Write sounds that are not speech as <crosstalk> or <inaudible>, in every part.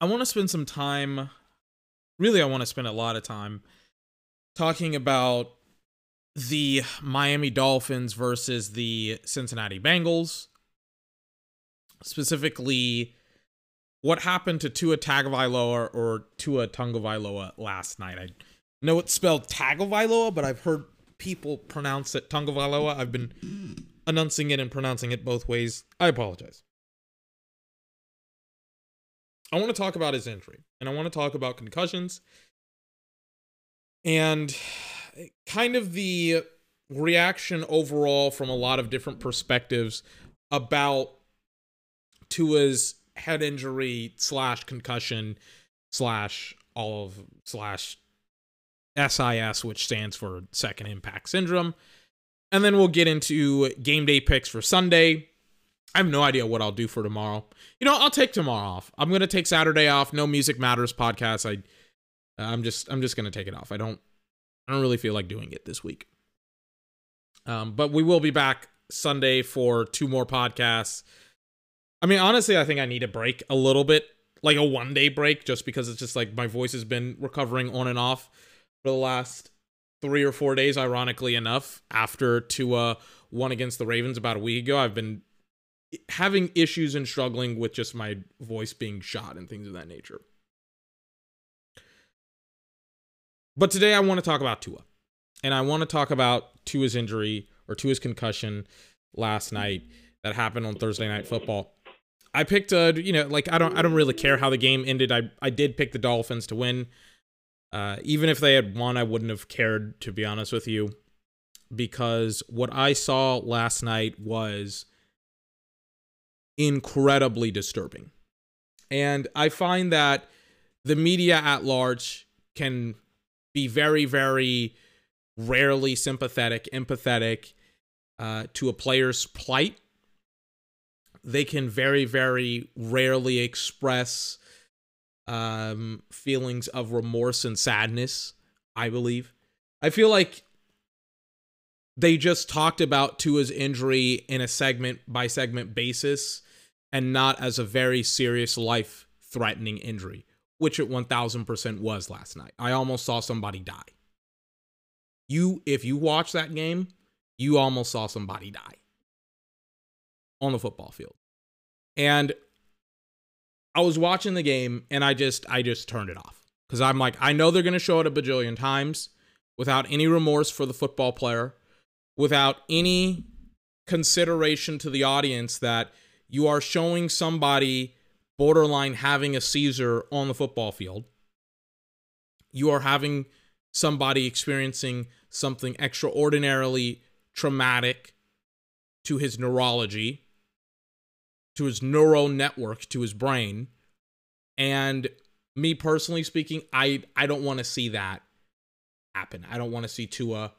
I want to spend some time, really, I want to spend a lot of time talking about the Miami Dolphins versus the Cincinnati Bengals. Specifically, what happened to Tua Tagovailoa or Tua Tungavailoa last night. I know it's spelled Tagovailoa, but I've heard people pronounce it Tungavailoa. I've been announcing it and pronouncing it both ways. I apologize. I want to talk about his injury and I want to talk about concussions and kind of the reaction overall from a lot of different perspectives about Tua's head injury slash concussion slash all of slash SIS, which stands for second impact syndrome. And then we'll get into game day picks for Sunday. I have no idea what I'll do for tomorrow. You know, I'll take tomorrow off. I'm gonna take Saturday off. No music matters podcast. I, I'm just, I'm just gonna take it off. I don't, I don't really feel like doing it this week. Um, but we will be back Sunday for two more podcasts. I mean, honestly, I think I need a break a little bit, like a one day break, just because it's just like my voice has been recovering on and off for the last three or four days. Ironically enough, after Tua won against the Ravens about a week ago, I've been having issues and struggling with just my voice being shot and things of that nature. But today I want to talk about Tua. And I want to talk about Tua's injury or Tua's concussion last night that happened on Thursday night football. I picked a, you know, like I don't I don't really care how the game ended. I I did pick the Dolphins to win. Uh even if they had won, I wouldn't have cared to be honest with you because what I saw last night was incredibly disturbing. And I find that the media at large can be very, very rarely sympathetic, empathetic uh, to a player's plight. They can very, very rarely express um, feelings of remorse and sadness, I believe. I feel like they just talked about Tua's injury in a segment by segment basis and not as a very serious life threatening injury, which it 1000% was last night. I almost saw somebody die. You, if you watch that game, you almost saw somebody die on the football field. And I was watching the game and I just, I just turned it off because I'm like, I know they're going to show it a bajillion times without any remorse for the football player, without any consideration to the audience that you are showing somebody borderline having a seizure on the football field. You are having somebody experiencing something extraordinarily traumatic to his neurology, to his neural network, to his brain. And me personally speaking, I I don't want to see that happen. I don't want to see Tua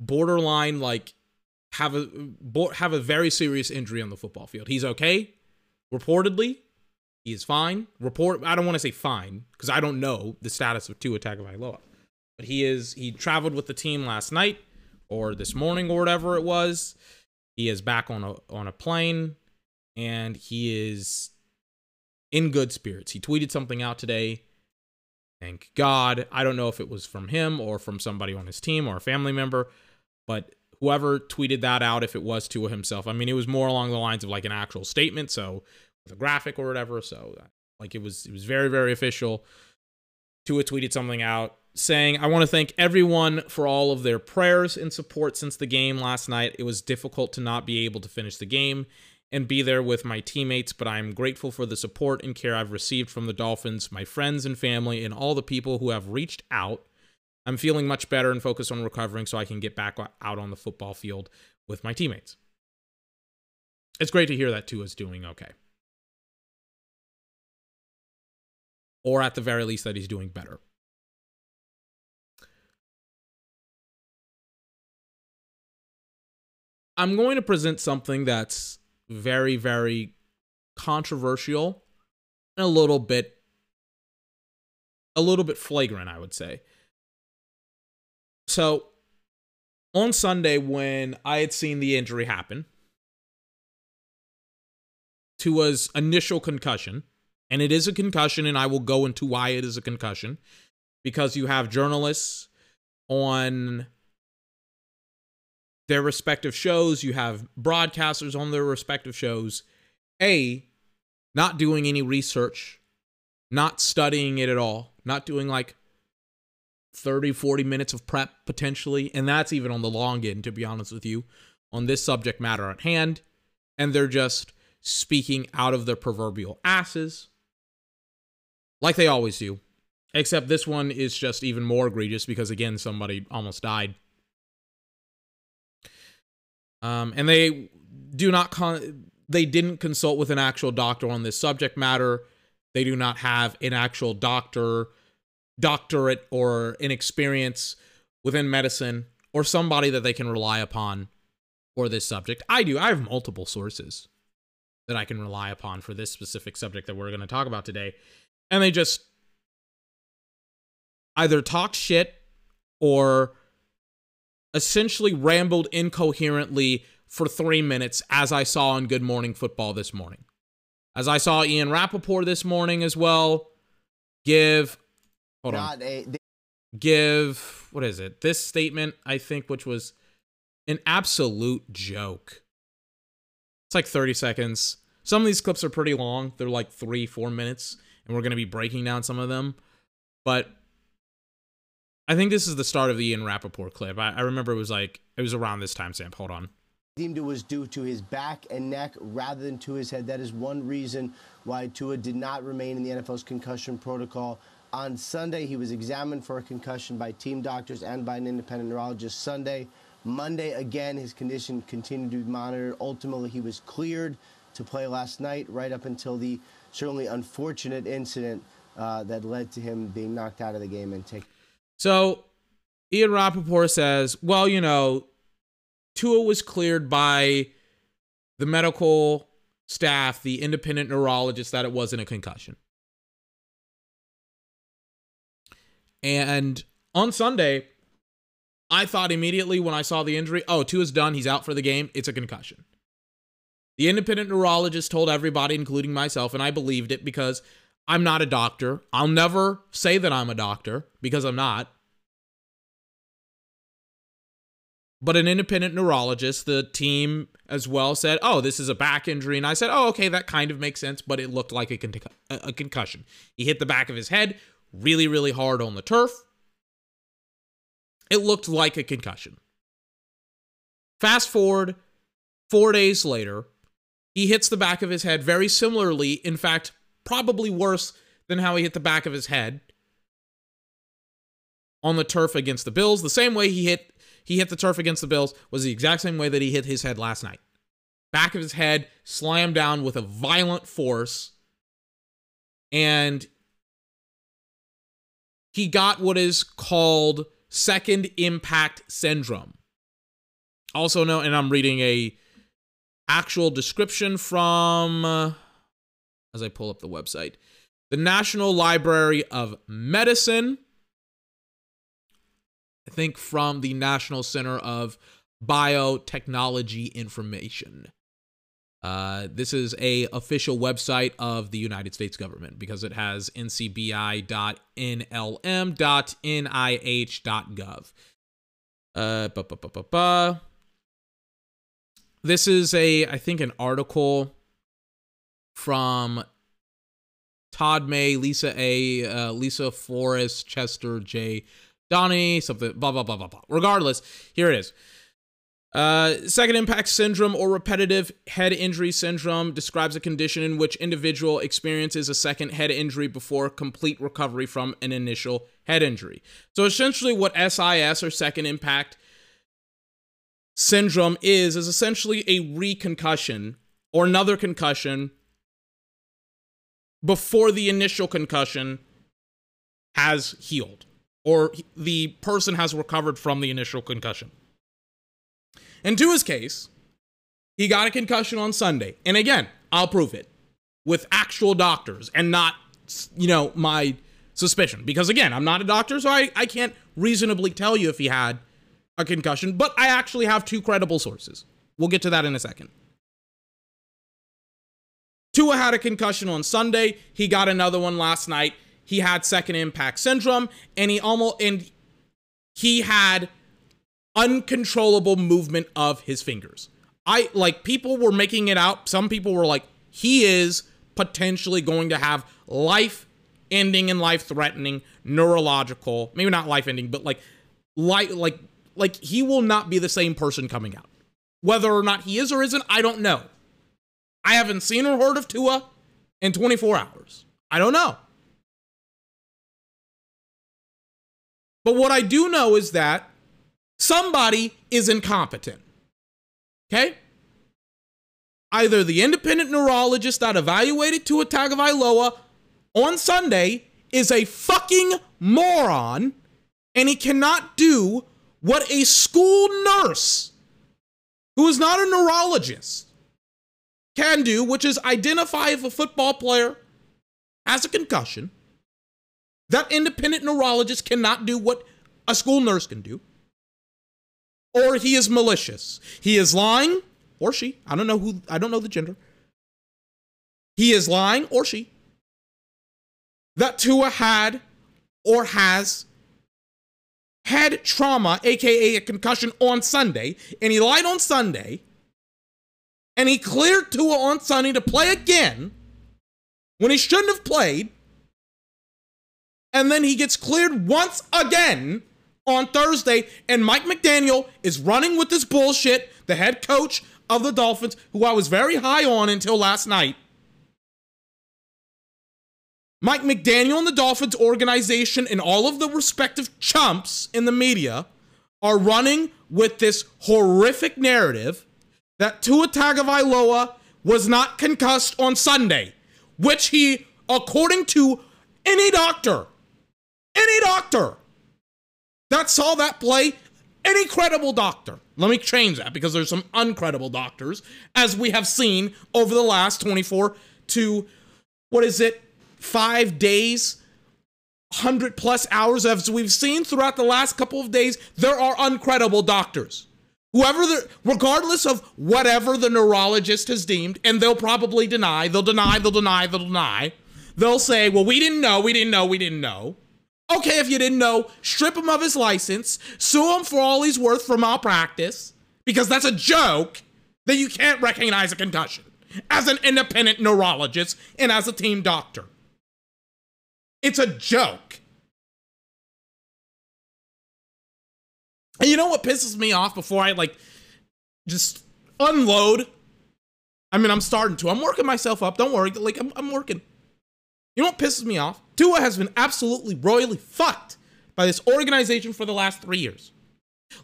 borderline like have a have a very serious injury on the football field. He's okay, reportedly. He is fine. Report. I don't want to say fine because I don't know the status of Tua Tagovailoa, but he is. He traveled with the team last night or this morning or whatever it was. He is back on a on a plane, and he is in good spirits. He tweeted something out today. Thank God. I don't know if it was from him or from somebody on his team or a family member, but whoever tweeted that out, if it was Tua himself, I mean, it was more along the lines of like an actual statement, so with a graphic or whatever. So like it was, it was very, very official. Tua tweeted something out saying, I want to thank everyone for all of their prayers and support since the game last night. It was difficult to not be able to finish the game and be there with my teammates, but I am grateful for the support and care I've received from the Dolphins, my friends and family, and all the people who have reached out I'm feeling much better and focused on recovering so I can get back out on the football field with my teammates. It's great to hear that Tua is doing okay. Or at the very least, that he's doing better. I'm going to present something that's very, very controversial and a little bit a little bit flagrant, I would say. So on Sunday, when I had seen the injury happen, Tua's initial concussion, and it is a concussion, and I will go into why it is a concussion because you have journalists on their respective shows, you have broadcasters on their respective shows, A, not doing any research, not studying it at all, not doing like 30, 40 minutes of prep potentially. And that's even on the long end, to be honest with you, on this subject matter at hand. And they're just speaking out of their proverbial asses, like they always do. Except this one is just even more egregious because, again, somebody almost died. Um, and they do not con- they didn't consult with an actual doctor on this subject matter. They do not have an actual doctor, doctorate, or an experience within medicine or somebody that they can rely upon for this subject. I do. I have multiple sources that I can rely upon for this specific subject that we're going to talk about today. And they just either talked shit or essentially rambled incoherently for three minutes, as I saw on Good Morning Football this morning. As I saw Ian Rapoport this morning as well give, hold on, a, give, what is it? This statement, I think, which was an absolute joke. It's like 30 seconds. Some of these clips are pretty long. They're like three, four minutes, and we're going to be breaking down some of them. But I think this is the start of the Ian Rapoport clip. I, I remember it was like, it was around this timestamp. Hold on deemed it was due to his back and neck rather than to his head. That is one reason why Tua did not remain in the NFL's concussion protocol. On Sunday, he was examined for a concussion by team doctors and by an independent neurologist Sunday. Monday, again, his condition continued to be monitored. Ultimately, he was cleared to play last night, right up until the certainly unfortunate incident uh, that led to him being knocked out of the game and taken. So, Ian Rapoport says, well, you know, Tua was cleared by the medical staff, the independent neurologist, that it wasn't a concussion. And on Sunday, I thought immediately when I saw the injury, oh, Tua is done. He's out for the game. It's a concussion. The independent neurologist told everybody, including myself, and I believed it because I'm not a doctor. I'll never say that I'm a doctor because I'm not. But an independent neurologist, the team as well, said, "Oh, this is a back injury," and I said, "Oh, okay, that kind of makes sense." But it looked like a, con- a concussion. He hit the back of his head really, really hard on the turf. It looked like a concussion. Fast forward four days later, he hits the back of his head very similarly. In fact, probably worse than how he hit the back of his head on the turf against the Bills, the same way he hit he hit the turf against the Bills was the exact same way that he hit his head last night. Back of his head slammed down with a violent force. And he got what is called second impact syndrome. Also known, and I'm reading a actual description from uh, as I pull up the website. The National Library of Medicine I think from the National Center of Biotechnology Information. Uh, this is a official website of the United States government because it has ncbi.nlm.nih.gov. Uh, bu- bu- bu- This is a, I think, an article from Todd May, Lisa A, uh, Lisa Forrest, Chester J. Donnie, something, blah, blah, blah, blah, blah. Regardless, here it is. Uh, second impact syndrome or repetitive head injury syndrome describes a condition in which individual experiences a second head injury before complete recovery from an initial head injury. So essentially what SIS or second impact syndrome is is essentially a reconcussion or another concussion before the initial concussion has healed or the person has recovered from the initial concussion. And to his case, he got a concussion on Sunday. And again, I'll prove it with actual doctors and not, you know, my suspicion. Because again, I'm not a doctor, so I, I can't reasonably tell you if he had a concussion, but I actually have two credible sources. We'll get to that in a second. Tua had a concussion on Sunday. He got another one last night. He had second impact syndrome, and he almost and he had uncontrollable movement of his fingers. I like people were making it out. Some people were like, he is potentially going to have life ending and life threatening neurological, maybe not life ending, but like like like like he will not be the same person coming out. Whether or not he is or isn't, I don't know. I haven't seen or heard of Tua in 24 hours. I don't know. But what I do know is that somebody is incompetent. Okay? Either the independent neurologist that evaluated Tua Tagovailoa on Sunday is a fucking moron and he cannot do what a school nurse who is not a neurologist can do, which is identify if a football player has a concussion. That independent neurologist cannot do what a school nurse can do. Or he is malicious. He is lying, or she. I don't know who, I don't know the gender. He is lying, or she, that Tua had or has had trauma, aka a concussion, on Sunday, and he lied on Sunday, and he cleared Tua on Sunday to play again when he shouldn't have played, and then he gets cleared once again on Thursday, and Mike McDaniel is running with this bullshit, the head coach of the Dolphins, who I was very high on until last night. Mike McDaniel and the Dolphins organization and all of the respective chumps in the media are running with this horrific narrative that Tua Tagovailoa was not concussed on Sunday, which he, according to any doctor, any doctor that saw that play, any credible doctor, let me change that because there's some uncredible doctors, as we have seen over the last 24 to, what is it, five days, 100 plus hours, as we've seen throughout the last couple of days, there are uncredible doctors. Whoever the, regardless of whatever the neurologist has deemed, and they'll probably deny, they'll deny, they'll deny, they'll deny. They'll say, well, we didn't know, we didn't know, we didn't know. Okay, if you didn't know, strip him of his license, sue him for all he's worth for malpractice, because that's a joke that you can't recognize a concussion as an independent neurologist and as a team doctor. It's a joke. And you know what pisses me off before I like just unload? I mean, I'm starting to. I'm working myself up. Don't worry. Like, I'm, I'm working. You know what pisses me off? Tua has been absolutely royally fucked by this organization for the last three years.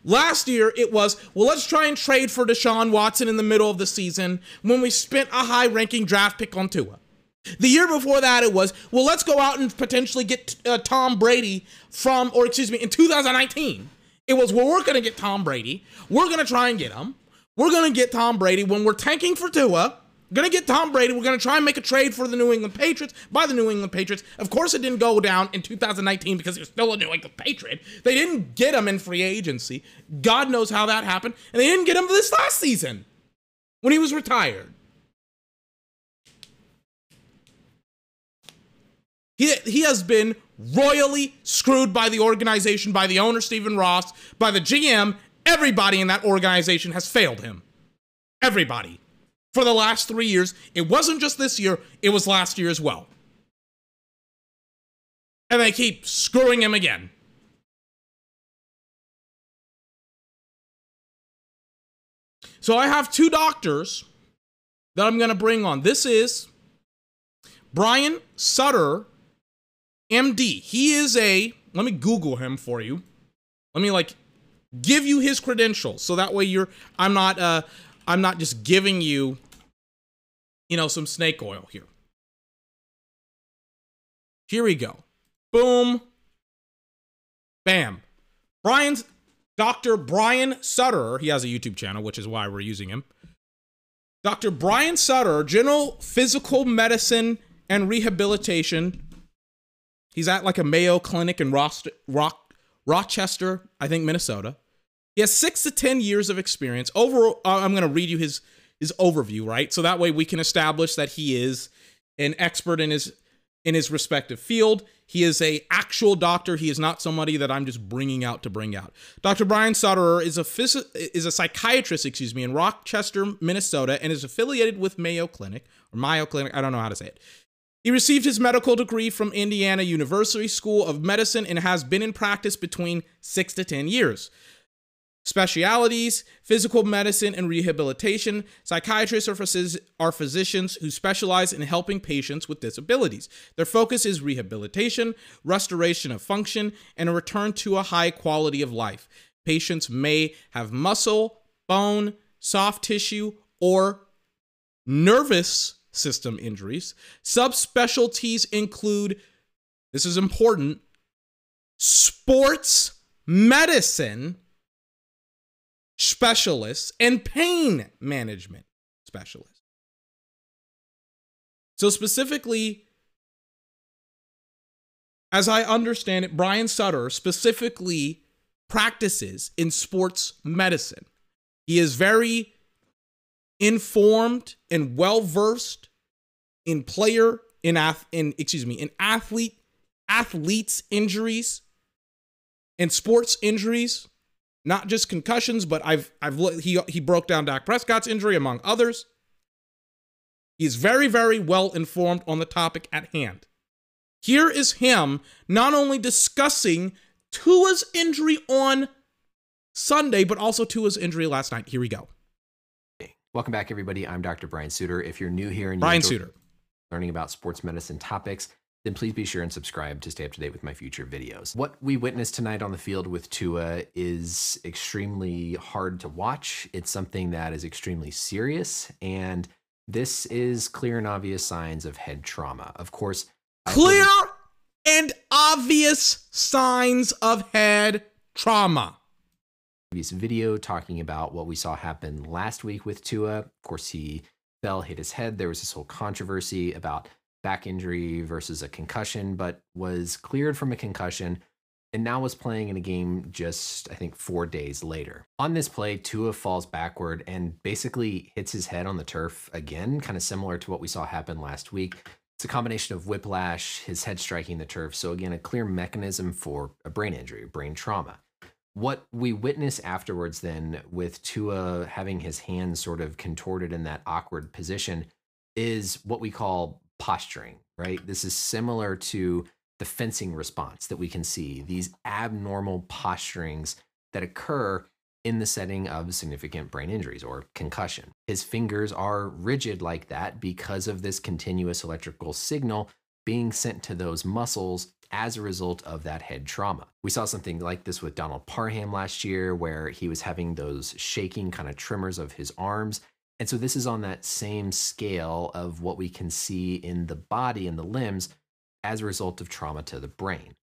Last year, it was, well, let's try and trade for Deshaun Watson in the middle of the season when we spent a high ranking draft pick on Tua. The year before that, it was, well, let's go out and potentially get uh, Tom Brady from, or excuse me, in 2019. It was, well, we're going to get Tom Brady. We're going to try and get him. We're going to get Tom Brady when we're tanking for Tua. To get Tom Brady. We're to try and make a trade for the New England Patriots by the New England Patriots. Of course, it didn't go down in 2019 because he was still a New England Patriot. They didn't get him in free agency. God knows how that happened. And they didn't get him this last season when he was retired. He, he has been royally screwed by the organization, by the owner, Stephen Ross, by the GM. Everybody in that organization has failed him. Everybody. For the last three years. It wasn't just this year, it was last year as well. And they keep screwing him again. So I have two doctors that I'm going to bring on. This is Brian Sutter MD. He is a, let me Google him for you. Let me like give you his credentials so that way you're, I'm not, uh, I'm not just giving you, you know, some snake oil here. Here we go. Boom. Bam. Brian's Dr. Brian Sutter, he has a YouTube channel, which is why we're using him. Dr. Brian Sutter, general physical medicine and rehabilitation He's at like a Mayo Clinic in Rochester, I think, Minnesota. He has six to 10 years of experience. Overall, uh, I'm going to read you his, his overview, right? So that way we can establish that he is an expert in his in his respective field. He is a actual doctor. He is not somebody that I'm just bringing out to bring out. Dr. Brian Sutterer is a phys- is a psychiatrist, excuse me, in Rochester, Minnesota, and is affiliated with Mayo Clinic or Mayo Clinic. I don't know how to say it. He received his medical degree from Indiana University School of Medicine and has been in practice between six to 10 years. Specialities physical medicine and rehabilitation. Physiatrists are, phys- are physicians who specialize in helping patients with disabilities. Their focus is rehabilitation, restoration of function, and a return to a high quality of life. Patients may have muscle, bone, soft tissue, or nervous system injuries. Subspecialties include this is important sports medicine specialists and pain management specialists. So, specifically, as I understand it, Brian Sutter specifically practices in sports medicine. He is very informed and well versed in player in ath in excuse me in athlete athletes injuries and sports injuries not just concussions but I've I've he he broke down Dak Prescott's injury among others he's very very well informed on the topic at hand here is him not only discussing Tua's injury on Sunday but also Tua's injury last night here we go Welcome back, everybody. I'm Dr. Brian Sutterer. If you're new here and Brian Suter, learning about sports medicine topics, then please be sure and subscribe to stay up to date with my future videos. What we witnessed tonight on the field with Tua is extremely hard to watch. It's something that is extremely serious, and this is clear and obvious signs of head trauma. Of course, clear and obvious signs of head trauma previous video talking about what we saw happen last week with Tua. Of course, he fell, hit his head. There was this whole controversy about back injury versus a concussion, but was cleared from a concussion and now was playing in a game just, I think, four days later. On this play, Tua falls backward and basically hits his head on the turf again, kind of similar to what we saw happen last week. It's a combination of whiplash, his head striking the turf. So, again, a clear mechanism for a brain injury, brain trauma what we witness afterwards then with Tua having his hands sort of contorted in that awkward position is what we call posturing, right? This is similar to the fencing response that we can see, these abnormal posturings that occur in the setting of significant brain injuries or concussion. His fingers are rigid like that because of this continuous electrical signal being sent to those muscles as a result of that head trauma. We saw something like this with Donald Parham last year, where he was having those shaking kind of tremors of his arms. And so this is on that same scale of what we can see in the body and the limbs as a result of trauma to the brain.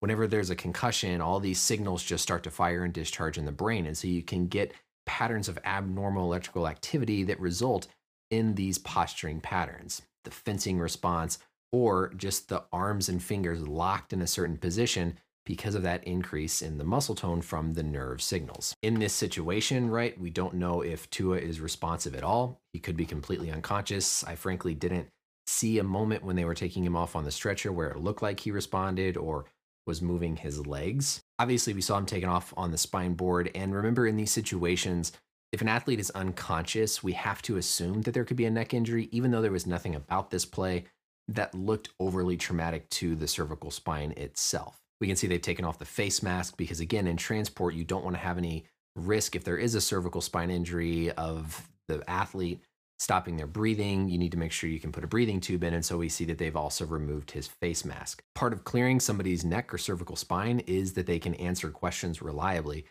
Whenever there's a concussion, all these signals just start to fire and discharge in the brain. And so you can get patterns of abnormal electrical activity that result in these posturing patterns. The fencing response, or just the arms and fingers locked in a certain position because of that increase in the muscle tone from the nerve signals. In this situation, right, we don't know if Tua is responsive at all. He could be completely unconscious. I frankly didn't see a moment when they were taking him off on the stretcher where it looked like he responded or was moving his legs. Obviously, we saw him taken off on the spine board. And remember, in these situations, if an athlete is unconscious, we have to assume that there could be a neck injury, even though there was nothing about this play that looked overly traumatic to the cervical spine itself. We can see they've taken off the face mask because, again, in transport, you don't want to have any risk if there is a cervical spine injury of the athlete stopping their breathing. You need to make sure you can put a breathing tube in. And so we see that they've also removed his face mask. Part of clearing somebody's neck or cervical spine is that they can answer questions reliably.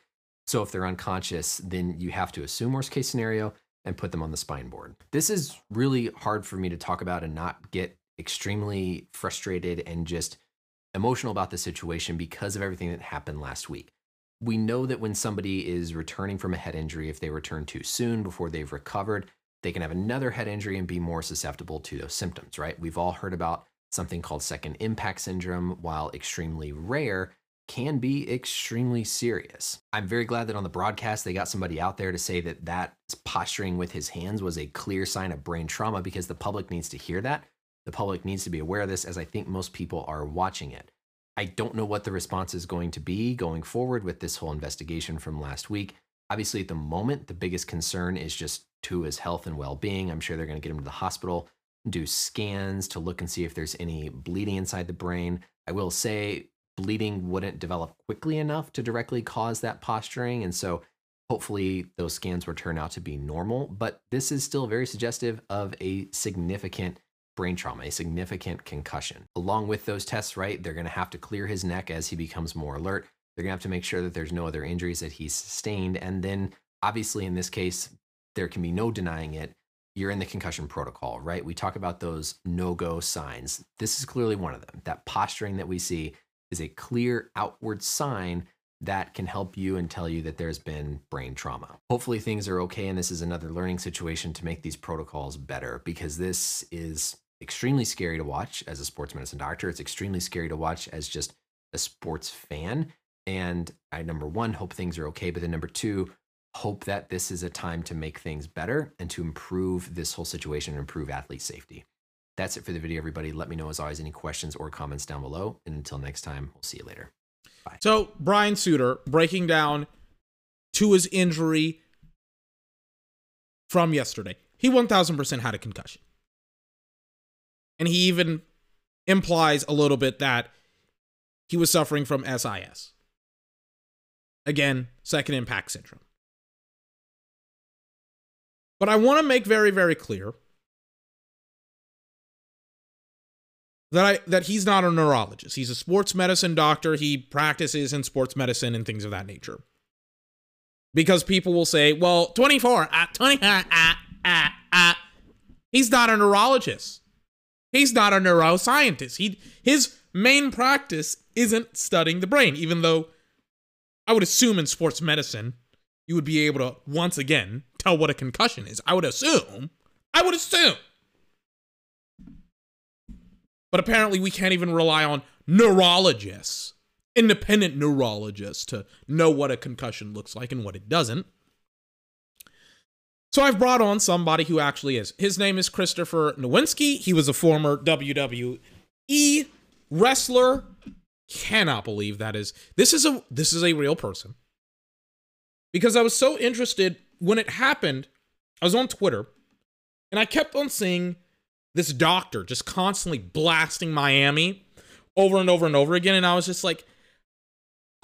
So if they're unconscious, then you have to assume worst case scenario and put them on the spine board. This is really hard for me to talk about and not get extremely frustrated and just emotional about the situation because of everything that happened last week. We know that when somebody is returning from a head injury, if they return too soon before they've recovered, they can have another head injury and be more susceptible to those symptoms, right? We've all heard about something called second impact syndrome. While extremely rare, can be extremely serious. I'm very glad that on the broadcast they got somebody out there to say that that posturing with his hands was a clear sign of brain trauma because the public needs to hear that. The public needs to be aware of this as I think most people are watching it. I don't know what the response is going to be going forward with this whole investigation from last week. Obviously, at the moment, the biggest concern is just Tua's health and well being. I'm sure they're going to get him to the hospital, do scans to look and see if there's any bleeding inside the brain. I will say bleeding wouldn't develop quickly enough to directly cause that posturing. And so hopefully those scans will turn out to be normal. But this is still very suggestive of a significant brain trauma, a significant concussion. Along with those tests, right, they're going to have to clear his neck as he becomes more alert. They're going to have to make sure that there's no other injuries that he's sustained. And then, obviously, in this case, there can be no denying it. You're in the concussion protocol, right? We talk about those no go signs. This is clearly one of them. That posturing that we see is a clear outward sign that can help you and tell you that there's been brain trauma. Hopefully, things are okay, and this is another learning situation to make these protocols better because this is extremely scary to watch as a sports medicine doctor. It's extremely scary to watch as just a sports fan. And I, number one, hope things are okay. But then number two, hope that this is a time to make things better and to improve this whole situation and improve athlete safety. That's it for the video, everybody. Let me know, as always, any questions or comments down below. And until next time, we'll see you later. Bye. So, Brian Suter breaking down Tua's injury from yesterday. He 1000% had a concussion. And he even implies a little bit that he was suffering from SIS. Again, second impact syndrome. But I want to make very, very clear that I that he's not a neurologist. He's a sports medicine doctor. He practices in sports medicine and things of that nature. Because people will say, "Well, 24 at 20 uh, uh, uh, uh, he's not a neurologist. He's not a neuroscientist. He his main practice isn't studying the brain, even though I would assume in sports medicine you would be able to once again tell what a concussion is. I would assume. I would assume. But apparently we can't even rely on neurologists, independent neurologists to know what a concussion looks like and what it doesn't. So I've brought on somebody who actually is. His name is Christopher Nowinski. He was a former WWE wrestler. Cannot believe that is. This is a this is a real person. Because I was so interested when it happened. I was on Twitter and I kept on seeing this doctor just constantly blasting Miami over and over and over again and I was just like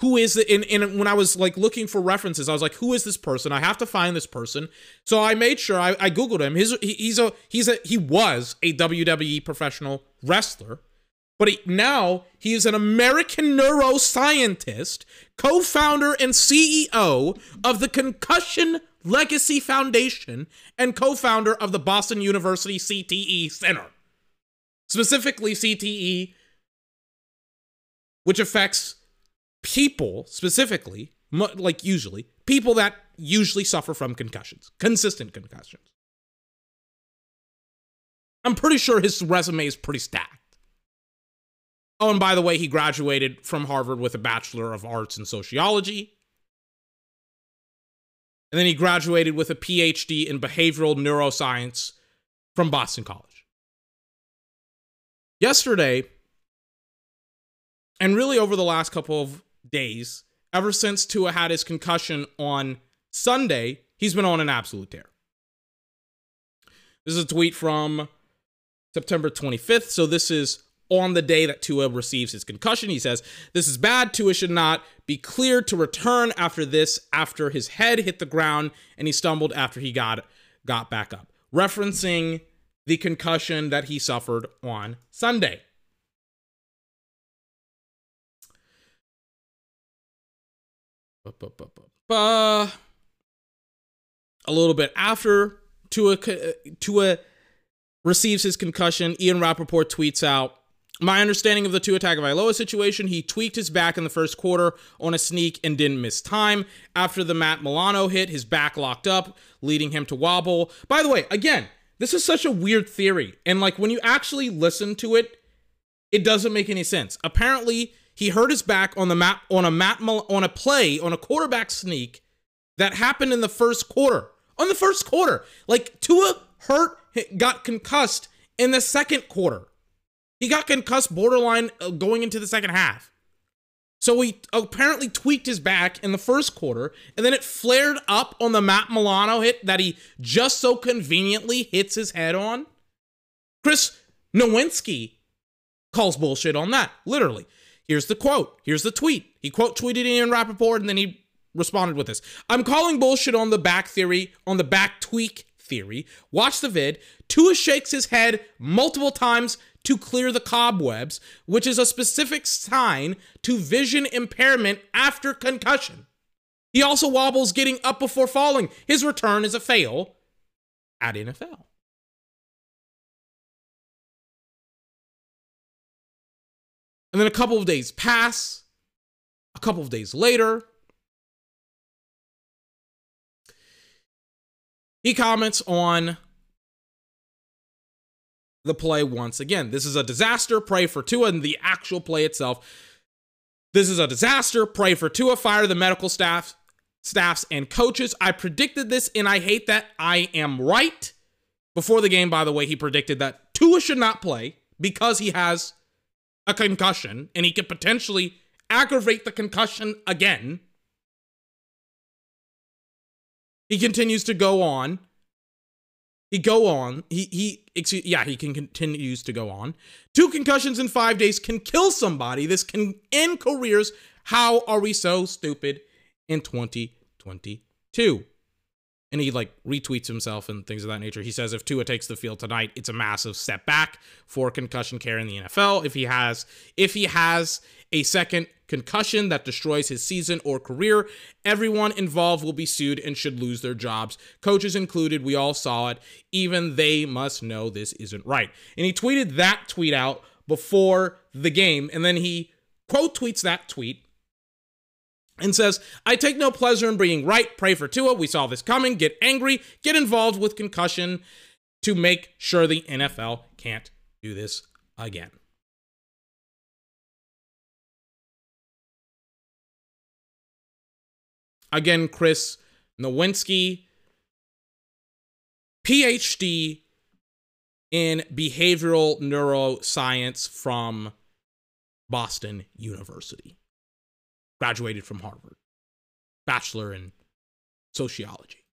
who is it? And, and when I was like looking for references, I was like, who is this person? I have to find this person. So I made sure I, I googled him. His he, he's a he's a he was a WWE professional wrestler, but he, now he is an American neuroscientist, co-founder and CEO of the Concussion Legacy Foundation, and co-founder of the Boston University CTE Center. Specifically, CTE, which affects people specifically, like usually, people that usually suffer from concussions, consistent concussions. I'm pretty sure his resume is pretty stacked. Oh, and by the way, he graduated from Harvard with a Bachelor of Arts in Sociology. And then he graduated with a PhD in Behavioral Neuroscience from Boston College. Yesterday, and really over the last couple of days, ever since Tua had his concussion on Sunday, he's been on an absolute tear. This is a tweet from September 25th. So this is on the day that Tua receives his concussion. He says, This is bad. Tua should not be cleared to return after this, after his head hit the ground and he stumbled after he got, got back up. Referencing the concussion that he suffered on Sunday. Uh, a little bit after Tua, uh, Tua receives his concussion, Ian Rapoport tweets out, my understanding of the Tua Tagovailoa situation, he tweaked his back in the first quarter on a sneak and didn't miss time. After the Matt Milano hit, his back locked up, leading him to wobble. By the way, again, this is such a weird theory. And like when you actually listen to it, it doesn't make any sense. Apparently, he hurt his back on the map on a map on a play on a quarterback sneak that happened in the first quarter. On the first quarter, like Tua hurt got concussed in the second quarter. He got concussed borderline uh, going into the second half. So he apparently tweaked his back in the first quarter, and then it flared up on the Matt Milano hit that he just so conveniently hits his head on. Chris Nowinski calls bullshit on that, literally. Here's the quote. Here's the tweet. He quote tweeted Ian Rapoport, and then he responded with this. I'm calling bullshit on the back theory, on the back tweak theory. Watch the vid. Tua shakes his head multiple times to clear the cobwebs, which is a specific sign to vision impairment after concussion. He also wobbles getting up before falling. His return is a fail at NFL. And then a couple of days pass. A couple of days later, he comments on the play once again. This is a disaster. Pray for Tua and the actual play itself. This is a disaster. Pray for Tua. Fire the medical staff, staffs and coaches. I predicted this, and I hate that I am right. Before the game, by the way, he predicted that Tua should not play because he has a concussion and he could potentially aggravate the concussion again. He continues to go on he go on. He he excuse, yeah, he can continues to go on. Two concussions in 5 days can kill somebody. This can end careers. How are we so stupid in 2022? And he like retweets himself and things of that nature. He says if Tua takes the field tonight, it's a massive step back for concussion care in the NFL. If he has if he has a second concussion that destroys his season or career. Everyone involved will be sued and should lose their jobs, coaches included. We all saw it. Even they must know this isn't right. And he tweeted that tweet out before the game, and then he quote tweets that tweet and says, I take no pleasure in being right. Pray for Tua. We saw this coming. Get angry. Get involved with concussion to make sure the NFL can't do this again. Again, Chris Nowinski, PhD in behavioral neuroscience from Boston University. Graduated from Harvard. Bachelor in sociology.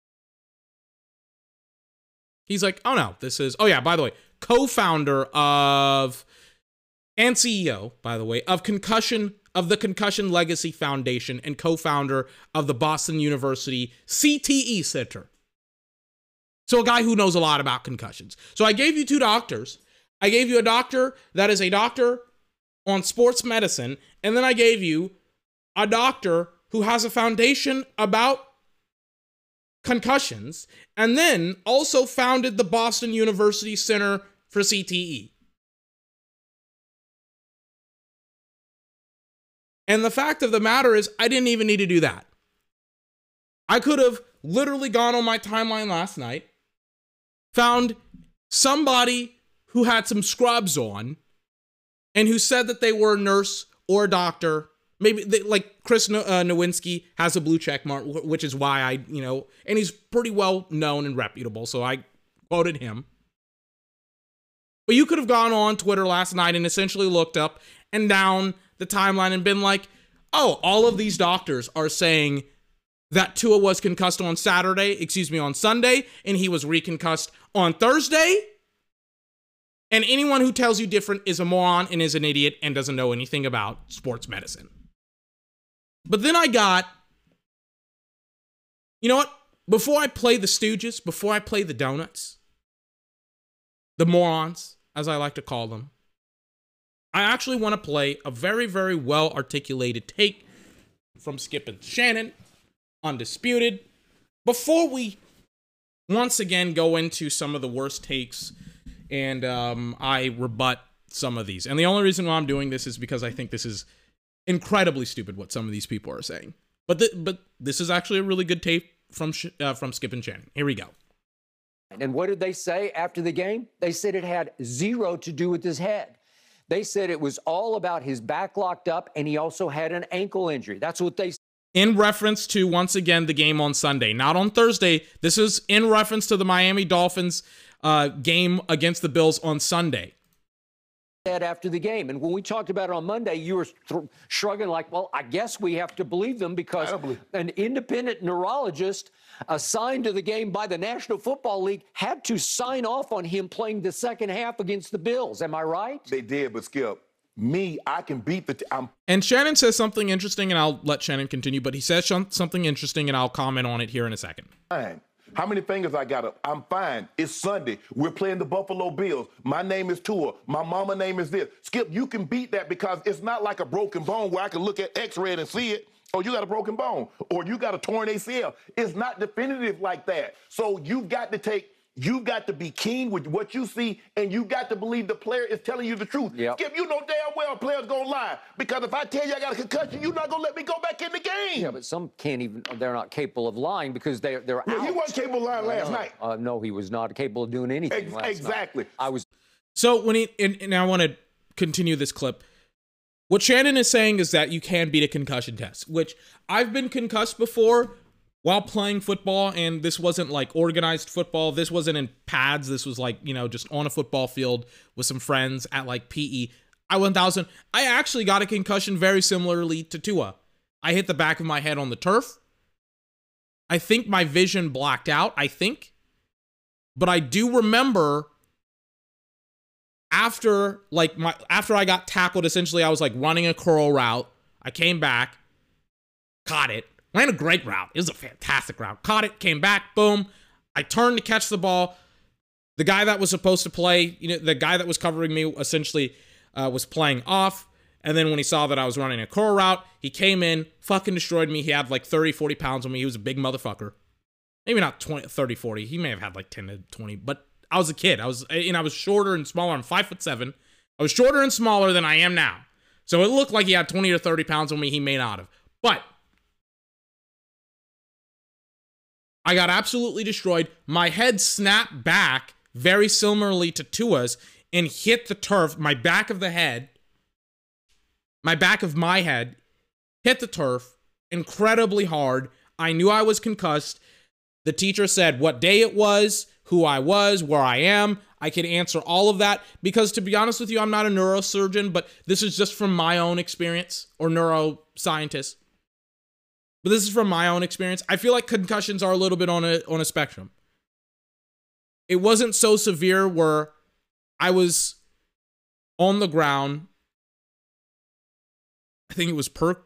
He's like, oh no, this is, oh yeah, by the way, co founder of, and CEO, by the way, of Concussion of the Concussion Legacy Foundation and co founder of the Boston University CTE Center. So, a guy who knows a lot about concussions. So, I gave you two doctors. I gave you a doctor that is a doctor on sports medicine, and then I gave you a doctor who has a foundation about concussions, and then also founded the Boston University Center for CTE. And the fact of the matter is, I didn't even need to do that. I could have literally gone on my timeline last night, found somebody who had some scrubs on and who said that they were a nurse or a doctor. Maybe they, like Chris uh, Nowinski has a blue check mark, which is why I, you know, and he's pretty well known and reputable. So I quoted him. But you could have gone on Twitter last night and essentially looked up and down the timeline and been like, oh, all of these doctors are saying that Tua was concussed on Saturday, excuse me, on Sunday, and he was reconcussed on Thursday. And anyone who tells you different is a moron and is an idiot and doesn't know anything about sports medicine. But then I got, you know what? Before I play the Stooges, before I play the Donuts, the morons, as I like to call them, I actually want to play a very, very well articulated take from Skip and Shannon, Undisputed, before we once again go into some of the worst takes and um, I rebut some of these. And the only reason why I'm doing this is because I think this is incredibly stupid what some of these people are saying. But but this is actually a really good tape from Sh- uh, from Skip and Shannon. Here we go. And what did they say after the game? They said it had zero to do with his head. They said it was all about his back locked up and he also had an ankle injury. That's what they in reference to once again the game on Sunday, not on Thursday. This is in reference to the Miami Dolphins uh, game against the Bills on Sunday. That after the game, and when we talked about it on Monday, you were th- shrugging like, "Well, I guess we have to believe them because believe an independent neurologist assigned to the game by the National Football League had to sign off on him playing the second half against the Bills." Am I right? They did, but Skip, me, I can beat the. T- I'm- and Shannon says something interesting, and I'll let Shannon continue. But he says sh- something interesting, and I'll comment on it here in a second. Fine. How many fingers I got up? I'm fine. It's Sunday. We're playing the Buffalo Bills. My name is Tua. My mama name is this. Skip, you can beat that because it's not like a broken bone where I can look at X-ray and see it. Oh, you got a broken bone, or you got a torn ACL. It's not definitive like that. So you've got to take you got to be keen with what you see, and you got to believe the player is telling you the truth. Yep. Skip, you know damn well a player's gonna lie because if I tell you I got a concussion, you're not gonna let me go back in the game. Yeah, but some can't even. They're not capable of lying because they're they're well, out. He wasn't capable of lying last night. Uh, no, he was not capable of doing anything. Ex- exactly. Night. I was. So when he and, and I want to continue this clip. What Shannon is saying is that you can beat a concussion test, which I've been concussed before, while playing football and this wasn't like organized football this wasn't in pads this was like you know just on a football field with some friends at like pe i 1000 i actually got a concussion very similarly to tua. I hit the back of my head on the turf. I think my vision blacked out i think. But i do remember after like my after i got tackled essentially i was like running a curl route. I came back caught it Ran a great route. It was a fantastic route. Caught it, came back, boom. I turned to catch the ball. The guy that was supposed to play, you know, the guy that was covering me essentially uh, was playing off. And then when he saw that I was running a curl route, he came in, fucking destroyed me. He had like 30, 40 pounds on me. He was a big motherfucker. Maybe not 20, 30, 40. He may have had like 10 to 20, but I was a kid. I was, know, I was shorter and smaller. I'm five foot seven. I was shorter and smaller than I am now. So it looked like he had 20 or 30 pounds on me. He may not have. But I got absolutely destroyed. My head snapped back very similarly to Tua's and hit the turf. My back of the head, my back of my head hit the turf incredibly hard. I knew I was concussed. The teacher said what day it was, who I was, where I am. I could answer all of that because, to be honest with you, I'm not a neurosurgeon, but this is just from my own experience or neuroscientist but this is from my own experience. I feel like concussions are a little bit on a on a spectrum. It wasn't so severe where I was on the ground. I think it was per.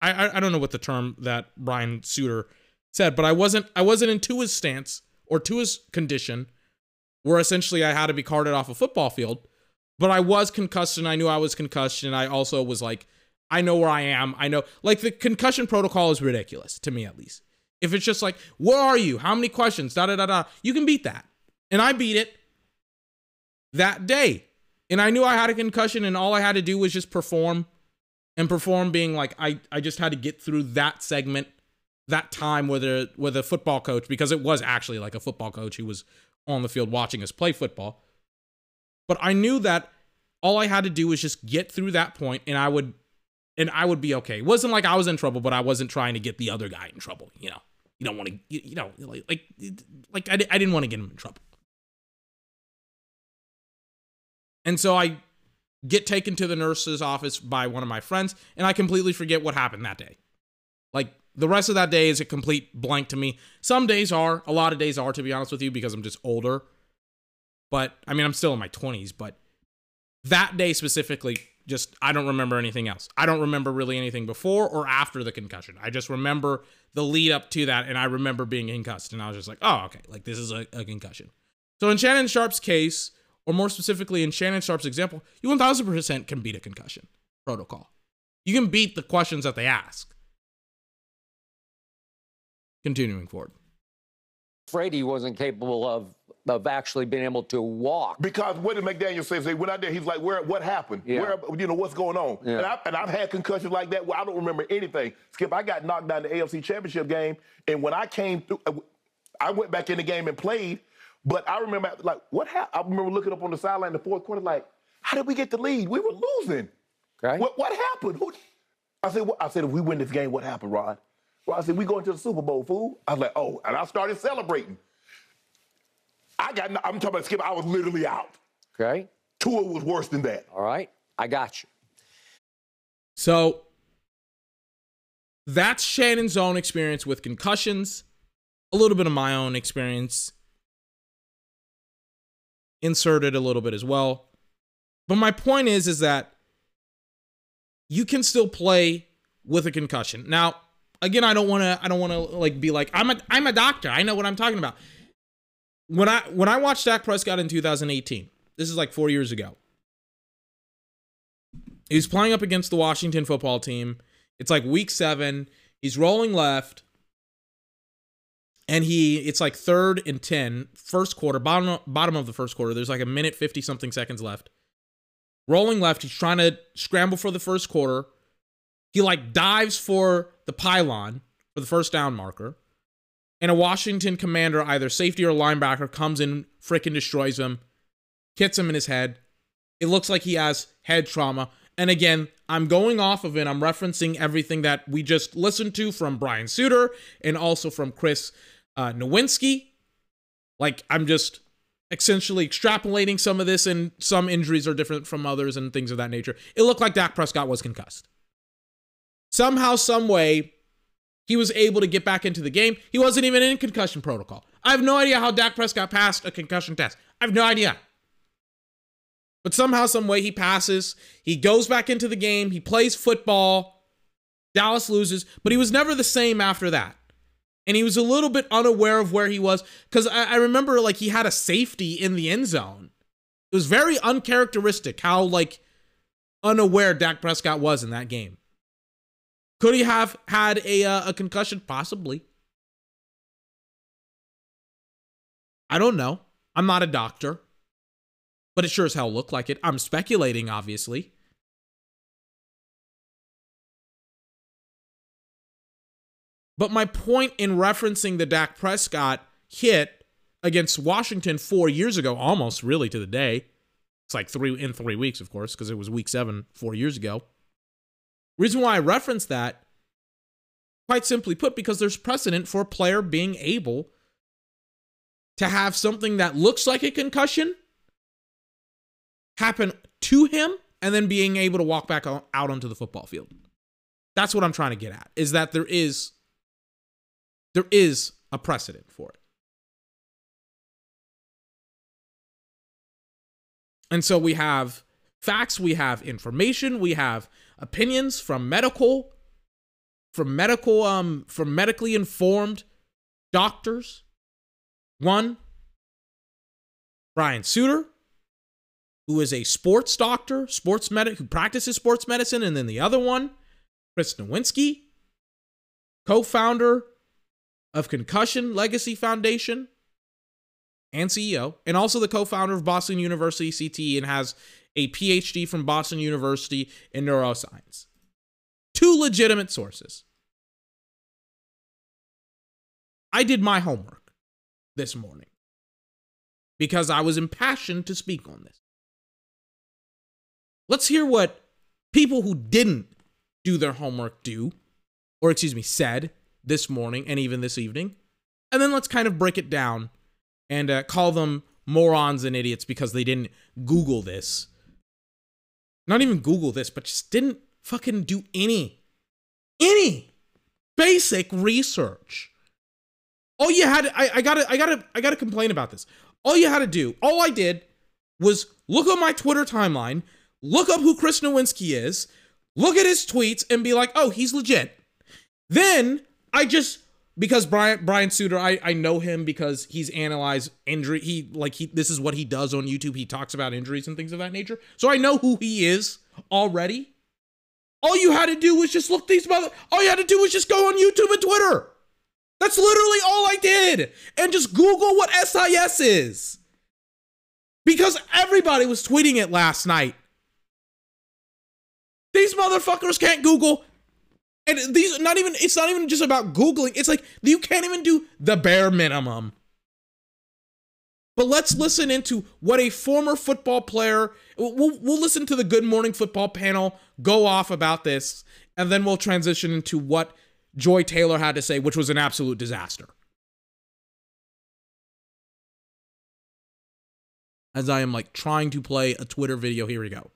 I, I I don't know what the term that Brian Sutterer said, but I wasn't I wasn't in Tua's stance or Tua's condition, where essentially I had to be carted off a football field. But I was concussed and I knew I was concussed, and I also was like I know where I am. I know, like, the concussion protocol is ridiculous to me, at least. If it's just like, where are you? How many questions? Da da da da. You can beat that. And I beat it that day. And I knew I had a concussion, and all I had to do was just perform. And perform being like, I, I just had to get through that segment, that time with a with a football coach, because it was actually like a football coach who was on the field watching us play football. But I knew that all I had to do was just get through that point, and I would and I would be okay. It wasn't like I was in trouble, but I wasn't trying to get the other guy in trouble. You know, you don't want to, you, you know, like, like, like I, I didn't want to get him in trouble. And so I get taken to the nurse's office by one of my friends, and I completely forget what happened that day. Like the rest of that day is a complete blank to me. Some days are, a lot of days are, to be honest with you, because I'm just older. But I mean, I'm still in my 20s, but that day specifically just I don't remember anything else. I don't remember really anything before or after the concussion. I just remember the lead up to that, and I remember being concussed, and I was just like, oh, okay, like this is a, a concussion. So in Shannon Sharpe's case, or more specifically in Shannon Sharpe's example, you 1000% can beat a concussion protocol. You can beat the questions that they ask. Continuing forward. He wasn't capable of of actually being able to walk. Because what did McDaniel say? They went out there. He's like, "Where? What happened? Yeah. Where? You know what's going on?" Yeah. And, I, and I've had concussions like that where I don't remember anything. Skip, I got knocked down the AFC Championship game, and when I came through, uh, I went back in the game and played. But I remember, like, what happened? I remember looking up on the sideline in the fourth quarter, like, How did we get the lead? We were losing. Okay. What, what happened? Who, I said, what, I said, if we win this game, what happened, Rod? Well, I said, we going to the Super Bowl, fool. I was like, oh, and I started celebrating. I got, I'm talking about Skip, I was literally out. Okay. Tua was worse than that. All right. I got you. So that's Shannon's own experience with concussions, a little bit of my own experience inserted a little bit as well. But my point is is that you can still play with a concussion. Now, again, I don't want to I don't want to like be like I'm a I'm a doctor. I know what I'm talking about. When I when I watched Dak Prescott in 2018, this is like 4 years ago. He's playing up against the Washington football team. It's like week 7. He's rolling left. And he it's like 3rd and 10, first quarter, bottom bottom of the first quarter. There's like a minute 50 something seconds left. Rolling left, he's trying to scramble for the first quarter. He like dives for the pylon for the first down marker. And a Washington commander, either safety or linebacker, comes in, freaking destroys him, hits him in his head. It looks like he has head trauma. And again, I'm going off of it. I'm referencing everything that we just listened to from Brian Sutterer and also from Chris uh, Nowinski. Like, I'm just essentially extrapolating some of this, and some injuries are different from others and things of that nature. It looked like Dak Prescott was concussed. Somehow, some way, he was able to get back into the game. He wasn't even in concussion protocol. I have no idea how Dak Prescott passed a concussion test. I have no idea. But somehow, some way, he passes. He goes back into the game. He plays football. Dallas loses, but he was never the same after that. And he was a little bit unaware of where he was because I, I remember like he had a safety in the end zone. It was very uncharacteristic how like unaware Dak Prescott was in that game. Could he have had a uh, a concussion? Possibly. I don't know. I'm not a doctor, but it sure as hell looked like it. I'm speculating, obviously. But my point in referencing the Dak Prescott hit against Washington four years ago, almost really to the day. It's like three in three weeks, of course, because it was week seven four years ago. Reason why I reference that, quite simply put, because there's precedent for a player being able to have something that looks like a concussion happen to him and then being able to walk back out onto the football field. That's what I'm trying to get at. Is that there is there is a precedent for it. And so we have facts, we have information, we have opinions from medical from medical um from medically informed doctors. One Brian Sutterer, who is a sports doctor, sports medic who practices sports medicine, and then the other one, Chris Nowinski, co-founder of Concussion Legacy Foundation and CEO, and also the co founder of Boston University CTE and has a PhD from Boston University in neuroscience. Two legitimate sources. I did my homework this morning because I was impassioned to speak on this. Let's hear what people who didn't do their homework do, or excuse me, said this morning and even this evening. And then let's kind of break it down and uh, call them morons and idiots because they didn't Google this. Not even Google this, but just didn't fucking do any, any basic research. All you had, I, I gotta, I gotta, I gotta complain about this. All you had to do, all I did was look on my Twitter timeline, look up who Chris Nowinski is, look at his tweets, and be like, oh, he's legit. Then I just because Brian Brian Sutterer, I, I know him because he's analyzed injury. He like he this is what he does on YouTube. He talks about injuries and things of that nature. So I know who he is already. All you had to do was just look these mother. All you had to do was just go on YouTube and Twitter. That's literally all I did, and just Google what SIS is. Because everybody was tweeting it last night. These motherfuckers can't Google and these not even it's not even just about Googling. It's like you can't even do the bare minimum. But let's listen into what a former football player. We'll, we'll listen to the Good Morning Football panel go off about this, and then we'll transition into what Joy Taylor had to say, which was an absolute disaster. As I am like trying to play a Twitter video. Here we go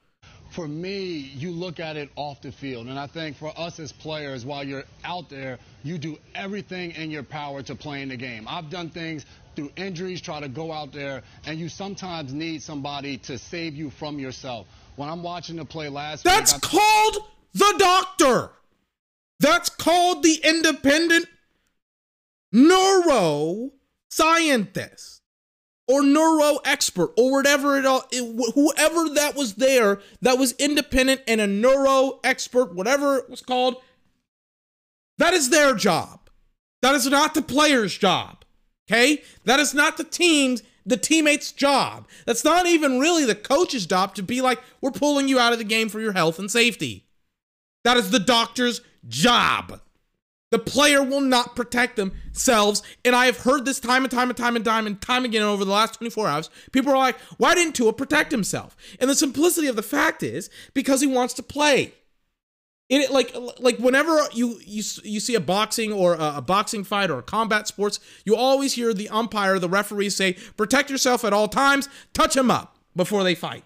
for me, you look at it off the field. And I think for us as players, while you're out there, you do everything in your power to play in the game. I've done things through injuries, try to go out there, and you sometimes need somebody to save you from yourself. When I'm watching the play last That's week, called the doctor. That's called the independent neuroscientist or neuro expert or whatever it all it, whoever that was there that was independent and a neuro expert whatever it was called that is their job. That is not the player's job okay? That is not the team's the teammate's job. That's not even really the coach's job to be like we're pulling you out of the game for your health and safety. That is the doctor's job the player will not protect themselves. And I have heard this time and time and time and time and time again over the last 24 hours. People are like, why didn't Tua protect himself? And the simplicity of the fact is because he wants to play. It like like whenever you you you see a boxing or a, a boxing fight or a combat sports, you always hear the umpire, the referees say, "Protect yourself at all times. Touch him up before they fight."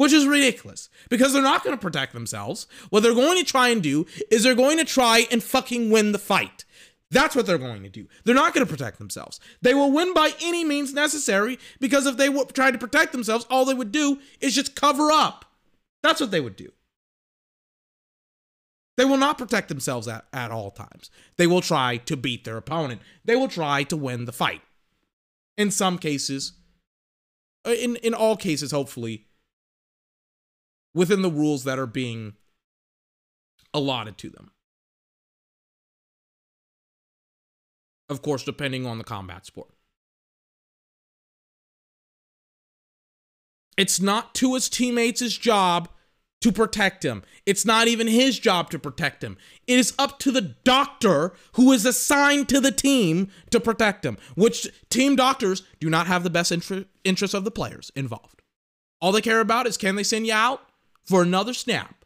Which is ridiculous because they're not going to protect themselves. What they're going to try and do is they're going to try and fucking win the fight. That's what they're going to do. They're not going to protect themselves. They will win by any means necessary because if they w- tried to protect themselves, all they would do is just cover up. That's what they would do. They will not protect themselves at, at all times. They will try to beat their opponent. They will try to win the fight. In some cases, uh, in, in all cases, hopefully, within the rules that are being allotted to them. Of course, depending on the combat sport. It's not to his teammates' job to protect him. It's not even his job to protect him. It is up to the doctor who is assigned to the team to protect him, which team doctors do not have the best inter- interest of the players involved. All they care about is can they send you out? For another snap.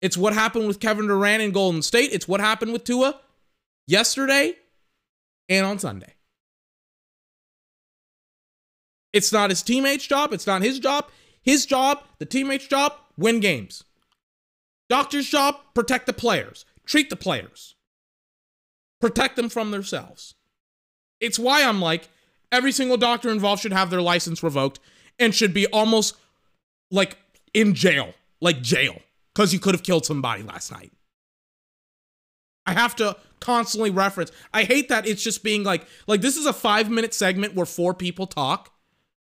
It's what happened with Kevin Durant in Golden State. It's what happened with Tua yesterday and on Sunday. It's not his teammates' job. It's not his job. His job, the teammates' job, win games. Doctor's job, protect the players, treat the players, protect them from themselves. It's why I'm like, every single doctor involved should have their license revoked and should be almost like in jail, like jail, because you could have killed somebody last night. I have to constantly reference. I hate that it's just being like, like this is a five minute segment where four people talk.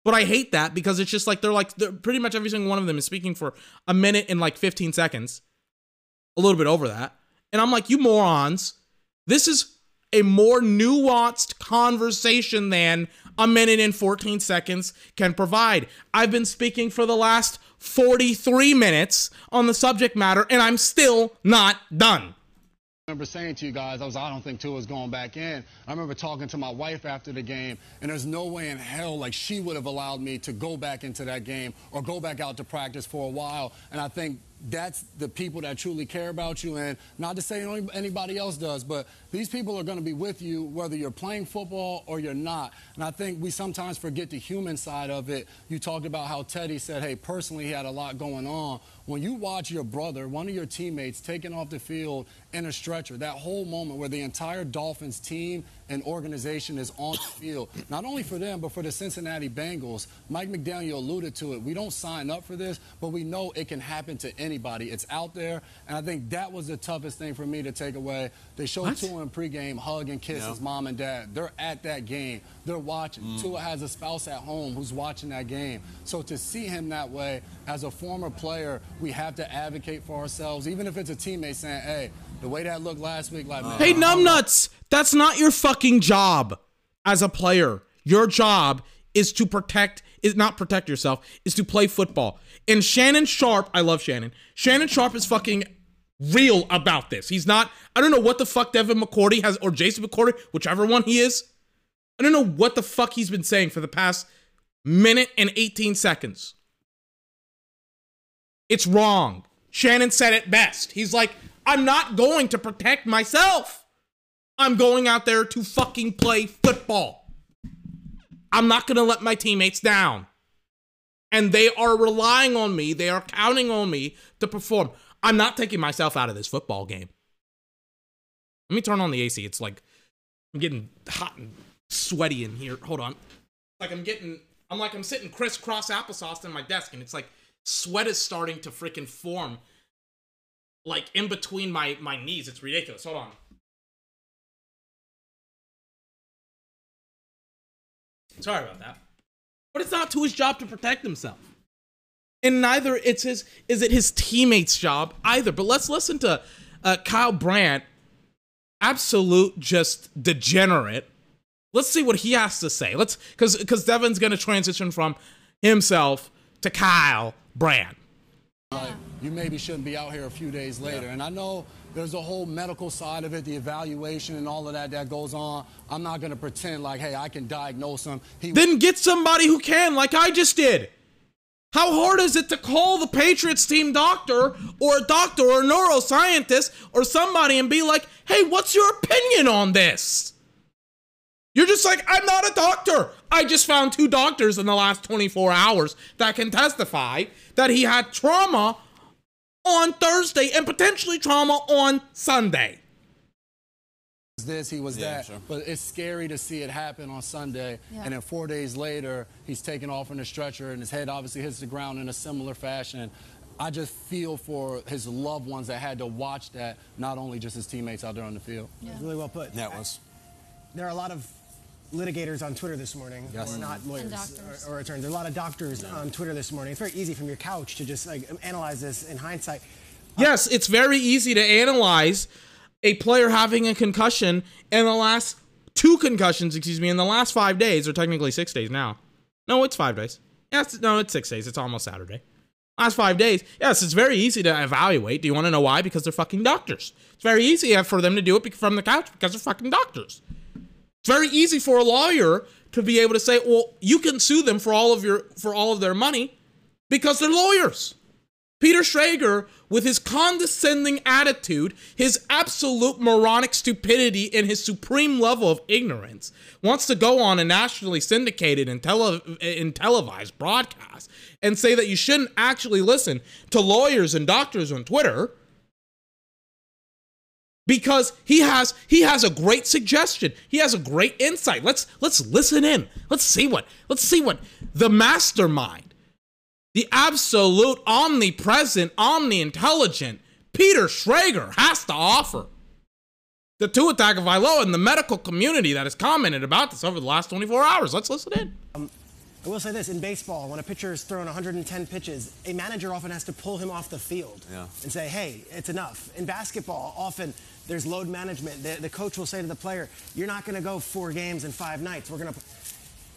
But I hate that because it's just like they're like they're pretty much every single one of them is speaking for a minute and like 15 seconds, a little bit over that. And I'm like, you morons, this is a more nuanced conversation than a minute and 14 seconds can provide. I've been speaking for the last 43 minutes on the subject matter, and I'm still not done. I remember saying to you guys, I was, I don't think Tua's going back in. I remember talking to my wife after the game, and there's no way in hell like she would have allowed me to go back into that game or go back out to practice for a while. And I think that's the people that truly care about you. And not to say anybody else does, but these people are going to be with you whether you're playing football or you're not. And I think we sometimes forget the human side of it. You talked about how Teddy said, hey, personally, he had a lot going on. When you watch your brother, one of your teammates, taken off the field in a stretcher, that whole moment where the entire Dolphins team and organization is on the field, not only for them, but for the Cincinnati Bengals, Mike McDaniel alluded to it. We don't sign up for this, but we know it can happen to anybody. It's out there, and I think that was the toughest thing for me to take away. They showed what? Tua in pregame hug and kiss yeah. his mom and dad. They're at that game. They're watching. Mm. Tua has a spouse at home who's watching that game. So to see him that way, as a former player, we have to advocate for ourselves, even if it's a teammate saying, hey, the way that looked last week, like, hey, numbnuts, that's not your fucking job as a player. Your job is to protect, is not protect yourself, is to play football. And Shannon Sharpe, I love Shannon. Shannon Sharpe is fucking real about this. He's not, I don't know what the fuck Devin McCourty has, or Jason McCourty, whichever one he is. I don't know what the fuck he's been saying for the past minute and 18 seconds. It's wrong. Shannon said it best. He's like, I'm not going to protect myself. I'm going out there to fucking play football. I'm not going to let my teammates down. And they are relying on me, they are counting on me to perform. I'm not taking myself out of this football game. Let me turn on the AC. It's like I'm getting hot and sweaty in here. Hold on. Like I'm getting, I'm like I'm sitting crisscross applesauce in my desk, and it's like sweat is starting to freaking form, like in between my my knees. It's ridiculous. Hold on. Sorry about that. But it's not to his job to protect himself. And neither it's his is it his teammates' job either. But let's listen to uh, Kyle Brandt, absolute just degenerate. Let's see what he has to say. Let's because because Devin's gonna transition from himself to Kyle Brandt. Like, you maybe shouldn't be out here a few days later. And I know there's a whole medical side of it, the evaluation and all of that that goes on. I'm not going to pretend like, hey, I can diagnose him. He Then get somebody who can, like I just did. How hard is it to call the Patriots team doctor or a doctor or a neuroscientist or somebody and be like, hey, what's your opinion on this? You're just like, I'm not a doctor. I just found two doctors in the last 24 hours that can testify that he had trauma on Thursday and potentially trauma on Sunday. this, he was that. But it's scary to see it happen on Sunday. Yeah. And then four days later, he's taken off in a stretcher and his head obviously hits the ground in a similar fashion. I just feel for his loved ones that had to watch that, not only just his teammates out there on the field. Really well put. That was. There are a lot of litigators on Twitter this morning, Yes, or not lawyers doctors. or, or attorneys. There are a lot of doctors on Twitter this morning. It's very easy from your couch to just like analyze this in hindsight. Uh, yes, it's very easy to analyze a player having a concussion in the last two concussions, excuse me, in the last five days, or technically six days now. No, it's five days. Yes, no, it's six days. It's almost Saturday. Last five days. Yes, it's very easy to evaluate. Do you want to know why? Because they're fucking doctors. It's very easy uh, for them to do it from the couch because they're fucking doctors. It's very easy for a lawyer to be able to say, "Well, you can sue them for all of your for all of their money because they're lawyers." Peter Schrager, with his condescending attitude, his absolute moronic stupidity, and his supreme level of ignorance, wants to go on a nationally syndicated and, tele- and televised broadcast and say that you shouldn't actually listen to lawyers and doctors on Twitter because he has he has a great suggestion. He has a great insight. Let's let's listen in. Let's see what let's see what the mastermind, the absolute omnipresent, omni-intelligent Peter Schrager has to offer. The two attack of Tagovailoa and the medical community that has commented about this over the last 24 hours. Let's listen in. Um, I will say this in baseball, when a pitcher is thrown 110 pitches, a manager often has to pull him off the field Yeah. and say, hey, it's enough. In basketball, often there's load management. The, the coach will say to the player, you're not going to go four games in five nights. We're going to.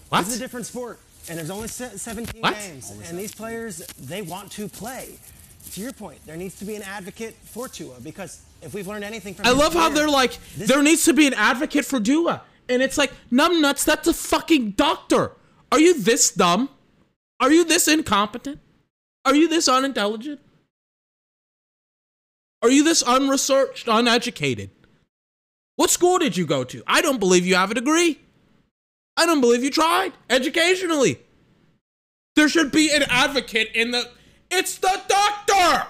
What? This is a different sport, and there's only 17 What? games. And these players, they want to play. To your point, there needs to be an advocate for Tua because if we've learned anything from I love how they're like, there needs to be an advocate for Tua. And it's like, numbnuts, that's a fucking doctor. Are you this dumb? Are you this incompetent? Are you this unintelligent? Are you this unresearched, uneducated? What school did you go to? I don't believe you have a degree. I don't believe you tried educationally. There should be an advocate in the. It's the doctor!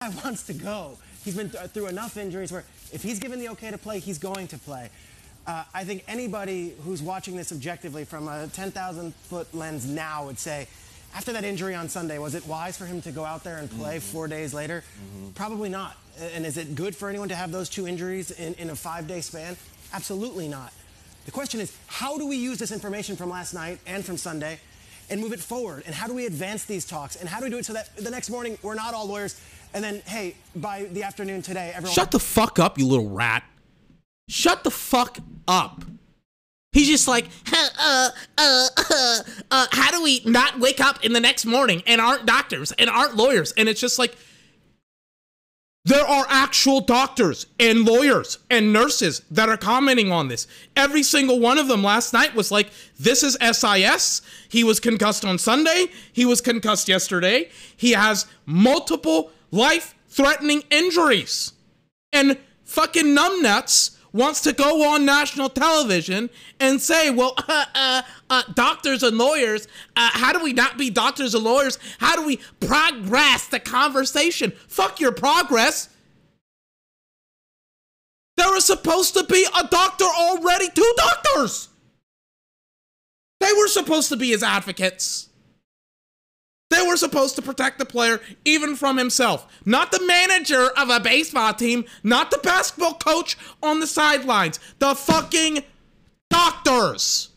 guy wants to go. He's been th- through enough injuries where if he's given the okay to play, he's going to play. Uh, I think anybody who's watching this objectively from a 10,000 foot lens now would say, after that injury on Sunday, was it wise for him to go out there and play mm-hmm. four days later? Mm-hmm. Probably not. And is it good for anyone to have those two injuries in, in a five day span? Absolutely not. The question is, how do we use this information from last night and from Sunday and move it forward? And how do we advance these talks? And how do we do it so that the next morning we're not all lawyers? And then, hey, by the afternoon today, everyone. Shut the fuck up, you little rat. Shut the fuck up. He's just like, "Huh, <laughs> uh, uh, uh, uh, how do we not wake up in the next morning and aren't doctors and aren't lawyers? And it's just like, There are actual doctors and lawyers and nurses that are commenting on this. Every single one of them last night was like, This is SIS. He was concussed on Sunday. He was concussed yesterday. He has multiple life threatening injuries. And fucking numbnuts wants to go on national television and say, well, <laughs> uh, uh, uh, doctors and lawyers, uh, how do we not be doctors and lawyers? How do we progress the conversation? Fuck your progress. There was supposed to be a doctor already, two doctors. They were supposed to be his advocates. They were supposed to protect the player even from himself. Not the manager of a baseball team, not the basketball coach on the sidelines. The fucking doctors.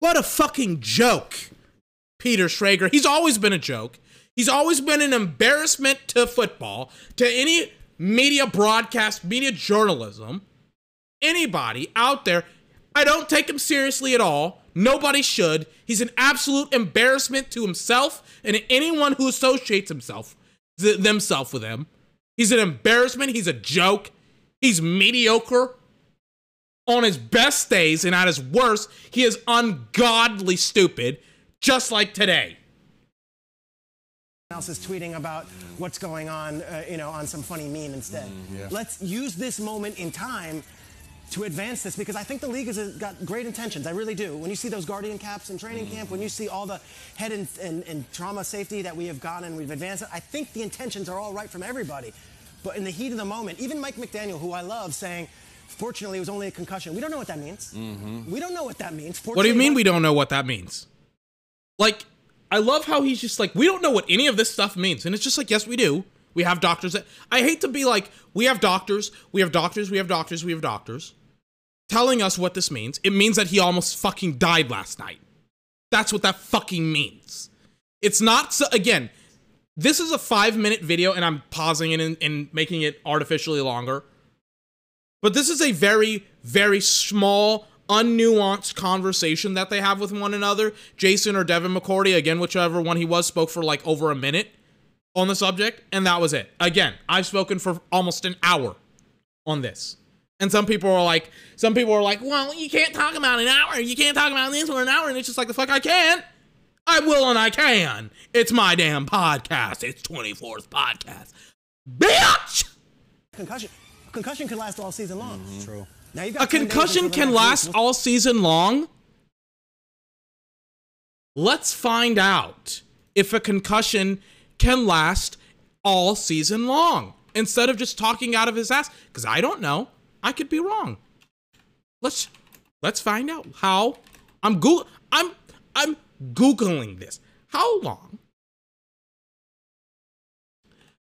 What a fucking joke. Peter Schrager. He's always been a joke. He's always been an embarrassment to football, to any media broadcast, media journalism, anybody out there. I don't take him seriously at all. Nobody should. He's an absolute embarrassment to himself and anyone who associates himself th- themselves with him. He's an embarrassment. He's a joke. He's mediocre. On his best days and at his worst, he is ungodly stupid, just like today else is tweeting about what's going on, uh, you know, on some funny meme instead. Mm, yeah. Let's use this moment in time to advance this because I think the league has got great intentions. I really do. When you see those Guardian caps in training camp, when you see all the head and, and, and trauma safety that we have gotten and we've advanced, I think the intentions are all right from everybody. But in the heat of the moment, even Mike McDaniel, who I love, saying, fortunately, it was only a concussion. We don't know what that means. Mm-hmm. We don't know what that means. What do you mean we don't know what that means? Like, I love how he's just like, we don't know what any of this stuff means. And it's just like, yes, we do. We have doctors that I hate to be like, we have doctors, we have doctors, we have doctors, we have doctors telling us what this means. It means that he almost fucking died last night. That's what that fucking means. It's not so again, this is a five minute video and I'm pausing it and, and making it artificially longer. But this is a very, very small unnuanced conversation that they have with one another. Jason or Devin McCourty, again, whichever one he was, spoke for like over a minute on the subject, and that was it. Again, I've spoken for almost an hour on this. And some people are like, some people are like, well, you can't talk about an hour. You can't talk about this for an hour. And it's just like, the fuck I can. I will and I can. It's my damn podcast. It's 24th podcast. Bitch! Concussion. Concussion can last all season long. Mm-hmm. True. Now you got a concussion can last all season long? Let's find out if a concussion can last all season long instead of just talking out of his ass because I don't know. I could be wrong. Let's let's find out how I'm I'm I'm googling this. How long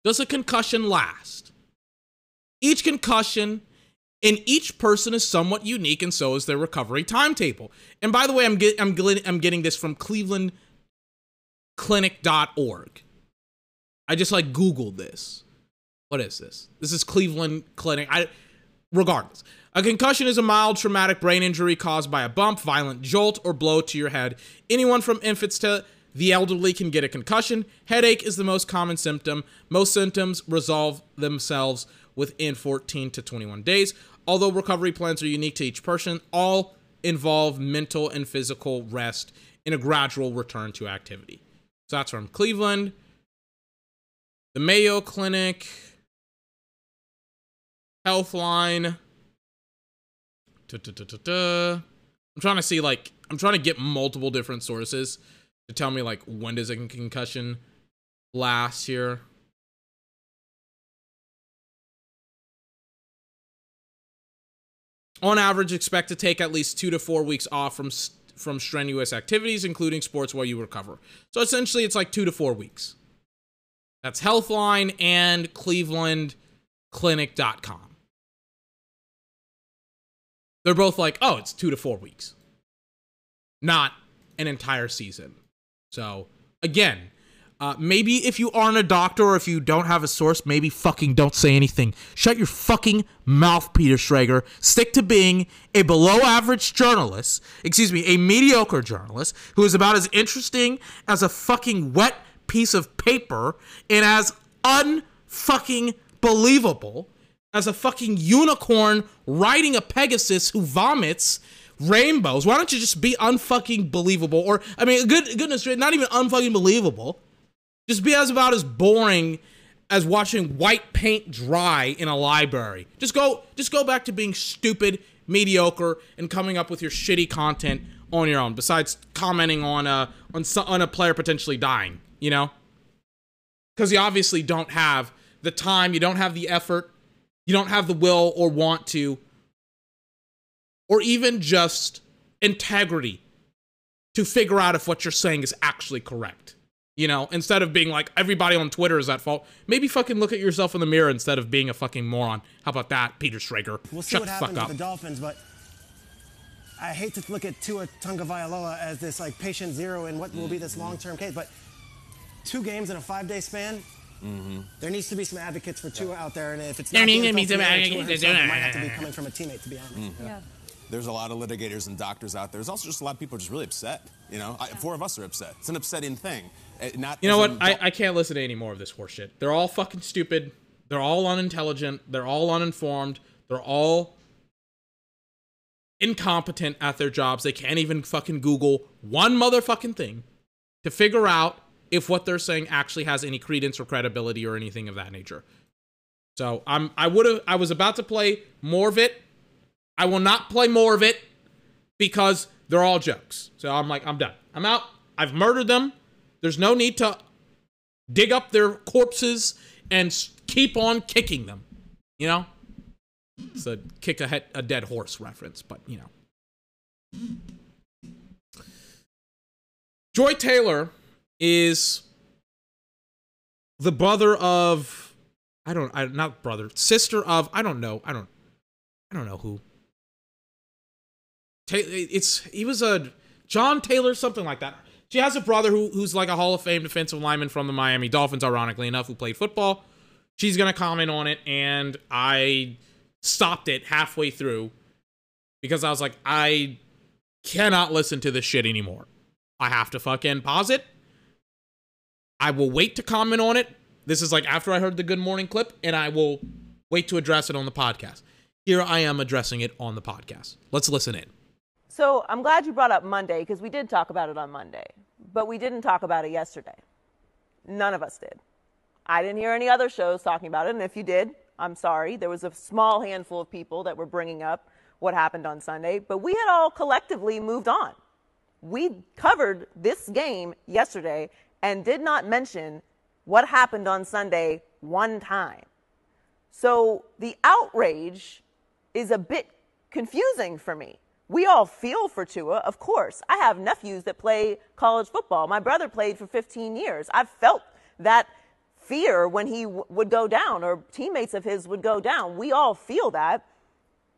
does a concussion last? Each concussion in each person is somewhat unique, and so is their recovery timetable. And by the way, I'm, get, I'm, I'm getting this from clevelandclinic.org. I just like Googled this. What is this? This is Cleveland Clinic. I, regardless, a concussion is a mild traumatic brain injury caused by a bump, violent jolt, or blow to your head. Anyone from infants to the elderly can get a concussion. Headache is the most common symptom. Most symptoms resolve themselves within 14 to 21 days. Although recovery plans are unique to each person, all involve mental and physical rest in a gradual return to activity. So that's from Cleveland, the Mayo Clinic, Healthline. I'm trying to see like I'm trying to get multiple different sources to tell me like when does a concussion last here. on average expect to take at least two to four weeks off from from strenuous activities including sports while you recover so essentially it's like two to four weeks that's healthline and clevelandclinic.com they're both like oh it's two to four weeks not an entire season so again Uh, maybe if you aren't a doctor or if you don't have a source, maybe fucking don't say anything. Shut your fucking mouth, Peter Schrager. Stick to being a below average journalist, excuse me, a mediocre journalist who is about as interesting as a fucking wet piece of paper and as unfucking believable as a fucking unicorn riding a Pegasus who vomits rainbows. Why don't you just be unfucking believable? Or I mean, good goodness, not even unfucking believable. Just be as about as boring as watching white paint dry in a library. Just go just go back to being stupid, mediocre, and coming up with your shitty content on your own. Besides commenting on a on some, on a player potentially dying, you know, because you obviously don't have the time, you don't have the effort, you don't have the will or want to, or even just integrity to figure out if what you're saying is actually correct. You know, instead of being like everybody on Twitter is at fault, maybe fucking look at yourself in the mirror instead of being a fucking moron. How about that, Peter Schrager? We'll see Shut what happens with the Dolphins, but I hate to look at Tua Tagovailoa as this like patient zero in what will be this long-term case, but two games in a five-day span. There needs to be some advocates for Tua out there, and if it's not There the needs to be some Tua advocates. himself, it might have to be coming from a teammate, to be honest. Yeah. There's a lot of litigators and doctors out there. There's also just a lot of people just really upset. You know, I, four of us are upset. It's an upsetting thing. Uh, Not You know what? I, I can't listen to any more of this horseshit. They're all fucking stupid. They're all unintelligent. They're all uninformed. They're all incompetent at their jobs. They can't even fucking Google one motherfucking thing to figure out if what they're saying actually has any credence or credibility or anything of that nature. So I'm I would have I was about to play more of it. I will not play more of it because they're all jokes. So I'm like I'm done. I'm out. I've murdered them. There's no need to dig up their corpses and keep on kicking them. You know? It's a kick a, he- a dead horse reference, but you know. Joy Taylor is the brother of I don't I not brother, sister of I don't know. I don't I don't know who. It's he was a John Taylor something like that. She has a brother who who's like a Hall of Fame defensive lineman from the Miami Dolphins ironically enough who played football. She's going to comment on it and I stopped it halfway through because I was like I cannot listen to this shit anymore. I have to fucking pause it. I will wait to comment on it. This is like after I heard the good morning clip, and I will wait to address it on the podcast. Here I am addressing it on the podcast. Let's listen in. So I'm glad you brought up Monday because we did talk about it on Monday, but we didn't talk about it yesterday. None of us did. I didn't hear any other shows talking about it, and if you did, I'm sorry. There was a small handful of people that were bringing up what happened on Sunday, but we had all collectively moved on. We covered this game yesterday and did not mention what happened on Sunday one time. So the outrage is a bit confusing for me. We all feel for Tua, of course. I have nephews that play college football. My brother played for 15 years. I've felt that fear when he w- would go down or teammates of his would go down. We all feel that.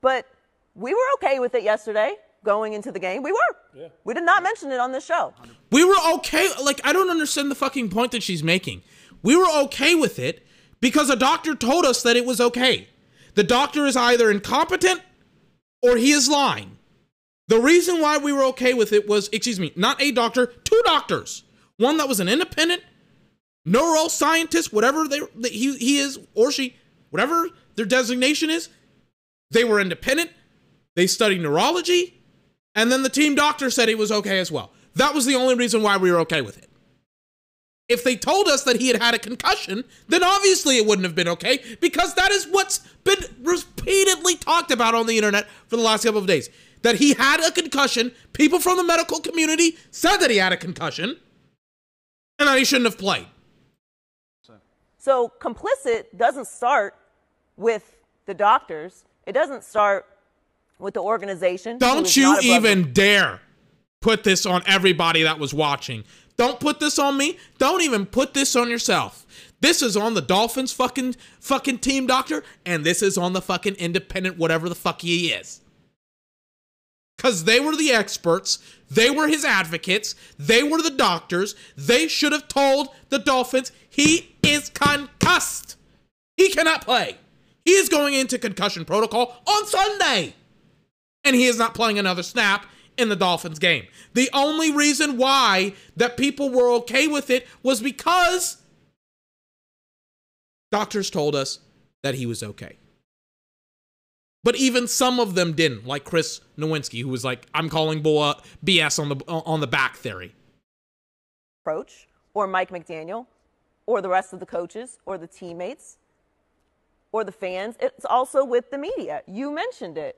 But we were okay with it yesterday going into the game. We were. We did not mention it on this show. We were okay. Like, I don't understand the fucking point that she's making. We were okay with it because a doctor told us that it was okay. The doctor is either incompetent or he is lying. The reason why we were okay with it was, excuse me, not a doctor, two doctors. One that was an independent neuroscientist, whatever they, that he, he is or she, whatever their designation is. They were independent. They studied neurology. And then the team doctor said he was okay as well. That was the only reason why we were okay with it. If they told us that he had had a concussion, then obviously it wouldn't have been okay because that is what's been repeatedly talked about on the internet for the last couple of days. That he had a concussion. People from the medical community said that he had a concussion and that he shouldn't have played. So complicit doesn't start with the doctors. It doesn't start with the organization. Don't you even dare put this on everybody that was watching. Don't put this on me. Don't even put this on yourself. This is on the Dolphins fucking fucking team doctor, and this is on the fucking independent whatever the fuck he is. because they were the experts. They were his advocates. They were the doctors. They should have told the Dolphins he is concussed. He cannot play. He is going into concussion protocol on Sunday. And he is not playing another snap in the Dolphins game. The only reason why that people were okay with it was because doctors told us that he was okay. But even some of them didn't, like Chris Nowinski, who was like, "I'm calling BS uh, on the uh, on the back theory." Approach, or Mike McDaniel, or the rest of the coaches, or the teammates, or the fans. It's also with the media. You mentioned it.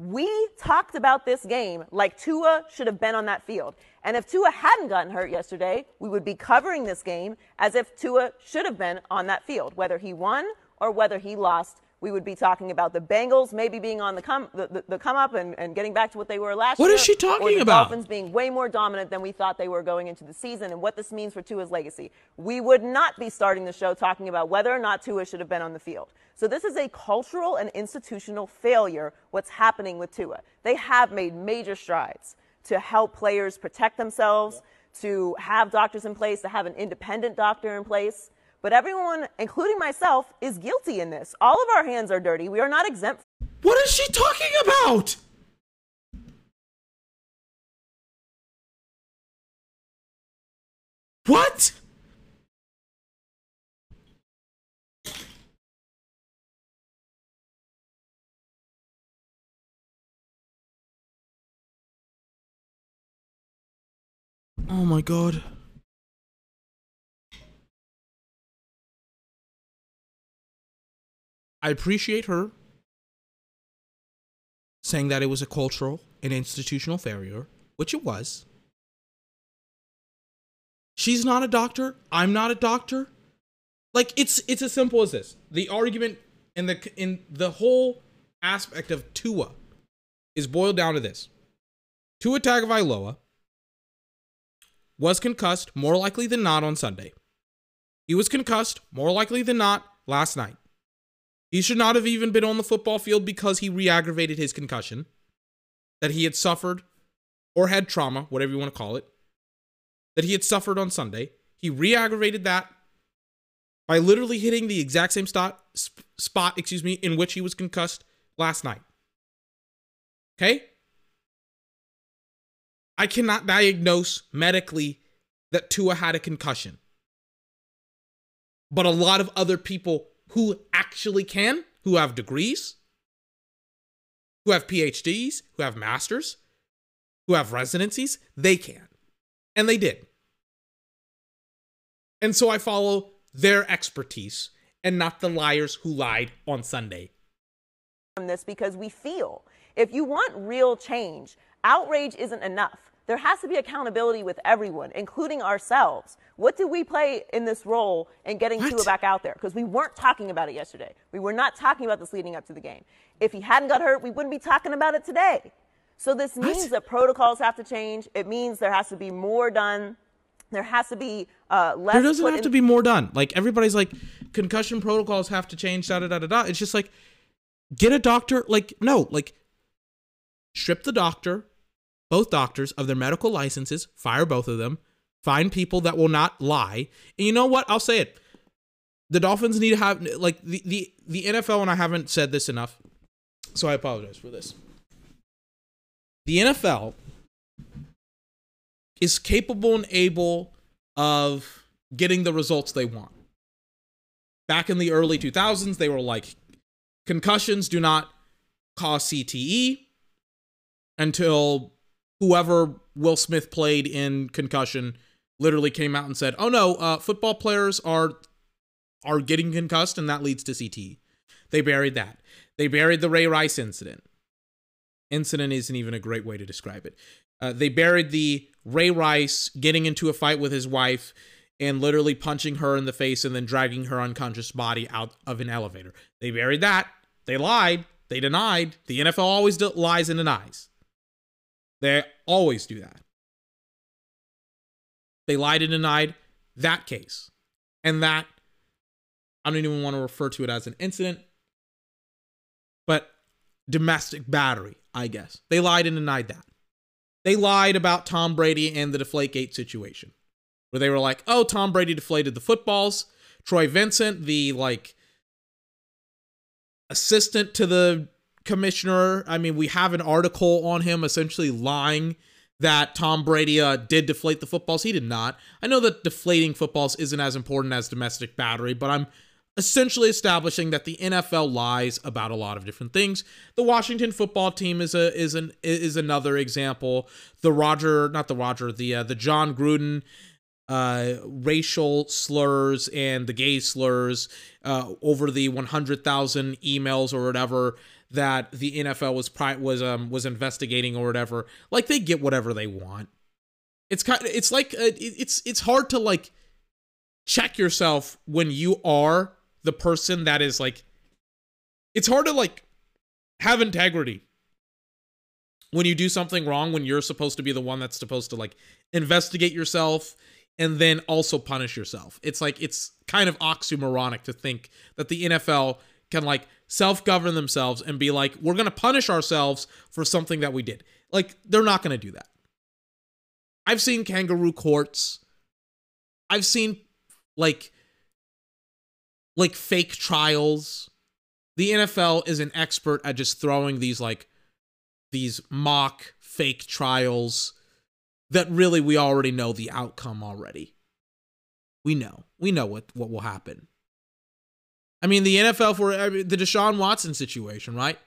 We talked about this game like Tua should have been on that field. And if Tua hadn't gotten hurt yesterday, we would be covering this game as if Tua should have been on that field, whether he won or whether he lost we would be talking about the Bengals maybe being on the come the, the, the come up and, and getting back to what they were last what year. What is she talking or the about? Dolphins being way more dominant than we thought they were going into the season and what this means for Tua's legacy. We would not be starting the show talking about whether or not Tua should have been on the field. So this is a cultural and institutional failure what's happening with Tua. They have made major strides to help players protect themselves, to have doctors in place, to have an independent doctor in place. But everyone, including myself, is guilty in this. All of our hands are dirty. We are not exempt. What is she talking about? What? Oh my god. I appreciate her saying that it was a cultural and institutional failure, which it was. She's not a doctor. I'm not a doctor. Like it's it's as simple as this. The argument in the in the whole aspect of Tua is boiled down to this. Tua Tagovailoa was concussed more likely than not on Sunday. He was concussed more likely than not last night. He should not have even been on the football field because he re aggravated his concussion that he had suffered or had trauma, whatever you want to call it, that he had suffered on Sunday. He re aggravated that by literally hitting the exact same spot, spot, excuse me, in which he was concussed last night. Okay? I cannot diagnose medically that Tua had a concussion. But a lot of other people who actually can, who have degrees, who have PhDs, who have masters, who have residencies, they can. And they did. And so I follow their expertise and not the liars who lied on Sunday. From this because we feel if you want real change, outrage isn't enough there has to be accountability with everyone, including ourselves. What did we play in this role in getting what? Tua back out there? Because we weren't talking about it yesterday. We were not talking about this leading up to the game. If he hadn't got hurt, we wouldn't be talking about it today. So this what? means that protocols have to change. It means there has to be more done. There has to be uh, less. There doesn't have in- to be more done. Like everybody's like, concussion protocols have to change. Da da da da da. It's just like, get a doctor. Like no, like strip the doctor both doctors of their medical licenses, fire both of them, find people that will not lie. And you know what? I'll say it. The Dolphins need to have like the the, the NFL, and I haven't said this enough, so I apologize for this. The NFL is capable and able of getting the results they want. Back in the early 2000s, they were like, concussions do not cause CTE until whoever Will Smith played in Concussion literally came out and said, "Oh no, uh, football players are are getting concussed, and that leads to CT." They buried that. They buried the Ray Rice incident. Incident isn't even a great way to describe it. Uh, they buried the Ray Rice getting into a fight with his wife and literally punching her in the face and then dragging her unconscious body out of an elevator. They buried that. They lied. They denied. The NFL always lies and denies. They always do that. They lied and denied that case. And that, I don't even want to refer to it as an incident, but domestic battery. I guess. They lied and denied that. They lied about Tom Brady and the Deflategate situation, where they were like, "Oh, Tom Brady deflated the footballs." Troy Vincent, the like assistant to the commissioner. I mean, we have an article on him essentially lying that Tom Brady uh, did deflate the footballs. He did not. I know that deflating footballs isn't as important as domestic battery, but I'm essentially establishing that the NFL lies about a lot of different things. The Washington football team is a is an is another example. The Roger, not the Roger, the uh, the Jon Gruden uh, racial slurs and the gay slurs uh, over the 100,000 emails or whatever that the NFL was pri- was um was investigating or whatever. Like they get whatever they want. It's kind. Of, it's like uh, it's it's hard to like check yourself when you are the person that is like. It's hard to like have integrity when you do something wrong when you're supposed to be the one that's supposed to like investigate yourself and then also punish yourself. It's like it's kind of oxymoronic to think that the NFL can like self-govern themselves and be like we're going to punish ourselves for something that we did. Like they're not going to do that. I've seen kangaroo courts. I've seen like like fake trials. The NFL is an expert at just throwing these like these mock fake trials that really we already know the outcome already. We know. We know what what will happen. I mean, the NFL for the Deshaun Watson situation, right?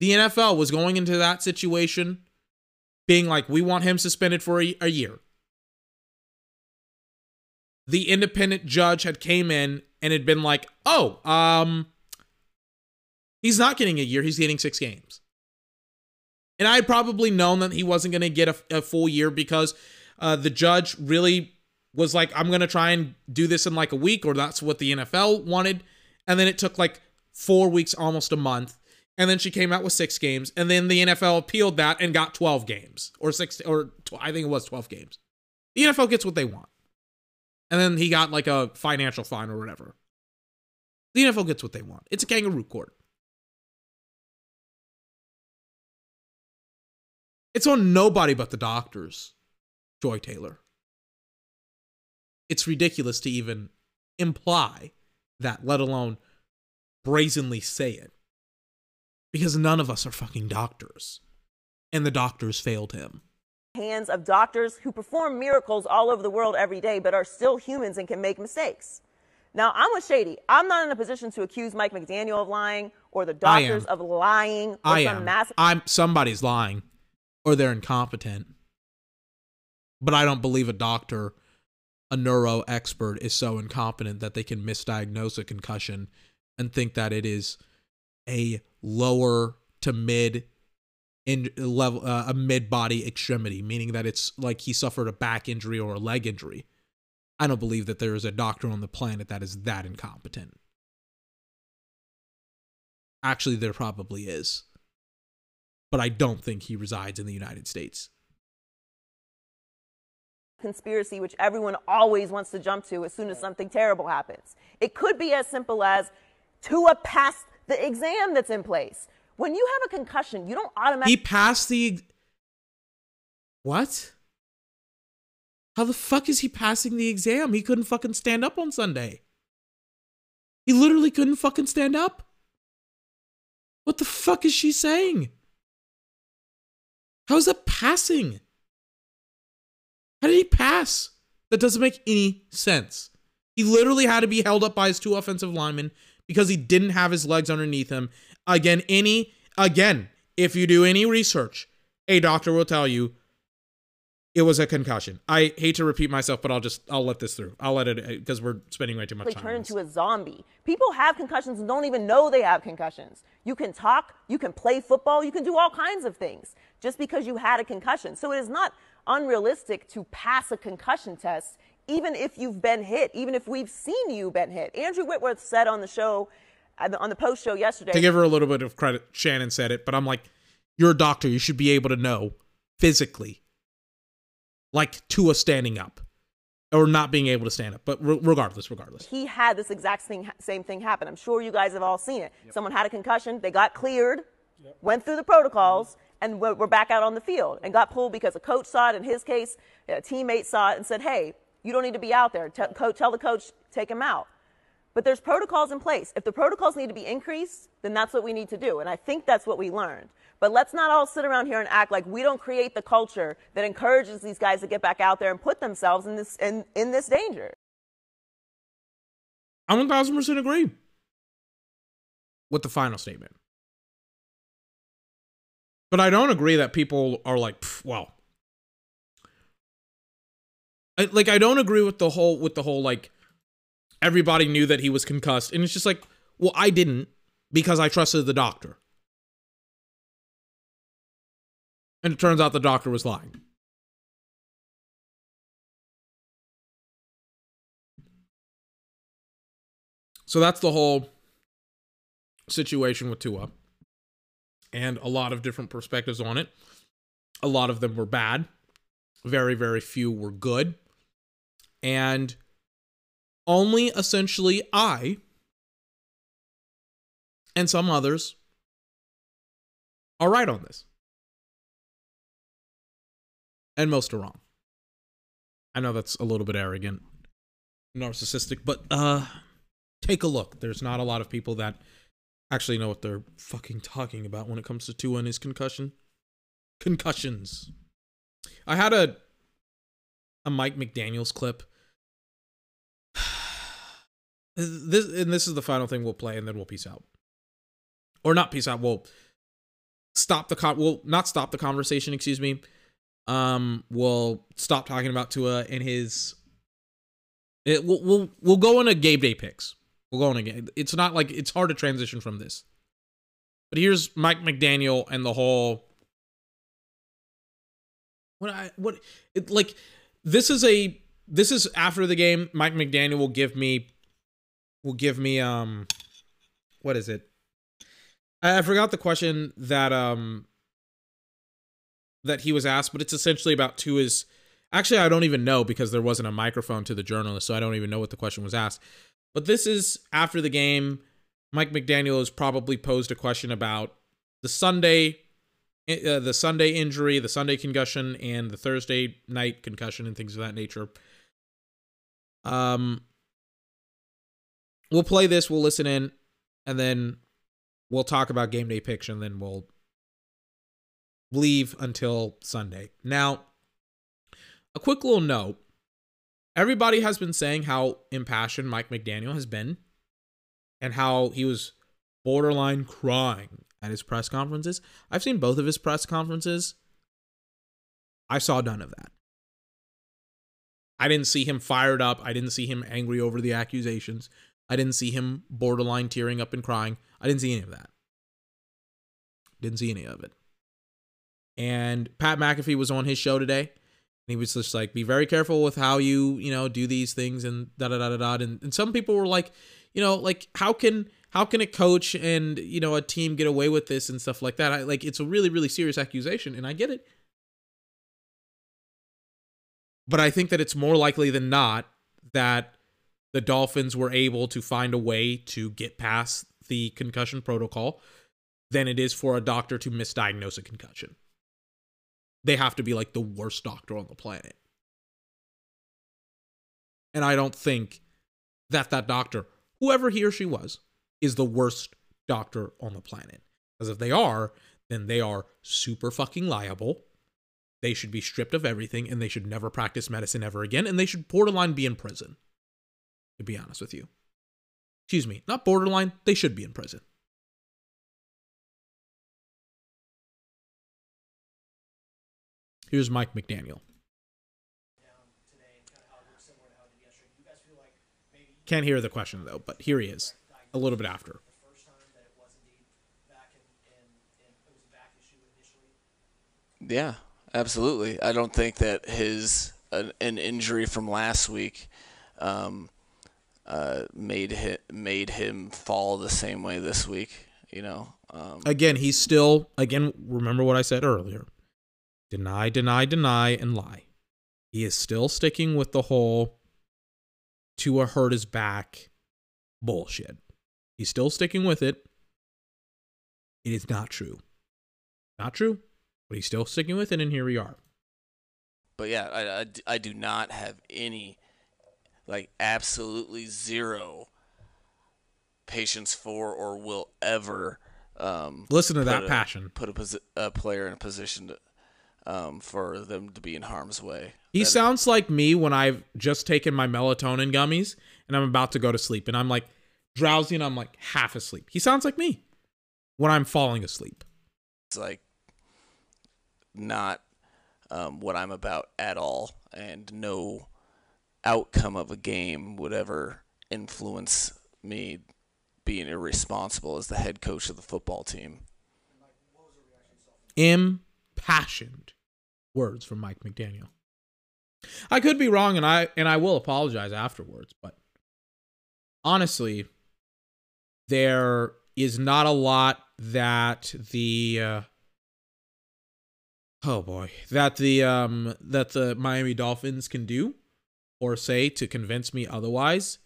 The NFL was going into that situation being like, we want him suspended for a, a year. The independent judge had came in and had been like, oh, um, he's not getting a year, he's getting six games. And I had probably known that he wasn't going to get a, a, full year because uh, the judge really was like, I'm going to try and do this in like a week, or that's what the NFL wanted. And then it took like four weeks, almost a month. And then she came out with six games. And then the NFL appealed that and got 12 games, or six, or tw- I think it was 12 games. The NFL gets what they want. And then he got like a financial fine or whatever. The NFL gets what they want. It's a kangaroo court. It's on nobody but the doctors, Joy Taylor. It's ridiculous to even imply that, let alone brazenly say it. Because none of us are fucking doctors. And the doctors failed him. Hands of doctors who perform miracles all over the world every day, but are still humans and can make mistakes. Now, I'm with Shady. I'm not in a position to accuse Mike McDaniel of lying or the doctors of lying or I some am. massive. I'm somebody's lying or they're incompetent. But I don't believe a doctor, a neuro expert, is so incompetent that they can misdiagnose a concussion and think that it is a lower to mid in level uh, a mid body extremity, meaning that it's like he suffered a back injury or a leg injury. I don't believe that there is a doctor on the planet that is that incompetent. Actually, there probably is but I don't think he resides in the United States. Conspiracy, which everyone always wants to jump to as soon as something terrible happens. It could be as simple as Tua passed the exam that's in place. When you have a concussion, you don't automatically. He passed the. What? How the fuck is he passing the exam? He couldn't fucking stand up on Sunday. He literally couldn't fucking stand up. What the fuck is she saying? How is that passing? How did he pass? That doesn't make any sense. He literally had to be held up by his two offensive linemen because he didn't have his legs underneath him. Again, any again, if you do any research, a doctor will tell you it was a concussion. I hate to repeat myself, but I'll just I'll let this through. I'll let it uh, because we're spending way too much time. Turn into a zombie. People have concussions and don't even know they have concussions. You can talk, you can play football, you can do all kinds of things just because you had a concussion. So it is not unrealistic to pass a concussion test, even if you've been hit, even if we've seen you been hit. Andrew Whitworth said on the show, on the post show yesterday. To give her a little bit of credit, Shannon said it, but I'm like, you're a doctor. You should be able to know physically, like Tua standing up or not being able to stand up. But re- regardless, regardless, he had this exact thing, same thing happen. I'm sure you guys have all seen it. Yep. Someone had a concussion, they got cleared, yep. went through the protocols, and we're back out on the field and got pulled because a coach saw it. In his case, a teammate saw it and said, hey, you don't need to be out there. Tell, coach, tell the coach, take him out. But there's protocols in place. If the protocols need to be increased, then that's what we need to do. And I think that's what we learned. But let's not all sit around here and act like we don't create the culture that encourages these guys to get back out there and put themselves in this in, in this danger. I 1000% agree with the final statement. But I don't agree that people are like, well, I, like I don't agree with the whole with the whole like everybody knew that he was concussed, and it's just like, well, I didn't because I trusted the doctor, and it turns out the doctor was lying. So that's the whole situation with Tua. And a lot of different perspectives on it. A lot of them were bad. Very, very few were good. And only essentially I and some others are right on this. And most are wrong. I know that's a little bit arrogant, narcissistic, but uh take a look. There's not a lot of people that actually know what they're fucking talking about when it comes to Tua and his concussion. Concussions. I had a a Mike McDaniel's clip. <sighs> This and this is the final thing we'll play, and then we'll peace out. Or not peace out. We'll stop the con. We'll not stop the conversation. Excuse me. Um, we'll stop talking about Tua and his. It, we'll we'll we'll go into Gabe Day picks. We'll go on again. It's not like it's hard to transition from this. But here's Mike McDaniel and the whole what I what it like this is a this is after the game Mike McDaniel will give me will give me um what is it? I, I forgot the question that um that he was asked, but it's essentially about his actually I don't even know because there wasn't a microphone to the journalist, so I don't even know what the question was asked. But this is after the game. Mike McDaniel has probably posed a question about the Sunday, uh, the Sunday injury, the Sunday concussion, and the Thursday night concussion, and things of that nature. Um, we'll play this. We'll listen in, and then we'll talk about game day picks, and then we'll leave until Sunday. Now, a quick little note everybody has been saying how impassioned Mike McDaniel has been and how he was borderline crying at his press conferences. I've seen both of his press conferences. I saw none of that. I didn't see him fired up. I didn't see him angry over the accusations. I didn't see him borderline tearing up and crying. I didn't see any of that. Didn't see any of it. And Pat McAfee was on his show today he was just like, be very careful with how you, you know, do these things and da da da da da. And, and some people were like, you know, like how can how can a coach and you know a team get away with this and stuff like that? I, like it's a really really serious accusation, and I get it. But I think that it's more likely than not that the Dolphins were able to find a way to get past the concussion protocol than it is for a doctor to misdiagnose a concussion they have to be like the worst doctor on the planet. And I don't think that that doctor, whoever he or she was, is the worst doctor on the planet. Because if they are, then they are super fucking liable. They should be stripped of everything and they should never practice medicine ever again. And they should borderline be in prison, to be honest with you. Excuse me, not borderline, they should be in prison. Here's Mike McDaniel. Can't hear the question though, but here he is, a little bit after. Yeah, absolutely. I don't think that his an, an injury from last week um, uh, made him made him fall the same way this week. You know. Um, again, he's still again. Remember what I said earlier deny, deny, deny, and lie. He is still sticking with the whole Tua hurt his back bullshit. He's still sticking with it. It is not true. Not true. But he's still sticking with it, and here we are. But yeah, I, I, I do not have any, like, absolutely zero patience for or will ever um, Listen to that a- passion. Put a, a player in a position to, um, for them to be in harm's way. He That- sounds like me when I've just taken my melatonin gummies and I'm about to go to sleep and I'm like drowsy and I'm like half asleep. He sounds like me when I'm falling asleep. it's like not um, what I'm about at all, and no outcome of a game would ever influence me being irresponsible as the head coach of the football team. Impassioned words from Mike McDaniel. I could be wrong and I and I will apologize afterwards, but honestly there is not a lot that the uh, oh boy that the um that the Miami Dolphins can do or say to convince me otherwise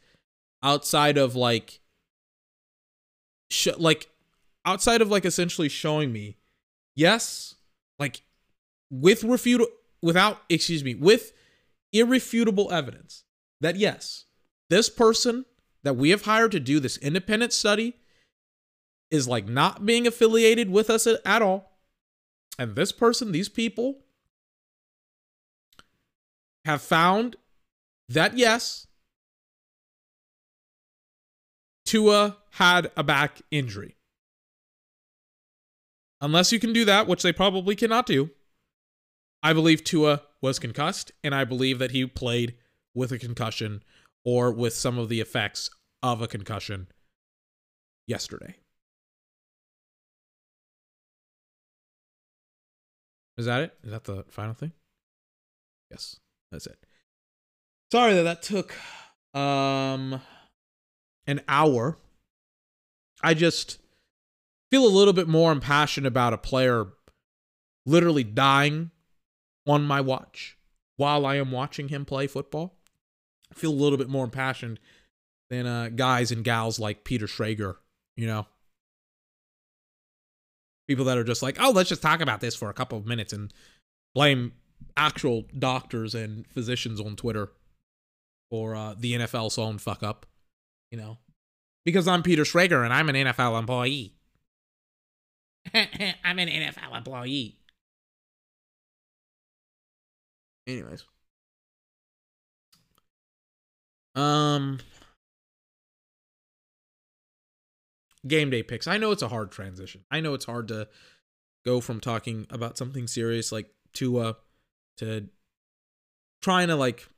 outside of like sh- like outside of like essentially showing me yes like with refutable without excuse me with irrefutable evidence that yes this person that we have hired to do this independent study is like not being affiliated with us at, all. And this person these people have found that yes Tua had a back injury. Unless you can do that, which they probably cannot do, I believe Tua was concussed, and I believe that he played with a concussion or with some of the effects of a concussion yesterday. Is that it? Is that the final thing? Yes, that's it. Sorry that that took um an hour. I just feel a little bit more impassioned about a player literally dying on my watch while I am watching him play football. I feel a little bit more impassioned than uh, guys and gals like Peter Schrager, you know? People that are just like, oh, let's just talk about this for a couple of minutes and blame actual doctors and physicians on Twitter for uh, the NFL's own fuck up, you know? Because I'm Peter Schrager and I'm an NFL employee. <laughs> I'm an NFL employee. Anyways. Um game day picks. I know it's a hard transition. I know it's hard to go from talking about something serious like Tua to trying to like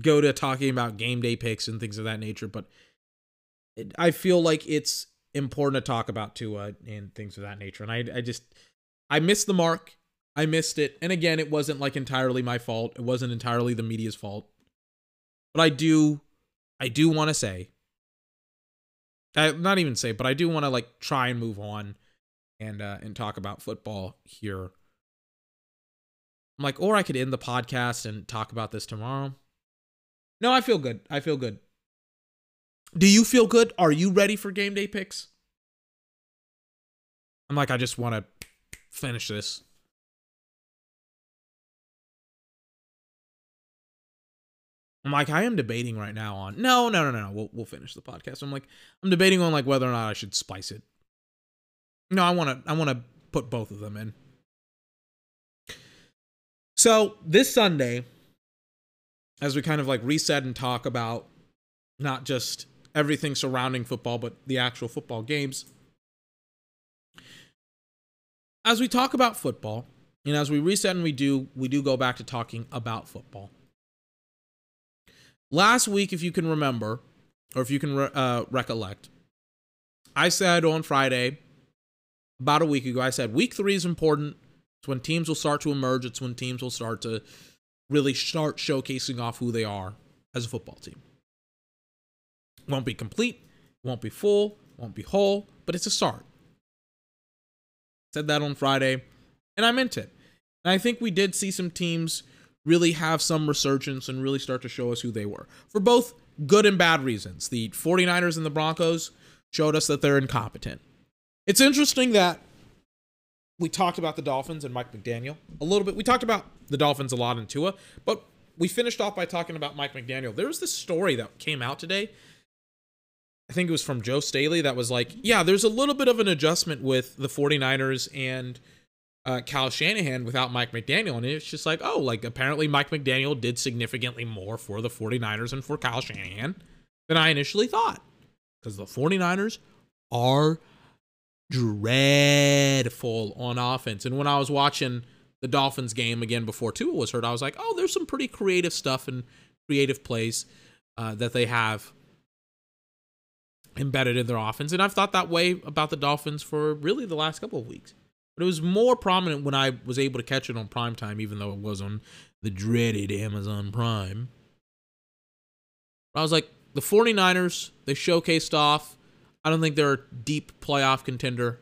go to talking about game day picks and things of that nature, but it, I feel like it's important to talk about Tua and things of that nature. And I I just I missed the mark. I missed it. And again, it wasn't like entirely my fault. It wasn't entirely the media's fault. But I do I do want to say I not even say, but I do want to like try and move on and uh and talk about football here. I'm like, or I could end the podcast and talk about this tomorrow. No, I feel good. I feel good. Do you feel good? Are you ready for game day picks? I'm like, I just want to finish this. I'm like, I am debating right now on no, no, no, no, no. We'll we'll finish the podcast. I'm like, I'm debating on like whether or not I should spice it. No, I want to I want to put both of them in. So this Sunday, as we kind of like reset and talk about not just everything surrounding football, but the actual football games. As we talk about football, and as we reset and we do, we do go back to talking about football. Last week, if you can remember, or if you can re- uh, recollect, I said on Friday, about a week ago, I said week three is important. It's when teams will start to emerge. It's when teams will start to really start showcasing off who they are as a football team. Won't be complete, won't be full, won't be whole, but it's a start. Said that on Friday, and I meant it. And I think we did see some teams really have some resurgence and really start to show us who they were for both good and bad reasons. The 49ers and the Broncos showed us that they're incompetent. It's interesting that we talked about the Dolphins and Mike McDaniel a little bit. We talked about the Dolphins a lot in Tua, but we finished off by talking about Mike McDaniel. There was this story that came out today. I think it was from Joe Staley that was like, yeah, there's a little bit of an adjustment with the 49ers and uh, Kyle Shanahan without Mike McDaniel. And it's just like, oh, like apparently Mike McDaniel did significantly more for the 49ers and for Kyle Shanahan than I initially thought. Because the 49ers are dreadful on offense. And when I was watching the Dolphins game again before Tua was hurt, I was like, oh, there's some pretty creative stuff and creative plays uh, that they have embedded in their offense. And I've thought that way about the Dolphins for really the last couple of weeks. But it was more prominent when I was able to catch it on prime time, even though it was on the dreaded Amazon Prime. I was like, the 49ers, they showcased off. I don't think they're a deep playoff contender.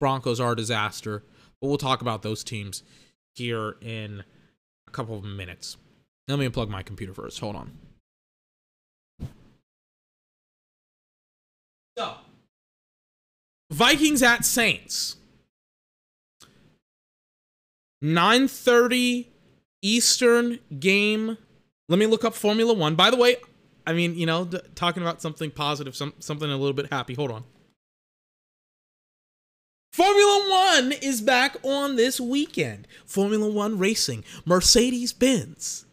Broncos are a disaster, but we'll talk about those teams here in a couple of minutes. Let me unplug my computer first. Hold on. Vikings at Saints. 9:30 Eastern game. Let me look up Formula 1. By the way, I mean, you know, d- talking about something positive, some something a little bit happy. Hold on. Formula One is back on this weekend. Formula One racing, Mercedes Benz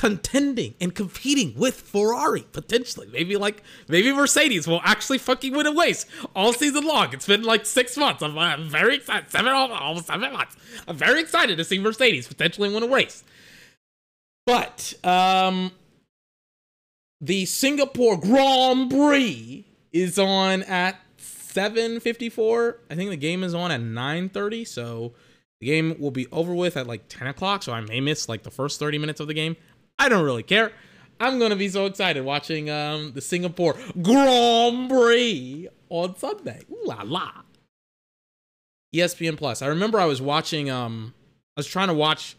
contending and competing with Ferrari potentially. Maybe like maybe Mercedes will actually fucking win a race all season long. It's been like six months. I'm, I'm very excited. Seven almost seven months. I'm very excited to see Mercedes potentially win a race. But um, the Singapore Grand Prix is on at 7:54. I think the game is on at 9:30. So the game will be over with at like 10 o'clock. So I may miss like the first 30 minutes of the game. I don't really care. I'm gonna be so excited watching um, the Singapore Grand Prix on Sunday. Ooh la la. ESPN Plus. I remember I was watching. Um, I was trying to watch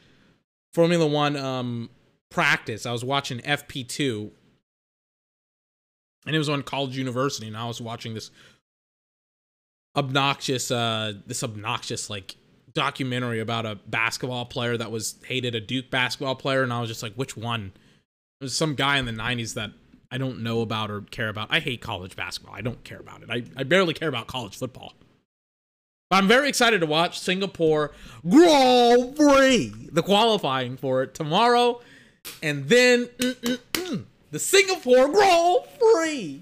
Formula One um, practice. I was watching FP2, and it was on College University, and I was watching this obnoxious, uh, this obnoxious like documentary about a basketball player that was hated a Duke basketball player, and I was just like, which one? It was some guy in the '90s that I don't know about or care about. I hate college basketball. I don't care about it. I, I barely care about college football. But I'm very excited to watch Singapore Grand Prix, the qualifying for it tomorrow, and then the Singapore Grand Prix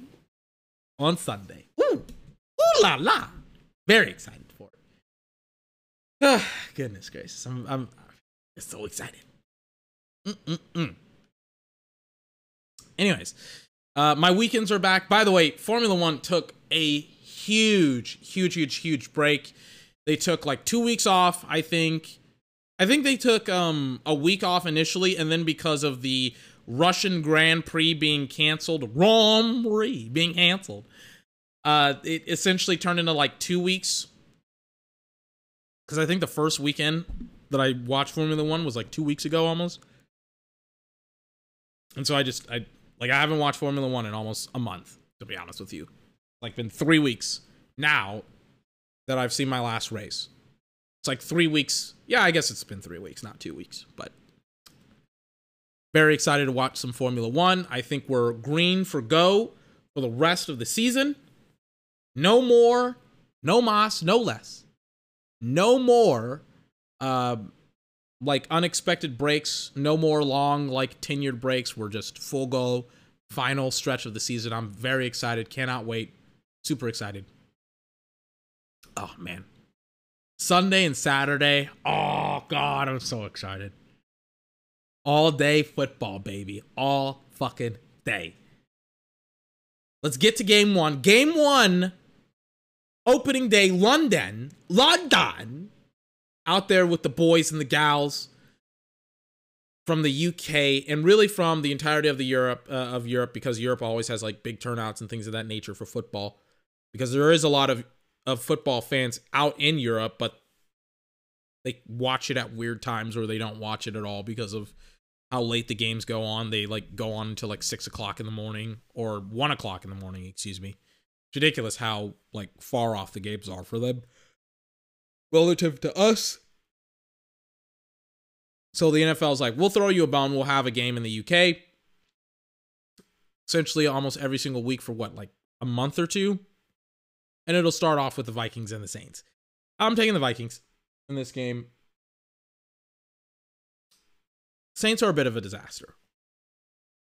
on Sunday. Ooh, ooh la la! Very excited Ah, goodness gracious, I'm I'm so excited. Mm-mm-mm. Anyways, uh, my weekends are back. By the way, Formula One took a huge, huge, huge, huge break. They took like two weeks off, I think. I think they took um, a week off initially, and then because of the Russian Grand Prix being canceled, Grand Prix being canceled, uh, it essentially turned into like two weeks. Because I think the first weekend that I watched Formula One was like two weeks ago almost. And so I just, I like, I haven't watched Formula One in almost a month, to be honest with you. Like, been three weeks now that I've seen my last race. It's like three weeks. Yeah, I guess it's been three weeks, not two weeks, but very excited to watch some Formula One. I think we're green for go for the rest of the season. No more, no mas, no less. No more uh, like unexpected breaks, no more long, like tenured breaks. We're just full go, final stretch of the season. I'm very excited. Cannot wait. Super excited. Oh, man. Sunday and Saturday. Oh, God, I'm so excited. All day football, baby. All fucking day. Let's get to game one. Game one, opening day, London. London. Out there with the boys and the gals from the UK and really from the entirety of the Europe uh, of Europe because Europe always has like big turnouts and things of that nature for football because there is a lot of of football fans out in Europe but they watch it at weird times or they don't watch it at all because of how late the games go on. They like go on until like six o'clock in the morning or one o'clock in the morning, excuse me. It's ridiculous how like far off the games are for them relative to us. So the NFL is like, we'll throw you a bone. We'll have a game in the UK. Essentially, almost every single week for what, like a month or two? And it'll start off with the Vikings and the Saints. I'm taking the Vikings in this game. Saints are a bit of a disaster.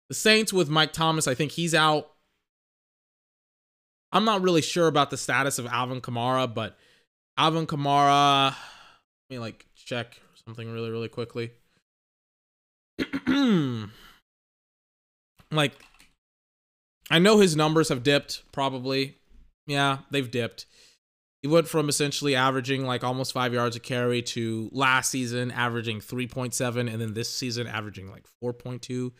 The Saints with Mike Thomas, I think he's out. I'm not really sure about the status of Alvin Kamara, but Alvin Kamara, let me like check something really, really quickly. <clears throat> like, I know his numbers have dipped, probably. Yeah, they've dipped. He went from essentially averaging like almost five yards a carry to last season averaging 3.7, and then this season averaging like 4.2.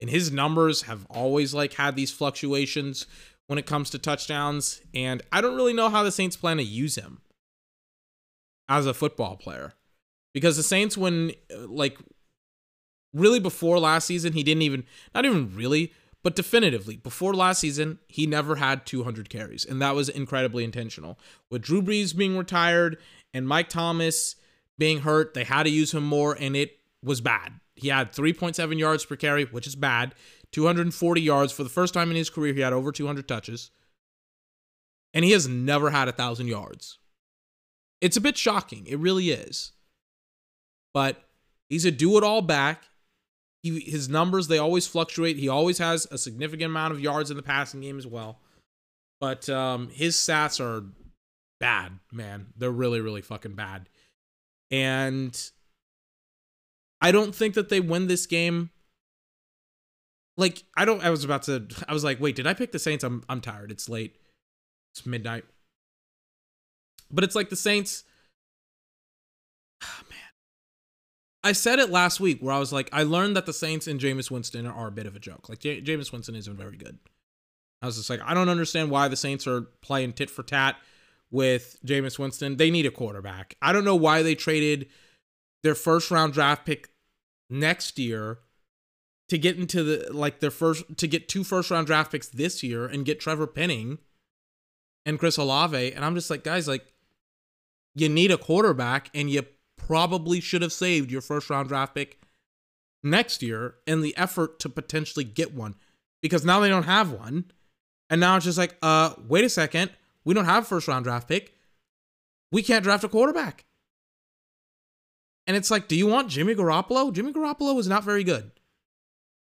And his numbers have always like had these fluctuations when it comes to touchdowns. And I don't really know how the Saints plan to use him as a football player because the Saints, when like really before last season, he didn't even, not even really, but definitively before last season, he never had 200 carries, and that was incredibly intentional. With Drew Brees being retired and Mike Thomas being hurt, they had to use him more, and it was bad. He had 3.7 yards per carry, which is bad. 240 yards for the first time in his career. He had over 200 touches, and he has never had a thousand yards. It's a bit shocking. It really is. But he's a do it all back. He, his numbers they always fluctuate. He always has a significant amount of yards in the passing game as well. But um, his stats are bad, man. They're really, really fucking bad. And I don't think that they win this game. Like, I don't I was about to I was like, wait, did I pick the Saints? I'm I'm tired. It's late. It's midnight. But it's like the Saints. Oh, <sighs> man. I said it last week where I was like, I learned that the Saints and Jameis Winston are a bit of a joke. Like, J- Jameis Winston isn't very good. I was just like, I don't understand why the Saints are playing tit for tat with Jameis Winston. They need a quarterback. I don't know why they traded their first round draft pick next year to get into the like their first to get two first round draft picks this year and get Trevor Penning and Chris Olave. And I'm just like, guys, like you need a quarterback and you probably should have saved your first round draft pick next year in the effort to potentially get one because now they don't have one. And now it's just like, uh, wait a second. We don't have a first round draft pick. We can't draft a quarterback. And it's like, do you want Jimmy Garoppolo? Jimmy Garoppolo is not very good.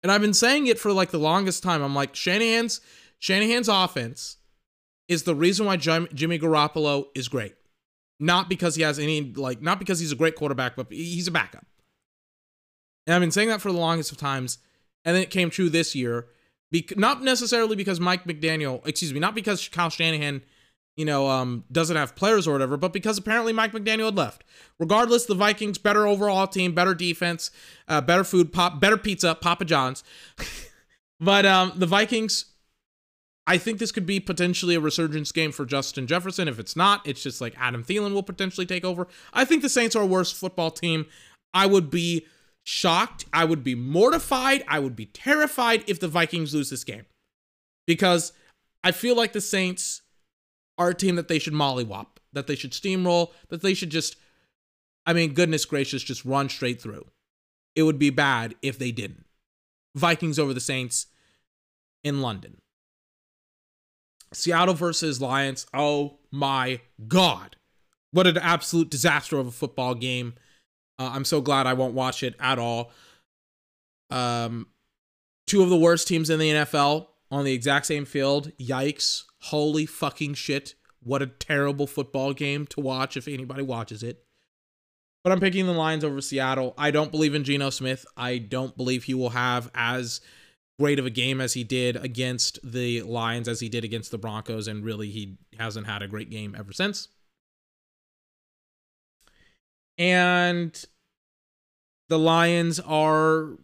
And I've been saying it for like the longest time. I'm like, Shanahan's Shanahan's offense is the reason why Jimmy Garoppolo is great. Not because he has any, like, not because he's a great quarterback, but he's a backup. And I've been saying that for the longest of times. And then it came true this year. Be- not necessarily because Mike McDaniel, excuse me, not because Kyle Shanahan, you know, um, doesn't have players or whatever, but because apparently Mike McDaniel had left. Regardless, the Vikings, better overall team, better defense, uh, better food, pop, better pizza, Papa John's. <laughs> but um, the Vikings I think this could be potentially a resurgence game for Justin Jefferson. If it's not, it's just like Adam Thielen will potentially take over. I think the Saints are a worse football team. I would be shocked. I would be mortified. I would be terrified if the Vikings lose this game because I feel like the Saints are a team that they should mollywop, that they should steamroll, that they should just, I mean, goodness gracious, just run straight through. It would be bad if they didn't. Vikings over the Saints in London. Seattle versus Lions. Oh my God. What an absolute disaster of a football game. Uh, I'm so glad I won't watch it at all. Um, two of the worst teams in the NFL on the exact same field. Yikes. Holy fucking shit. What a terrible football game to watch if anybody watches it. But I'm picking the Lions over Seattle. I don't believe in Geno Smith. I don't believe he will have as great of a game as he did against the Lions, as he did against the Broncos, and really he hasn't had a great game ever since. And the Lions are,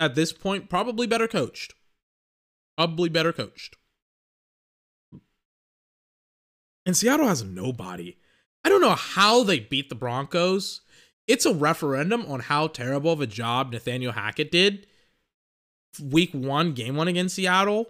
at this point, probably better coached. Probably better coached. And Seattle has nobody. I don't know how they beat the Broncos. It's a referendum on how terrible of a job Nathaniel Hackett did week one, game one against Seattle.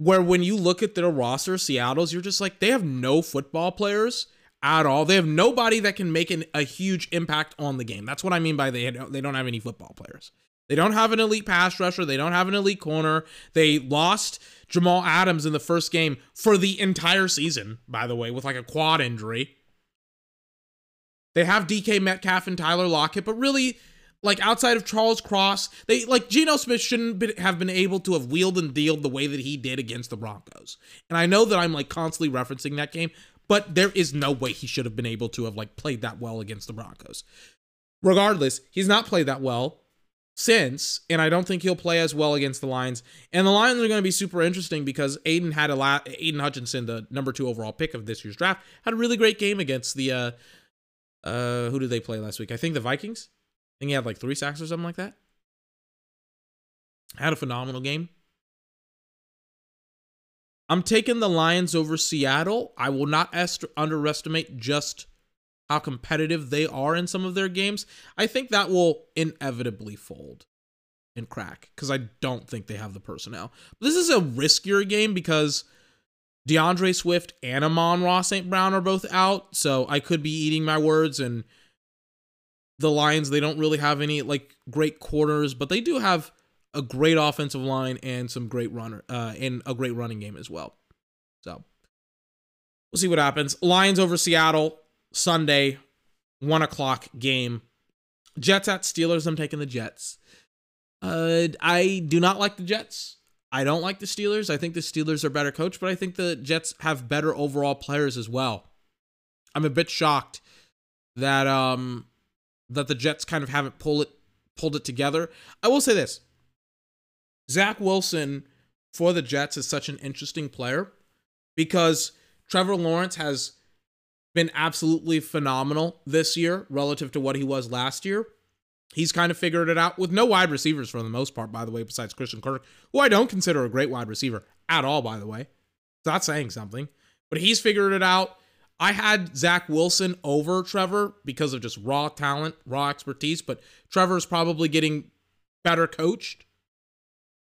where when you look at their roster, Seattle's, you're just like, they have no football players at all. They have nobody that can make an, a huge impact on the game. That's what I mean by they, they don't have any football players. They don't have an elite pass rusher. They don't have an elite corner. They lost Jamal Adams in the first game for the entire season, by the way, with like a quad injury. They have DK Metcalf and Tyler Lockett, but really, like outside of Charles Cross, they like Geno Smith shouldn't be, have been able to have wheeled and dealed the way that he did against the Broncos. And I know that I'm like constantly referencing that game, but there is no way he should have been able to have like played that well against the Broncos. Regardless, he's not played that well since, and I don't think he'll play as well against the Lions. And the Lions are going to be super interesting because Aidan had a la- Aidan Hutchinson, the number two overall pick of this year's draft, had a really great game against the uh uh who did they play last week? I think the Vikings. I think he had like three sacks or something like that. Had a phenomenal game. I'm taking the Lions over Seattle. I will not est- underestimate just how competitive they are in some of their games. I think that will inevitably fold and crack because I don't think they have the personnel. But this is a riskier game because DeAndre Swift and Amon-Ra St. Brown are both out. So I could be eating my words and the Lions, they don't really have any like great corners, but they do have a great offensive line and some great runner uh and a great running game as well. So we'll see what happens. Lions over Seattle Sunday, one o'clock game. Jets at Steelers. I'm taking the Jets. Uh, I do not like the Jets. I don't like the Steelers. I think the Steelers are better coached, but I think the Jets have better overall players as well. I'm a bit shocked that um that the Jets kind of haven't pulled it pulled it together. I will say this. Zach Wilson for the Jets is such an interesting player because Trevor Lawrence has been absolutely phenomenal this year relative to what he was last year. He's kind of figured it out with no wide receivers for the most part, by the way, besides Christian Kirk, who I don't consider a great wide receiver at all, by the way. It's not saying something, but he's figured it out. I had Zach Wilson over Trevor because of just raw talent, raw expertise, but Trevor's probably getting better coached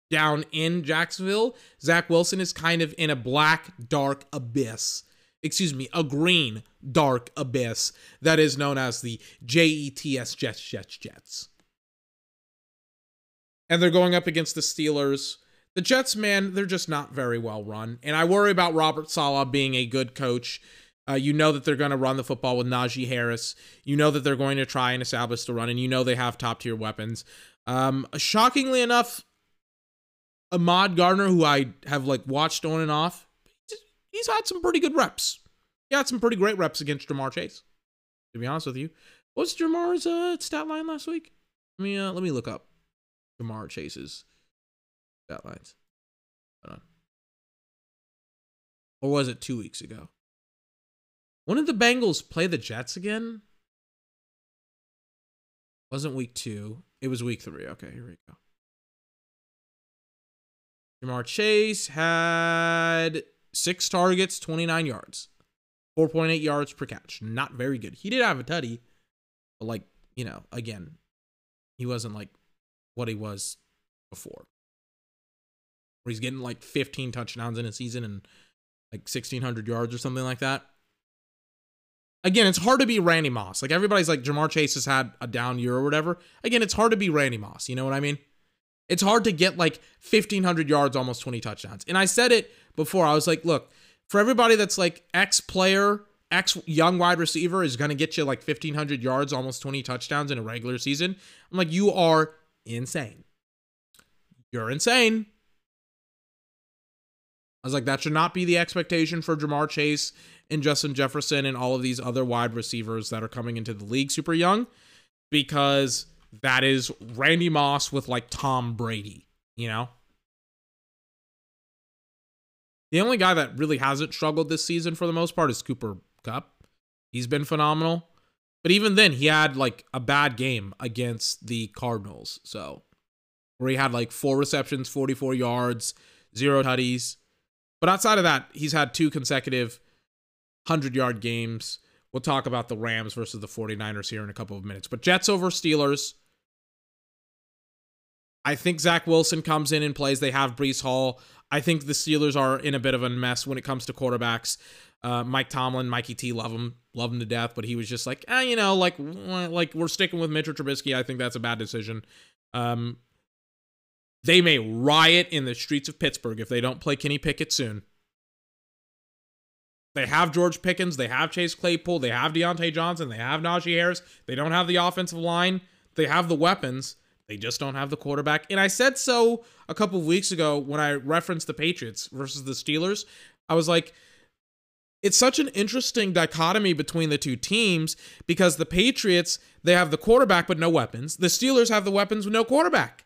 down in Jacksonville. Zach Wilson is kind of in a black, dark abyss. Excuse me, a green, dark abyss that is known as the JETS Jets, Jets, Jets. And they're going up against the Steelers. The Jets, man, they're just not very well run. And I worry about Robert Saleh being a good coach. Uh, you know that they're going to run the football with Najee Harris. You know that they're going to try and establish the run, and you know they have top tier weapons. Um, shockingly enough, Ahmad Gardner, who I have like watched on and off, he's had some pretty good reps. He had some pretty great reps against Ja'Marr Chase. To be honest with you, what's Ja'Marr's uh, stat line last week? Let me uh, let me look up Ja'Marr Chase's stat lines. Hold on. Or was it two weeks ago? When did the Bengals play the Jets again? Wasn't week two. It was week three. Okay, here we go. Ja'Marr Chase had six targets, 29 yards, 4.8 yards per catch. Not very good. He did have a tutty, but like, you know, again, he wasn't like what he was before. Where he's getting like 15 touchdowns in a season and like 1,600 yards or something like that. Again, it's hard to be Randy Moss. Like everybody's like Ja'Marr Chase has had a down year or whatever. Again, it's hard to be Randy Moss. You know what I mean? It's hard to get like 1,500 yards, almost 20 touchdowns. And I said it before. I was like, look, for everybody that's like X player, X young wide receiver is going to get you like 1,500 yards, almost 20 touchdowns in a regular season. I'm like, you are insane. You're insane. I was like, that should not be the expectation for Ja'Marr Chase and Justin Jefferson and all of these other wide receivers that are coming into the league super young because that is Randy Moss with like Tom Brady, you know? The only guy that really hasn't struggled this season for the most part is Cooper Kupp. He's been phenomenal. But even then, he had like a bad game against the Cardinals. So, where he had like four receptions, 44 yards, zero tutties. But outside of that, he's had two consecutive 100 yard games. We'll talk about the Rams versus the 49ers here in a couple of minutes. But Jets over Steelers. I think Zach Wilson comes in and plays. They have Breece Hall. I think the Steelers are in a bit of a mess when it comes to quarterbacks. Uh, Mike Tomlin, Mikey T, love him, love him to death, but he was just like, eh, you know, like, like we're sticking with Mitchell Trubisky. I think that's a bad decision. Um, they may riot in the streets of Pittsburgh if they don't play Kenny Pickett soon. They have George Pickens, they have Chase Claypool, they have Diontae Johnson, they have Najee Harris. They don't have the offensive line, they have the weapons. They just don't have the quarterback. And I said so a couple of weeks ago when I referenced the Patriots versus the Steelers. I was like, it's such an interesting dichotomy between the two teams because the Patriots, they have the quarterback but no weapons. The Steelers have the weapons with no quarterback.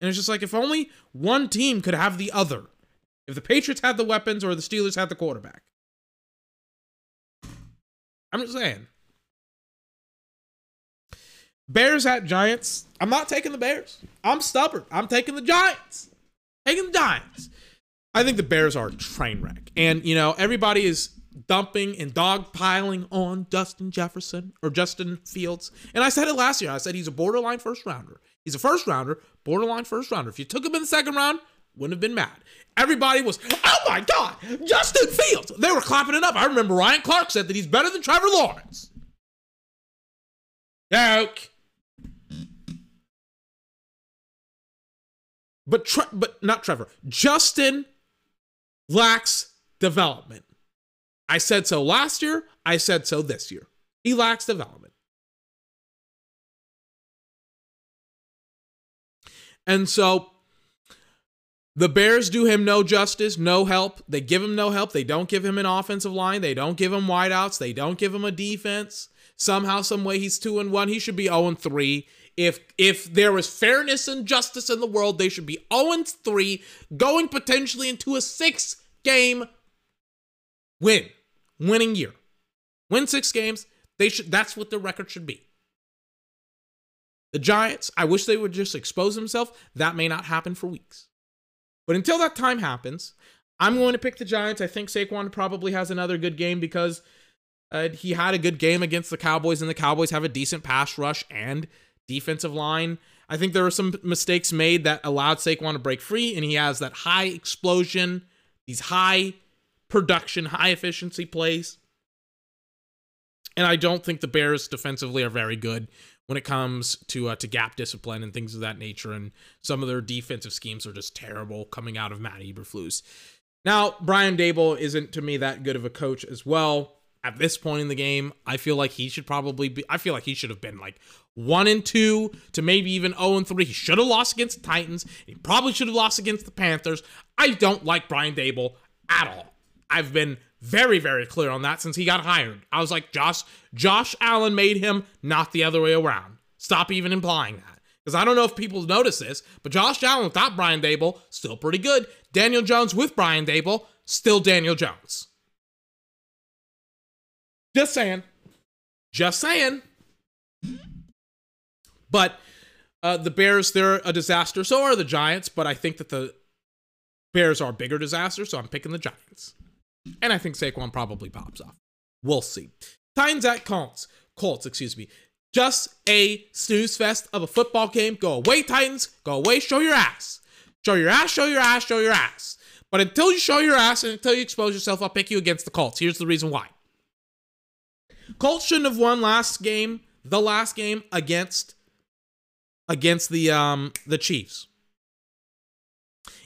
And it's just like if only one team could have the other. If the Patriots had the weapons or the Steelers had the quarterback. I'm just saying. Bears at Giants. I'm not taking the Bears. I'm stubborn. I'm taking the Giants. Taking the Giants. I think the Bears are a train wreck. And, you know, everybody is dumping and dogpiling on Justin Jefferson or Justin Fields. And I said it last year. I said he's a borderline first rounder. He's a first rounder, borderline first rounder. If you took him in the second round, wouldn't have been mad. Everybody was, oh my God, Justin Fields. They were clapping it up. I remember Ryan Clark said that he's better than Trevor Lawrence. Joke. But Tre- but not Trevor. Justin lacks development. I said so last year. I said so this year. He lacks development. And so the Bears do him no justice, no help. They give him no help. They don't give him an offensive line. They don't give him wideouts. They don't give him a defense. Somehow, some way, he's two and one. He should be zero and three. If if there was fairness and justice in the world, they should be zero and three, going potentially into a six game win, winning year. Win six games. They should. That's what the record should be. The Giants. I wish they would just expose themselves. That may not happen for weeks. But until that time happens, I'm going to pick the Giants. I think Saquon probably has another good game because uh, he had a good game against the Cowboys, and the Cowboys have a decent pass rush and defensive line. I think there were some mistakes made that allowed Saquon to break free, and he has that high explosion, these high production, high efficiency plays. And I don't think the Bears defensively are very good when it comes to uh, to gap discipline and things of that nature. And some of their defensive schemes are just terrible coming out of Matt Eberflus. Now, Brian Daboll isn't to me that good of a coach as well. At this point in the game, I feel like he should probably be. I feel like he should have been like one and two to maybe even zero and three. He should have lost against the Titans. He probably should have lost against the Panthers. I don't like Brian Daboll at all. I've been very, very clear on that since he got hired. I was like, Josh, Josh Allen made him, not the other way around. Stop even implying that. Because I don't know if people notice this, but Josh Allen without Brian Daboll, still pretty good. Daniel Jones with Brian Daboll, still Daniel Jones. Just saying. Just saying. But uh, the Bears, they're a disaster. So are the Giants, but I think that the Bears are a bigger disaster, so I'm picking the Giants. And I think Saquon probably pops off. We'll see. Titans at Colts. Colts, excuse me. Just a snooze fest of a football game. Go away, Titans. Go away. Show your ass. Show your ass, show your ass, show your ass. But until you show your ass and until you expose yourself, I'll pick you against the Colts. Here's the reason why. Colts shouldn't have won last game, the last game against against the um the Chiefs.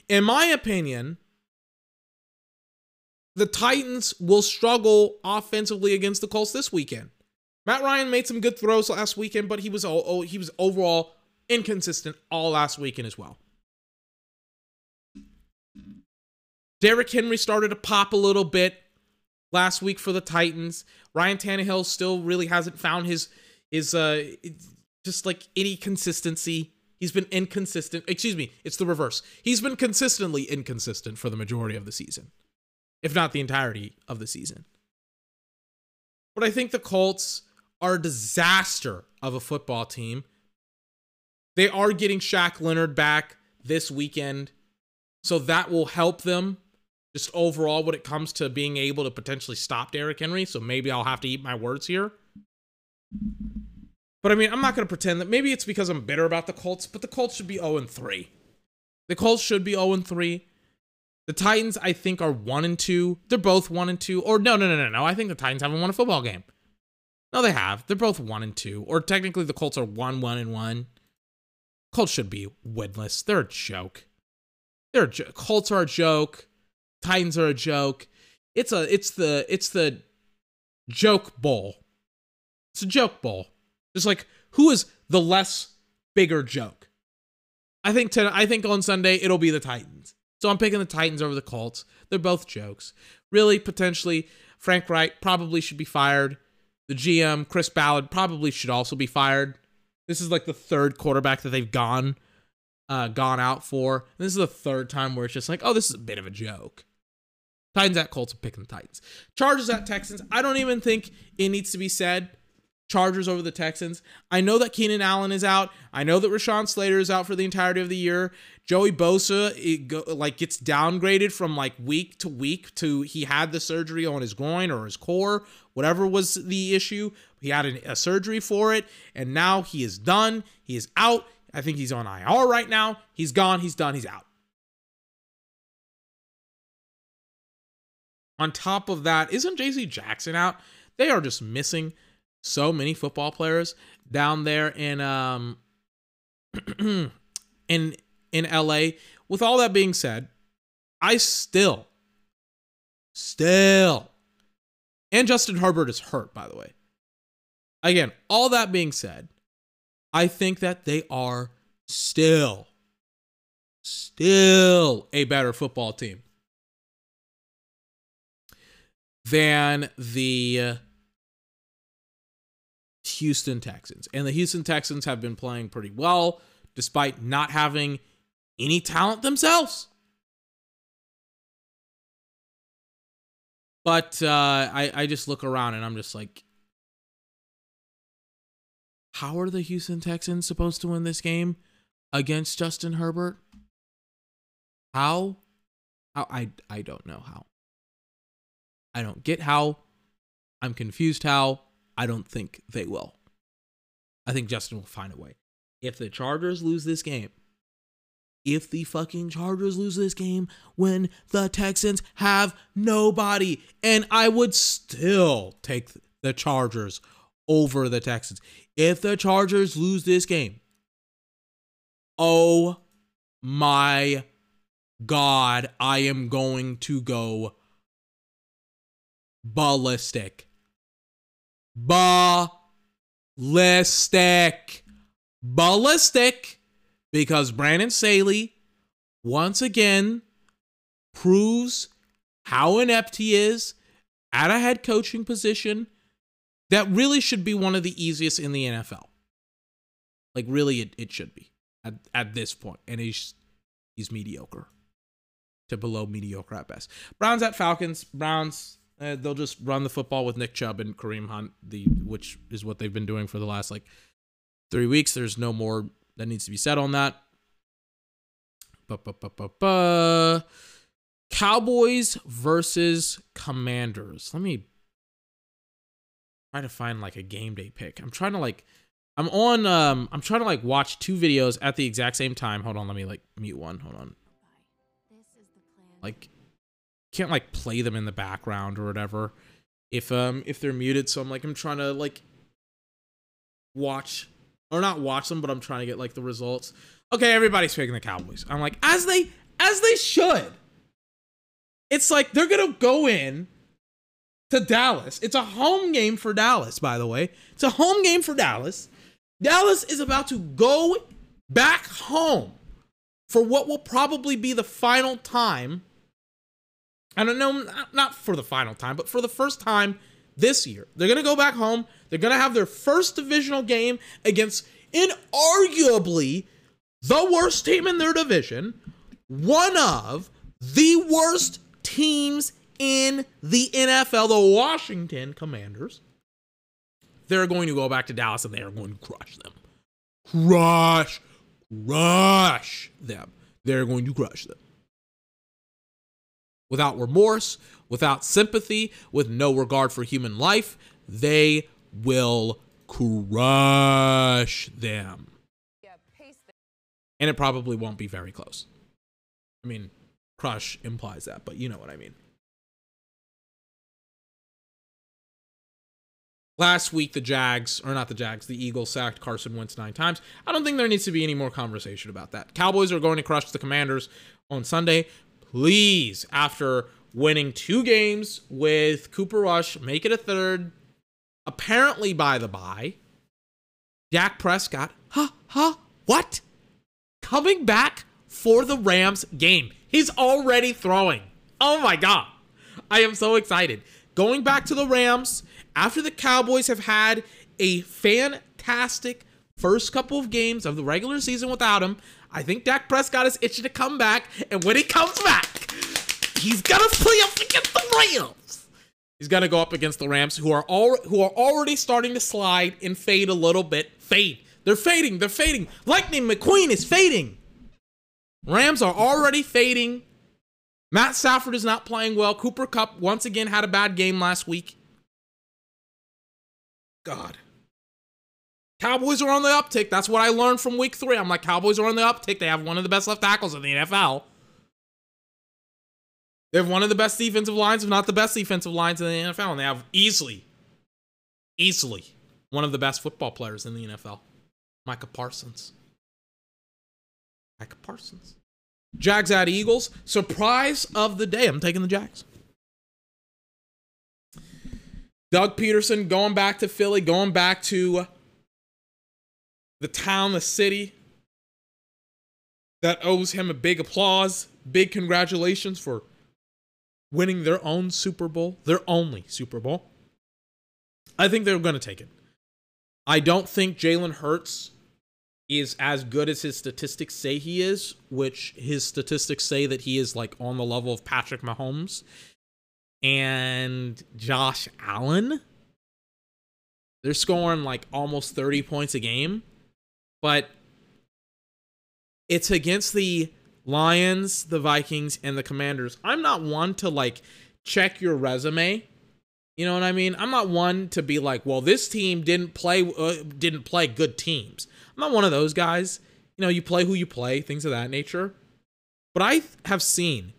In my opinion, the Titans will struggle offensively against the Colts this weekend. Matt Ryan made some good throws last weekend, but he was oh, he was overall inconsistent all last weekend as well. Derrick Henry started to pop a little bit last week for the Titans. Ryan Tannehill still really hasn't found his his uh just like any consistency. He's been inconsistent. Excuse me, it's the reverse. He's been consistently inconsistent for the majority of the season if not the entirety of the season. But I think the Colts are a disaster of a football team. They are getting Shaq Leonard back this weekend, so that will help them just overall when it comes to being able to potentially stop Derrick Henry. So maybe I'll have to eat my words here. But I mean, I'm not going to pretend that maybe it's because I'm bitter about the Colts, but the Colts should be 0 and 3. The Colts should be 0 and 3. The Titans, I think, are one and two. They're both one and two. Or no, no, no, no, no. I think the Titans haven't won a football game. No, they have. They're both one and two. Or technically, the Colts are one, one, and one. Colts should be winless. They're a joke. They're a jo- Colts are a joke. Titans are a joke. It's a it's the it's the joke bowl. It's a joke bowl. Just like who is the less bigger joke? I think to, I think on Sunday it'll be the Titans. So I'm picking the Titans over the Colts. They're both jokes. Really, potentially, Frank Reich probably should be fired. The GM, Chris Ballard, probably should also be fired. This is like the third quarterback that they've gone uh, gone out for. And this is the third time where it's just like, oh, this is a bit of a joke. Titans at Colts, picking the Titans. Chargers at Texans. I don't even think it needs to be said. Chargers over the Texans. I know that Keenan Allen is out. I know that Rashawn Slater is out for the entirety of the year. Joey Bosa go, like gets downgraded from like week to week to he had the surgery on his groin or his core, whatever was the issue. He had a, a surgery for it, and now he is done. He is out. I think he's on IR right now. He's gone. He's done. He's out. On top of that, isn't JC Jackson out? They are just missing so many football players down there in um <clears throat> in in LA. With all that being said, I still still and Justin Herbert is hurt by the way. Again, all that being said, I think that they are still still a better football team than the Houston Texans. And the Houston Texans have been playing pretty well despite not having any talent themselves. But uh, I, I just look around and I'm just like, how are the Houston Texans supposed to win this game against Justin Herbert? How? How I I don't know how. I don't get how. I'm confused how. I don't think they will. I think Justin will find a way. If the Chargers lose this game, if the fucking Chargers lose this game when the Texans have nobody, and I would still take the Chargers over the Texans. If the Chargers lose this game, oh my God, I am going to go ballistic. Ballistic. Ballistic. Because Brandon Staley, once again, proves how inept he is at a head coaching position that really should be one of the easiest in the NFL. Like, really, it, it should be at, at this point. And he's he's mediocre to below mediocre at best. Browns at Falcons. Browns uh, they'll just run the football with Nick Chubb and Kareem Hunt, the which is what they've been doing for the last like three weeks. There's no more that needs to be said on that. Ba-ba-ba-ba-ba. Cowboys versus Commanders. Let me try to find like a game day pick. I'm trying to like I'm on um I'm trying to like watch two videos at the exact same time. Hold on, let me like mute one. Hold on. Like can't like play them in the background or whatever if um if they're muted. So i'm like i'm trying to like watch or not watch them but i'm trying to get like the results. Okay everybody's picking the cowboys. I'm like as they as they should. It's like they're gonna go in to dallas. It's a home game for dallas by the way. It's a home game for dallas. Dallas is about to go back home for what will probably be the final time I don't know, not for the final time, but for the first time this year. They're going to go back home. They're going to have their first divisional game against inarguably the worst team in their division, one of the worst teams in the NFL, the Washington Commanders. They're going to go back to Dallas and they are going to crush them. Crush, crush them. They're going to crush them without remorse, without sympathy, with no regard for human life, they will crush them. And it probably won't be very close. I mean, crush implies that, but you know what I mean. Last week, the Jags, or not the Jags, the Eagles sacked Carson Wentz nine times. I don't think there needs to be any more conversation about that. Cowboys are going to crush the Commanders on Sunday. Please, after winning two games with Cooper Rush, make it a third. Apparently, by the by, Dak Prescott, huh, huh, what? Coming back for the Rams game. He's already throwing. Oh my God. I am so excited. Going back to the Rams after the Cowboys have had a fantastic first couple of games of the regular season without him, I think Dak Prescott is itching to come back. And when he comes back, he's gonna play up against the Rams. He's gonna go up against the Rams, who are all who are already starting to slide and fade a little bit. Fade. They're fading. They're fading. Lightning McQueen is fading. Rams are already fading. Matt Stafford is not playing well. Cooper Kupp once again had a bad game last week. God. Cowboys are on the uptick. That's what I learned from week three. I'm like, Cowboys are on the uptick. They have one of the best left tackles in the NFL. They have one of the best defensive lines, if not the best defensive lines in the NFL. And they have easily, easily one of the best football players in the NFL, Micah Parsons. Micah Parsons. Jags at Eagles. Surprise of the day. I'm taking the Jags. Doug Pederson going back to Philly, going back to the town, the city that owes him a big applause, big congratulations for winning their own Super Bowl, their only Super Bowl. I think they're going to take it. I don't think Jalen Hurts is as good as his statistics say he is, which his statistics say that he is like on the level of Patrick Mahomes and Josh Allen. They're scoring like almost 30 points a game, but it's against the Lions, the Vikings, and the Commanders. I'm not one to like check your resume. You know what I mean? I'm not one to be like, well, this team didn't play uh, didn't play good teams. I'm not one of those guys. You know, you play who you play, things of that nature. But I have seen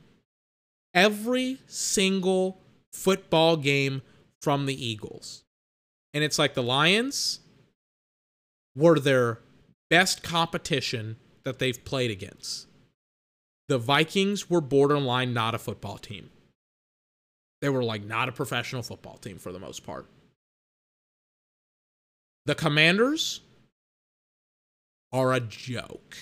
every single football game from the Eagles. And it's like the Lions were their best competition that they've played against. The Vikings were borderline not a football team. They were like not a professional football team for the most part. The Commanders are a joke.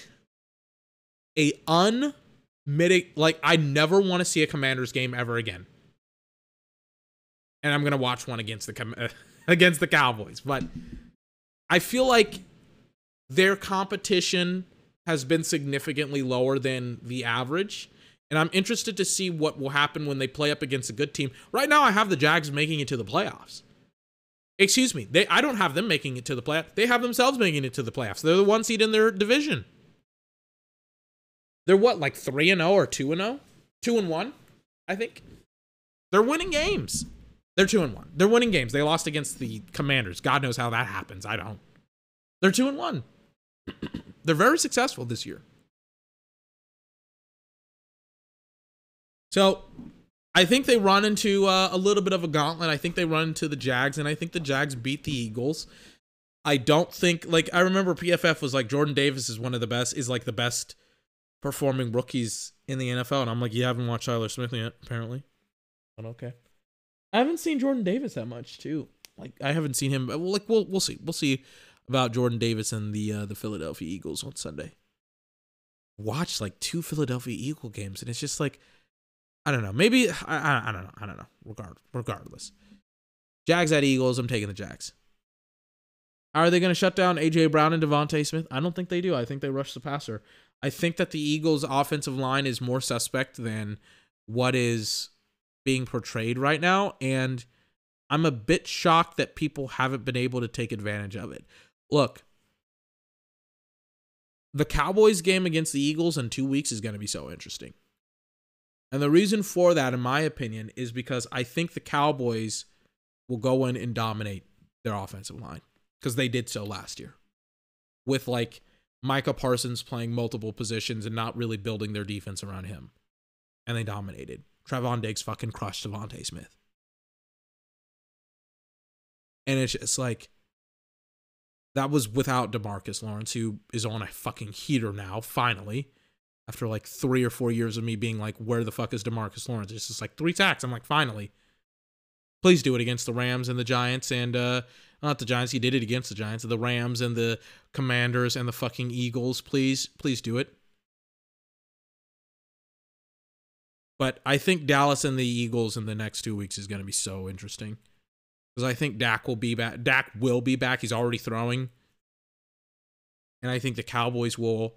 A unmitig like I never want to see a Commanders game ever again. And I'm gonna watch one against the <laughs> against the Cowboys, but I feel like their competition has been significantly lower than the average. And I'm interested to see what will happen when they play up against a good team. Right now, I have the Jags making it to the playoffs. Excuse me. They I don't have them making it to the playoffs. They have themselves making it to the playoffs. They're the one seed in their division. They're what, like 3 and 0 or 2 and 0? 2 and 1, I think. They're winning games. They're 2 and 1. They're winning games. They lost against the Commanders. God knows how that happens. I don't. They're 2 and 1. They're very successful this year. So, I think they run into uh, a little bit of a gauntlet. I think they run into the Jags, and I think the Jags beat the Eagles. I don't think like I remember PFF was like Jordan Davis is one of the best, is like the best performing rookies in the NFL, and I'm like, you haven't watched Tyler Smith yet, apparently. But okay, I haven't seen Jordan Davis that much too. Like I haven't seen him. Like we'll we'll see. We'll see about Jordan Davis and the uh, the Philadelphia Eagles on Sunday. Watch like two Philadelphia Eagle games, and it's just like I don't know. Maybe I, I, I don't know. I don't know. Regard regardless, Jags at Eagles. I'm taking the Jags. Are they going to shut down AJ Brown and DeVonta Smith? I don't think they do. I think they rush the passer. I think that the Eagles' offensive line is more suspect than what is being portrayed right now, and I'm a bit shocked that people haven't been able to take advantage of it. Look, the Cowboys game against the Eagles in two weeks is going to be so interesting. And the reason for that, in my opinion, is because I think the Cowboys will go in and dominate their offensive line because they did so last year with like Micah Parsons playing multiple positions and not really building their defense around him. and they dominated. Trevon Diggs fucking crushed DeVonta Smith. And it's just like that was without Demarcus Lawrence, who is on a fucking heater now, finally. After like three or four years of me being like, where the fuck is Demarcus Lawrence? It's just like three sacks. I'm like, finally. Please do it against the Rams and the Giants and uh not the Giants, he did it against the Giants, the Rams and the Commanders and the fucking Eagles. Please, please do it. But I think Dallas and the Eagles in the next two weeks is going to be so interesting because I think Dak will be back. Dak will be back. He's already throwing, and I think the Cowboys will